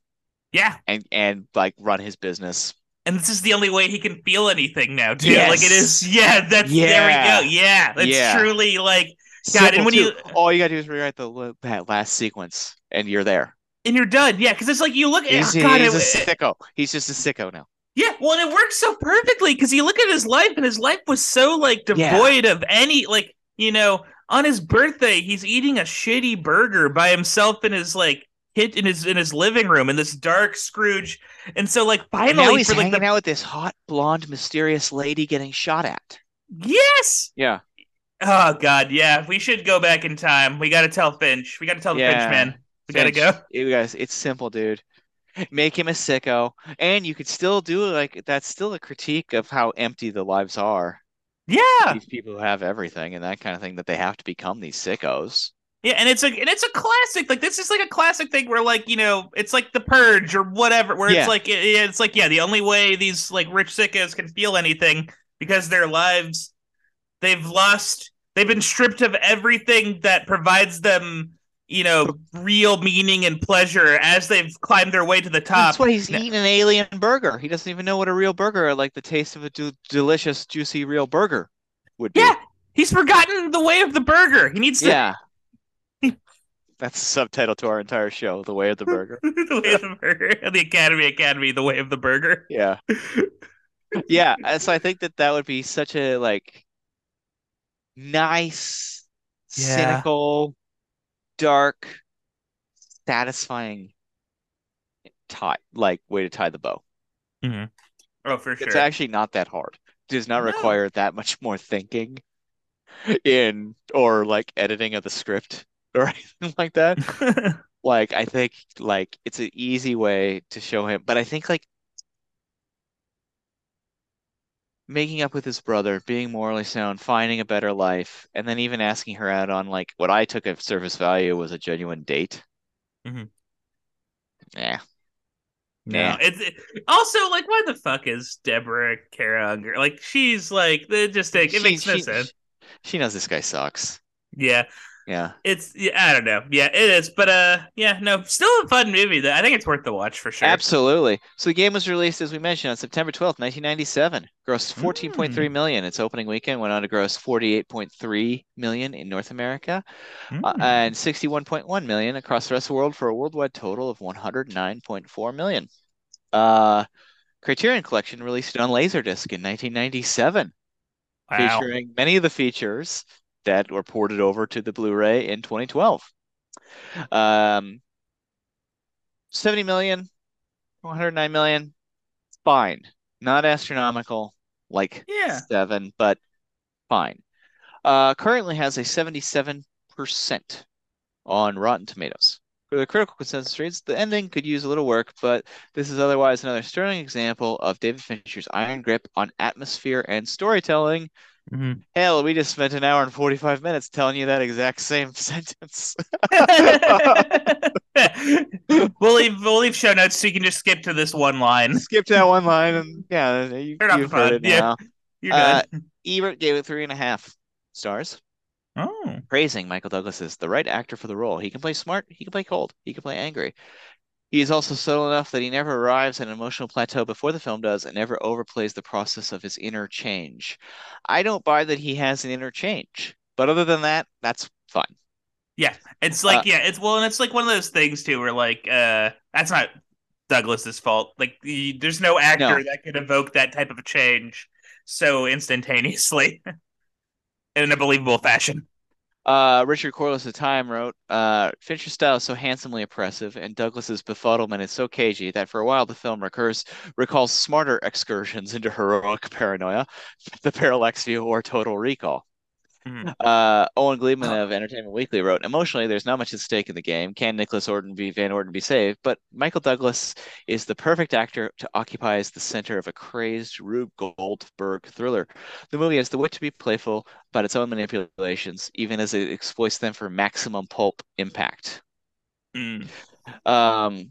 Yeah. and and like run his business. And this is the only way he can feel anything now, too. Yes. Like it is yeah, that's Yeah. there we go. Yeah. That's Yeah. truly like God, and when too. you- all you gotta do is rewrite the that last sequence, and you're there. And you're done. Yeah, because it's like you look at He's, oh, God, he's it- a sicko. He's just a sicko now. Yeah, well, and it works so perfectly because you look at his life, and his life was so like Yeah. devoid of any like you know. On his birthday, he's eating a shitty burger by himself in his like hit in his in his living room in this dark Scrooge, and so like And now finally he's for like hanging the out with this hot, blonde, mysterious lady getting shot at. yes, Yeah. oh god, yeah, we should go back in time. We got to tell Finch. We got to tell the Yeah. Finch man. We got to go. You guys, it's simple, dude. Make him a sicko, and you could still do like that's still a critique of how empty the lives are. Yeah, These people who have everything and that kind of thing that they have to become these sickos. Yeah, and it's a and it's a classic. Like this is like a classic thing where like you know it's like the purge or whatever. Where Yeah. it's like it- it's like yeah, the only way these like rich sickos can feel anything because their lives they've lost. They've been stripped of everything that provides them you know real meaning and pleasure as they've climbed their way to the top. That's why he's eating an alien burger. He doesn't even know what a real burger, like the taste of a du- delicious, juicy real burger, would be. Yeah, he's forgotten the way of the burger. He needs to Yeah. That's the subtitle to our entire show, The Way of the Burger. the way of the burger. The Academy Academy, the way of the burger. Yeah. Yeah, so I think that that would be such a like nice, Yeah. cynical, dark, satisfying tie like way to tie the bow. Mm-hmm. Oh, for sure. It's actually not that hard. It does not No. require that much more thinking in or like editing of the script or anything like that. Like I think like it's an easy way to show him, but I think like making up with his brother, being morally sound, finding a better life, and then even asking her out on like what I took at surface value was a genuine date. Mhm. Yeah. No, Yeah. it's it, also like why the fuck is Deborah Kara Unger? Like she's like it just like, it She- makes no she- sense. She knows this guy sucks. Yeah, Yeah. it's yeah, I don't know. Yeah, it is, but uh, yeah, no, still a fun movie. That I think it's worth the watch for sure. Absolutely. So the game was released, as we mentioned, on September 12th, 1997. Grossed Hmm. 14.3 million. Its opening weekend went on to gross 48.3 million in North America uh, Mm. and 61.1 million across the rest of the world for a worldwide total of 109.4 million. Uh, Criterion Collection released it on Laserdisc in 1997, wow. featuring many of the features that were ported over to the Blu-ray in 2012. Um, 70 million, 109 million, fine. Not astronomical like Yeah. seven, but fine. Uh, currently has a 77% on Rotten Tomatoes. For the critical consensus reads, the ending could use a little work, but this is otherwise another sterling example of David Fincher's iron grip on atmosphere and storytelling. Mhm. Hell, we just spent an hour and 45 minutes telling you that exact same sentence. we'll leave we'll leave show notes so you can just skip to this one line. Skip to that one line and yeah, you, Turn off you've the heard it yeah. now. You're Uh. Ebert gave it three and a half stars, oh, praising Michael Douglas as the right actor for the role. He can play smart, he can play cold, he can play angry. He is also subtle enough that he never arrives at an emotional plateau before the film does and never overplays the process of his inner change. I don't buy that he has an inner change, but other than that, that's fine. yeah. It's like Uh, yeah. It's well, and it's like one of those things too, where like uh, that's not Douglas's fault. Like the, there's no actor No. that could evoke that type of change so instantaneously in a believable fashion. Uh, Richard Corliss of Time wrote, uh, Fincher's style is so handsomely oppressive, and Douglas's befuddlement is so cagey that for a while the film recurs, recalls smarter excursions into heroic paranoia, the parallax view, or total recall. Mhm. Uh, Owen Gleiberman of Entertainment Weekly wrote, Emotionally, there's not much at stake in the game. Can Nicholas Orton be Van Orton be saved? But Michael Douglas is the perfect actor to occupy as the center of a crazed Rube Goldberg thriller. The movie has the wit to be playful about its own manipulations, even as it exploits them for maximum pulp impact. Mm. Um,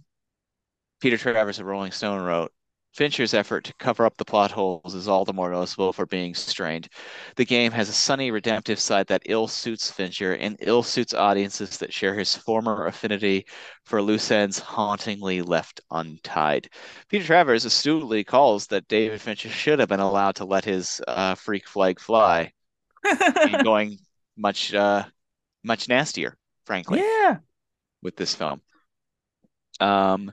Peter Travers of Rolling Stone wrote, Fincher's effort to cover up the plot holes is all the more noticeable for being strained. The game has a sunny, redemptive side that ill suits Fincher and ill suits audiences that share his former affinity for loose ends hauntingly left untied. Peter Travers astutely calls that David Fincher should have been allowed to let his uh, freak flag fly, and going much, uh, much nastier, frankly yeah. with this film. Um,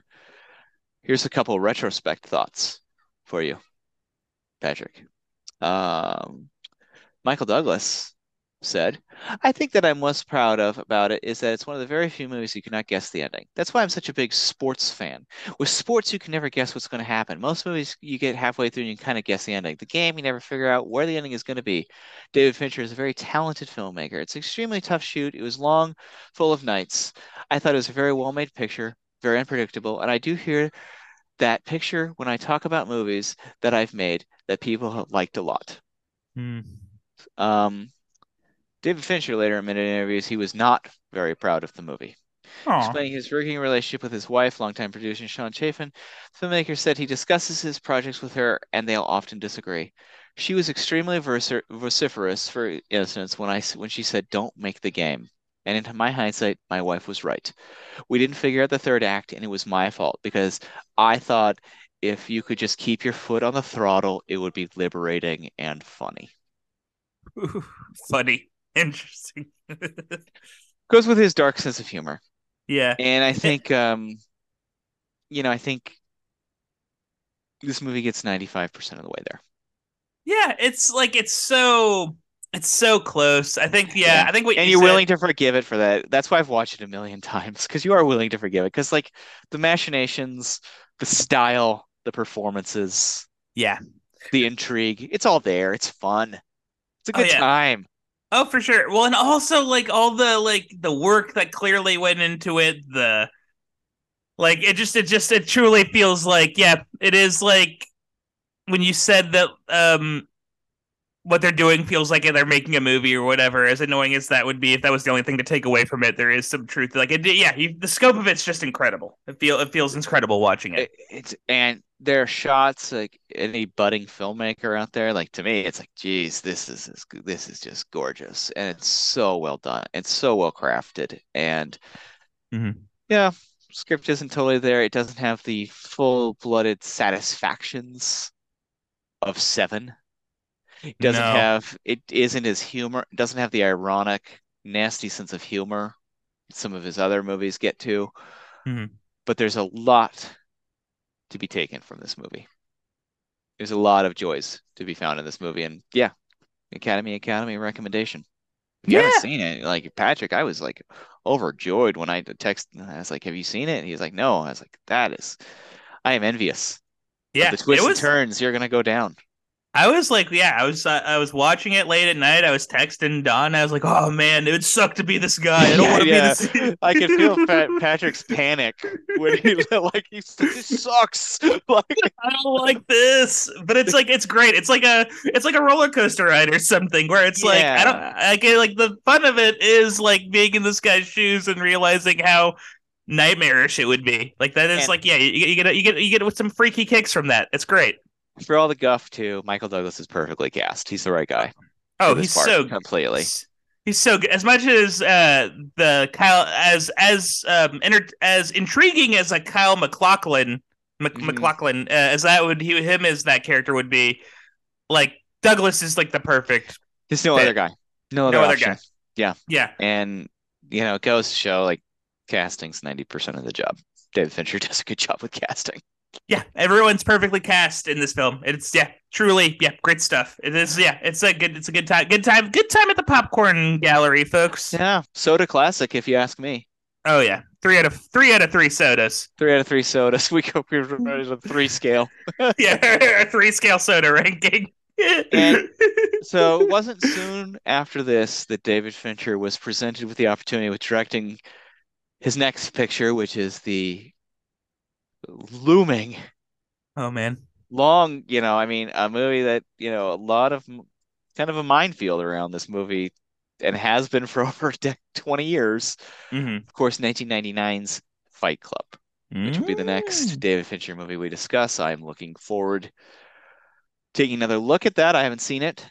here's a couple retrospect thoughts for you, Patrick. Um, Michael Douglas said, I think that I'm most proud of about it is that it's one of the very few movies you cannot guess the ending. That's why I'm such a big sports fan. With sports, you can never guess what's going to happen. Most movies, you get halfway through and you kind of guess the ending. The game, you never figure out where the ending is going to be. David Fincher is a very talented filmmaker. It's an extremely tough shoot. It was long, full of nights. I thought it was a very well made picture, very unpredictable. And I do hear that picture when I talk about movies that I've made that people have liked a lot. Mm. Um, David Fincher later admitted in interviews he was not very proud of the movie. Aw. Explaining his working relationship with his wife, longtime producer Ceán Chaffin, the filmmaker said he discusses his projects with her and they'll often disagree. She was extremely vociferous, for instance, when I when she said, "Don't make the game." And in my hindsight, my wife was right. We didn't figure out the third act, and it was my fault because I thought if you could just keep your foot on the throttle, it would be liberating and funny. Ooh, Funny. Interesting. Goes with his dark sense of humor. yeah. And I think, um, you know, I think this movie gets 95% of the way there. Yeah, it's like it's so it's so close. I think yeah, Yeah. I think what And you you're said- willing to forgive it for that. That's why I've watched it a million times because you are willing to forgive it. Because, like, the machinations, the style, the performances, Yeah. the intrigue, it's all there. It's fun. It's a Oh, good yeah. time. Oh, for sure. Well, and also like all the like the work that clearly went into it, the like it just it just it truly feels like yeah, it is like when you said that um what they're doing feels like they're making a movie or whatever. As annoying as that would be, if that was the only thing to take away from it, there is some truth. Like it, yeah, you, the scope of it's just incredible. It feel it feels incredible watching it. It- it's and there are shots like any budding filmmaker out there like to me it's like geez this is is- this is just gorgeous and it's so well done it's so well crafted and Mhm. yeah script isn't totally there it doesn't have the full-blooded satisfactions of Seven it doesn't No. have it isn't as humor doesn't have the ironic nasty sense of humor some of his other movies get to Mhm. but there's a lot to be taken from this movie. There's a lot of joys to be found in this movie, and yeah, Academy Academy recommendation. If you Yeah. haven't seen it, like Patrick, I was like overjoyed when I text. I was like, "Have you seen it?" And he's like, "No." I was like, "That is, I am envious Yeah, the twists it and turns you're gonna go down." I was like, yeah, I was uh, I was watching it late at night. I was texting Don. I was like, oh man, it would suck to be this guy. I don't Yeah, want to yeah. be this. I could feel Pat- Patrick's panic when he like he sucks." Like, I don't like this, but it's like it's great. It's like a it's like a roller coaster ride or something where it's like I don't like it- like the fun of it is like being in this guy's shoes and realizing how nightmarish it would be. Like that is And- like yeah, you, you get you get you get with some freaky kicks from that. It's great. For all the guff too, Michael Douglas is perfectly cast. He's the right guy. Oh, he's part, so completely. He's, so good. As much as uh, the Kyle, as as um, enter, as intriguing as a Kyle MacLachlan, Mc, Mhm. MacLachlan, uh, as that would he him as that character would be, like Douglas is like the perfect. There's no Fit. other guy. No other No other guy. Yeah, Yeah. And you know, it goes to show like casting's 90% of the job. David Fincher does a good job with casting. Yeah, everyone's perfectly cast in this film. It's yeah, truly yeah, great stuff. It is yeah, it's a good it's a good time, good time, good time at the popcorn gallery, folks. Yeah, soda classic if you ask me. Oh yeah, three out of three out of three sodas. Three out of three sodas. We go running a three scale. yeah, three scale soda ranking. And so it wasn't soon after this that David Fincher was presented with the opportunity of directing his next picture, which is the looming oh man, long, you know, I mean, a movie that, you know, a lot of kind of a minefield around this movie and has been for over 20 years. hmm Of course, 1999's Fight Club, which will be the next Mm. David Fincher movie we discuss. I'm looking forward taking another look at that. I haven't seen it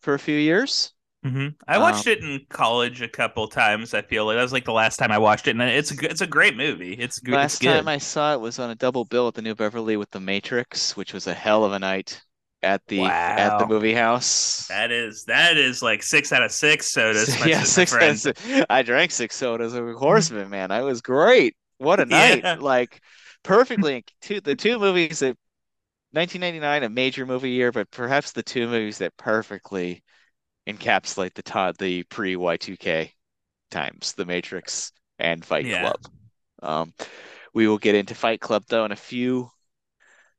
for a few years. Hmm I watched Um, it in college a couple times. I feel like that was like the last time I watched it, and it's a, it's a great movie. It's good. Last it's good. time I saw it was on a double bill at the New Beverly with The Matrix, which was a hell of a night at the at the movie house. That is that is like six out of six sodas. yeah, six. friend. six- I drank six sodas of Horseman, man. I was great. What a night! Yeah. Like perfectly two the two movies that 1999, a major movie year, but perhaps the two movies that perfectly encapsulate the to the pre Y2K times, The Matrix and Fight Yeah. Club. Um, we will get into Fight Club though in a few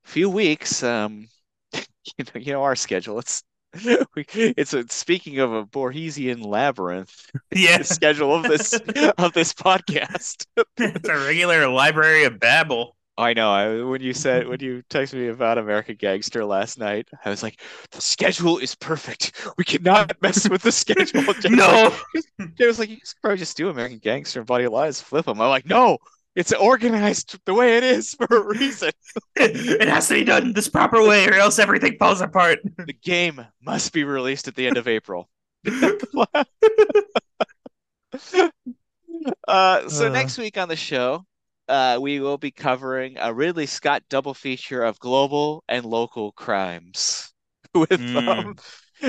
few weeks. Um, you know, you know our schedule. It's we, it's a, speaking of a Borgesian labyrinth Yeah, the schedule of this of this podcast. it's a regular library of Babel. I know. I, when you said when you texted me about American Gangster last night, I was like, the schedule is perfect. We cannot mess with the schedule. No, like, Jay was like, you could probably just do American Gangster and Body of Lies, flip them. I'm like, no, it's organized the way it is for a reason. it has to be done this proper way, or else everything falls apart. The game must be released at the end of April. Uh, so Uh. next week on the show, uh, we will be covering a Ridley Scott double feature of global and local crimes with Mm. um,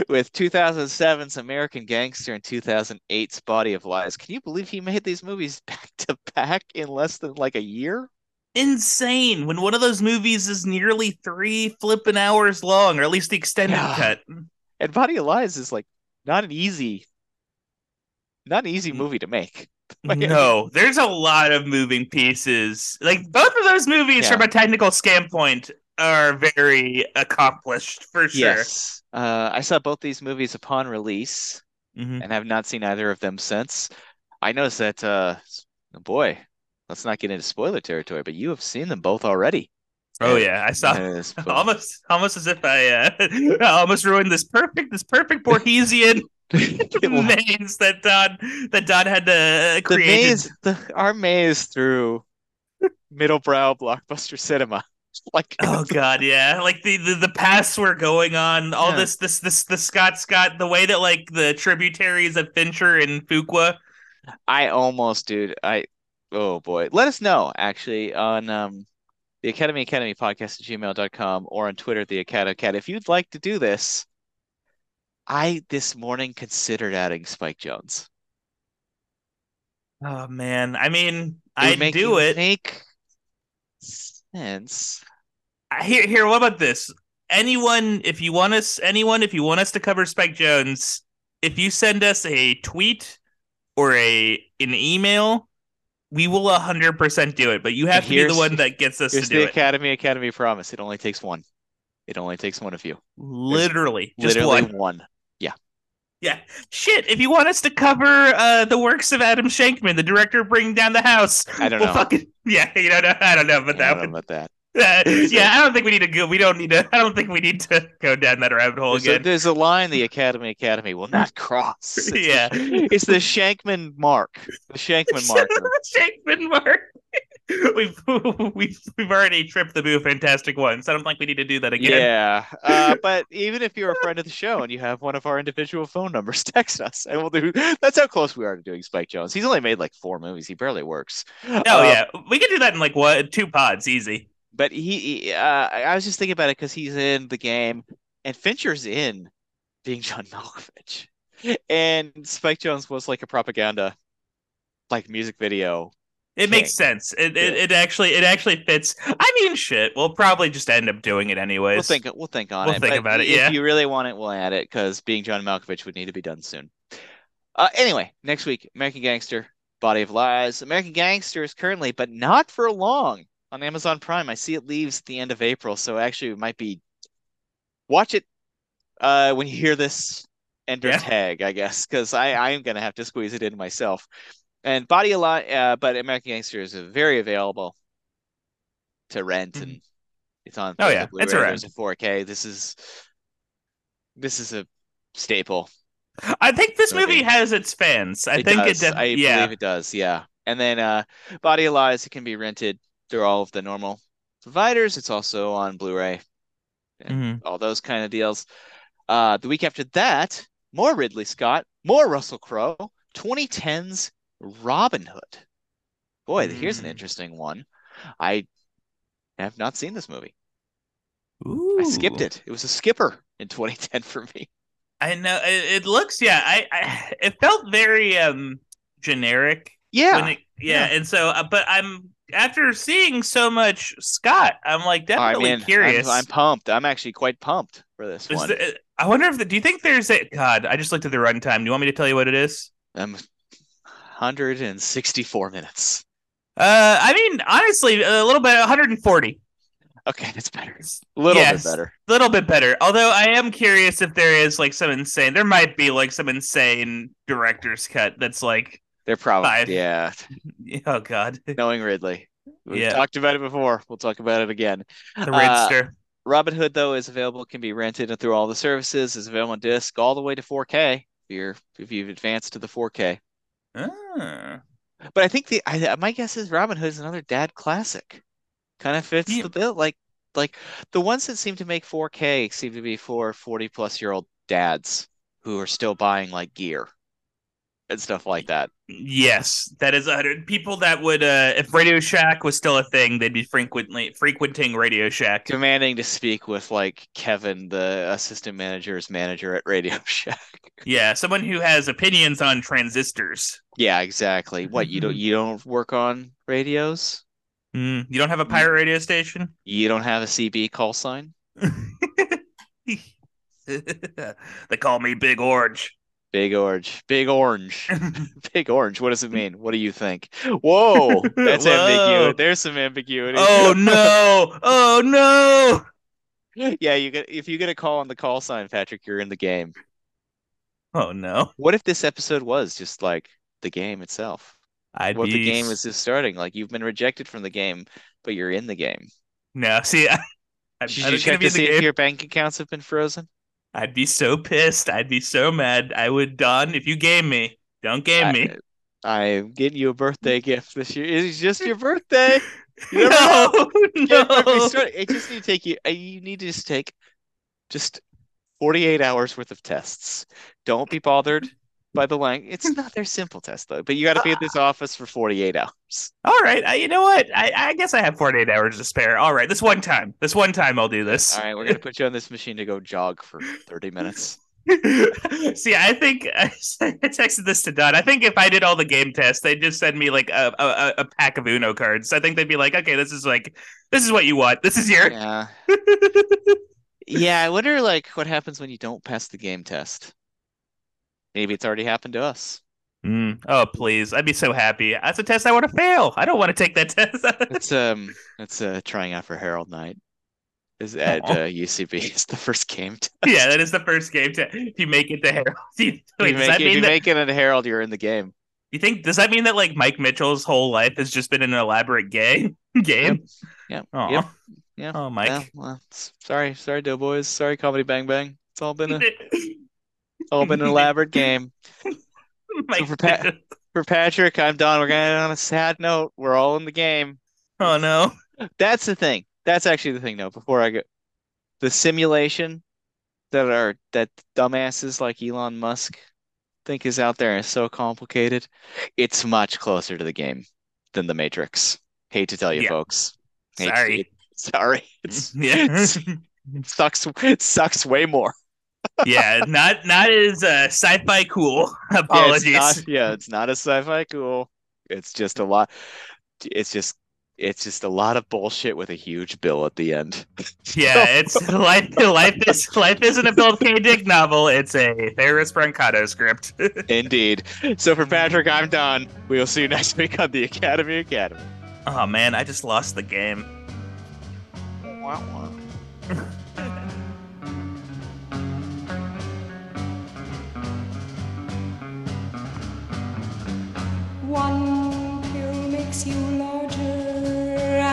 with 2007's American Gangster and 2008's Body of Lies. Can you believe he made these movies back to back in less than like a year? Insane when one of those movies is nearly three flipping hours long, or at least the extended Yeah. cut. And Body of Lies is like not an easy, not an easy Mm. movie to make. Like, No, there's a lot of moving pieces. Like both of those movies, Yeah. from a technical standpoint, are very accomplished for sure. Yes. Uh, I saw both these movies upon release. Mhm. and have not seen either of them since. I noticed that, uh, boy, let's not get into spoiler territory, but you have seen them both already. Oh yeah, I saw Yes, almost almost as if I uh, almost ruined this perfect this perfect Borgesian maze that Don that Don had uh, the created. maze, the, our maze through middle brow blockbuster cinema. Like, Oh god, yeah. Like the, the the paths were going on, all Yeah. this this this the Scott Scott, the way that like the tributaries of Fincher and Fuqua. I almost, dude, I, oh boy. Let us know, actually, on um, the Academy Academy podcast at gmail.com or on Twitter, the Academy Cat. If you'd like to do this, I this morning considered adding Spike Jonze. Oh man, I mean, I'd do it. Make sense. Uh, here, here. What about this? Anyone, if you want us, anyone, if you want us to cover Spike Jones, if you send us a tweet or a an email, we will hundred percent do it. But you have And to be the one that gets us to do the it. Academy Academy promise. It only takes one. It only takes one of you. Literally, just Literally one. one. Yeah. Shit. If you want us to cover uh, the works of Adam Shankman, the director of Bringing Down the House, I don't we'll know. fucking yeah. You don't know. I don't know about I that know about that. Uh, yeah, I don't think we need to go. We don't need to. I don't think we need to go down that rabbit hole There's a, again. there's a line the Academy Academy will not cross. It's the- Yeah. It's the Shankman mark. The Shankman marker. Shankman mark. We've we've we've already tripped the boo fantastic once. I don't think we need to do that again. Yeah. Uh, but even if you're a friend of the show and you have one of our individual phone numbers, text us and we'll do that's how close we are to doing Spike Jonze. He's only made like four movies. He barely works. Oh Uh, yeah, we could do that in like what two pods, easy. But he, he uh, I I was just thinking about it because he's in the game and Fincher's in being John Malkovich. And Spike Jonze was like a propaganda, like music video It makes sense. It, it it actually it actually fits. I mean, shit. We'll probably just end up doing it anyways. We'll think we'll think on it. We'll it. think but about it, If yeah. you really want it, we'll add it because being John Malkovich would need to be done soon. Uh, anyway, next week, American Gangster, Body of Lies. American Gangster is currently, but not for long, on Amazon Prime. I see it leaves at the end of April, so actually it might be watch it uh when you hear this enter Yeah. tag, I guess, because I I am gonna have to squeeze it in myself. And Body of Lies, uh, but American Gangster is very available to rent and it's on Oh, yeah, a it's Blu-ray, around. there's a 4K. This is this is a staple. I think this movie Movie. has its fans. I It think does. it. Def- I yeah. believe it does. Yeah. And then uh, Body of Lies, it can be rented through all of the normal providers. It's also on Blu-ray, Mhm. all those kind of deals. Uh, the week after that, more Ridley Scott, more Russell Crowe, 2010's Robin Hood. Boy, here's an Mm. interesting one. I have not seen this movie. I skipped it. It was a skipper in 2010 for me. I know it, it looks. Yeah, I, I. It felt very um generic. Yeah. When it, yeah, yeah. and so, uh, but I'm after seeing so much Scott, I'm like I definitely mean, curious. I'm, I'm pumped. I'm actually quite pumped for this Is one. the- I wonder if the. Do you think there's a God? I just looked at the runtime. Do you want me to tell you what it is? Um, 164 minutes. Uh, I mean, honestly, a little bit, 140. Okay, that's better. A little Yes. bit better. A little bit better. Although I am curious if there is like some insane. There might be like some insane director's cut that's like, They're probably Five. yeah. oh God, Knowing Ridley, we've Yeah. talked about it before. We'll talk about it again. Uh, Ridster. Robin Hood though is available, can be rented through all the services. Is available on disc all the way to 4K. If you're if you've advanced to the 4K. Ah. But I think the I, my guess is Robin Hood is another dad classic. Kind of fits Yeah. the bill. Like like the ones that seem to make 4K seem to be for 40 plus year old dads who are still buying like gear and stuff like that. Yes, that is a hundred people that would. uh If Radio Shack was still a thing, they'd be frequently frequenting Radio Shack. Demanding to speak with like Kevin, the assistant manager's manager at Radio Shack. Yeah, someone who has opinions on transistors. Yeah, exactly. What you don't you don't work on radios? Mm, you don't have a pirate radio station? You don't have a CB call sign? they call me Big Orange. Big orange. Big orange. Big orange. What does it mean? What do you think? Whoa, that's Whoa. ambiguity. There's some ambiguity. oh no! Oh no! yeah, you get if you get a call on the call sign, Patrick, you're in the game. Oh no! What if this episode was just like the game itself? I'd What if be the game is just starting? Like you've been rejected from the game, but you're in the game. no. See, I, Should I'm you check to see if your bank accounts have been frozen? I'd be so pissed. I'd be so mad. I would Don if you game me. Don't game me. I, I'm getting you a birthday gift this year. It's just your birthday. You. No, no. It just need to take you. uh, You need to just take just 48 hours worth of tests. Don't be bothered by the length. It's not their simple test though. But you got to be at this uh-uh. office for 48 hours. All right. I, you know what? I, I guess I have 48 hours to spare. All right. This one time. This one time I'll do this. All right, we're gonna put you on this machine to go jog for 30 minutes. See, I think I texted this to Don. I think if I did all the game tests, they'd just send me like a, a, a pack of Uno cards. I think they'd be like, okay, this is like, this is what you want. This is your. Yeah. Yeah, I wonder like what happens when you don't pass the game test. Maybe it's already happened to us. Mm, oh, please. I'd be so happy. That's a test I want to fail. I don't want to take that test. It's um it's uh trying out for Harold Night. Is at uh, UCB. It's the first game test. yeah, that is the first game. To, if you make it to Harold. Wait, you make, it, if you that, make it into Harold, you're in the game. you think, does that mean that like Mike Mitchell's whole life has just been an elaborate game? game? Yep. Aw. Yep. Yeah. Oh, Mike. Well, well, sorry, sorry, Doughboys. Sorry, Comedy Bang Bang. It's all been a all been an elaborate game. Mike for Mitchell. For Patrick, I'm Don. We're gonna on a sad note. We're all in the game. Oh no. That's the thing. That's actually the thing, though. Before I go, the simulation that are that dumbasses like Elon Musk think is out there is so complicated. It's much closer to the game than the Matrix. Hate to tell you, Yeah. folks. Hate Sorry. sorry. It's, Yeah. it sucks. It sucks way more. Yeah, not not as uh, sci-fi cool. Yeah, Apologies. it's not, yeah, it's not a sci-fi cool. It's just a lot. it's just it's just a lot of bullshit with a huge bill at the end. Yeah, it's life. Life is life isn't a Phil K. Dick novel. It's a Ferris Brancato script. Indeed. So for Patrick, I'm done. We will see you next week on the Academy Academy. oh man, I just lost the game. One pill makes you larger,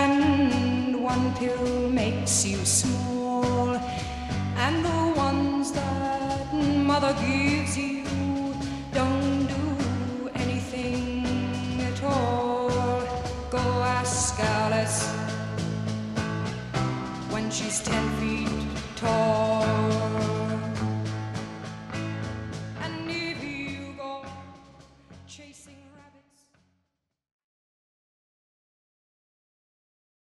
and one pill makes you small. And the ones that mother gives you don't do anything at all. Go ask Alice when she's ten feet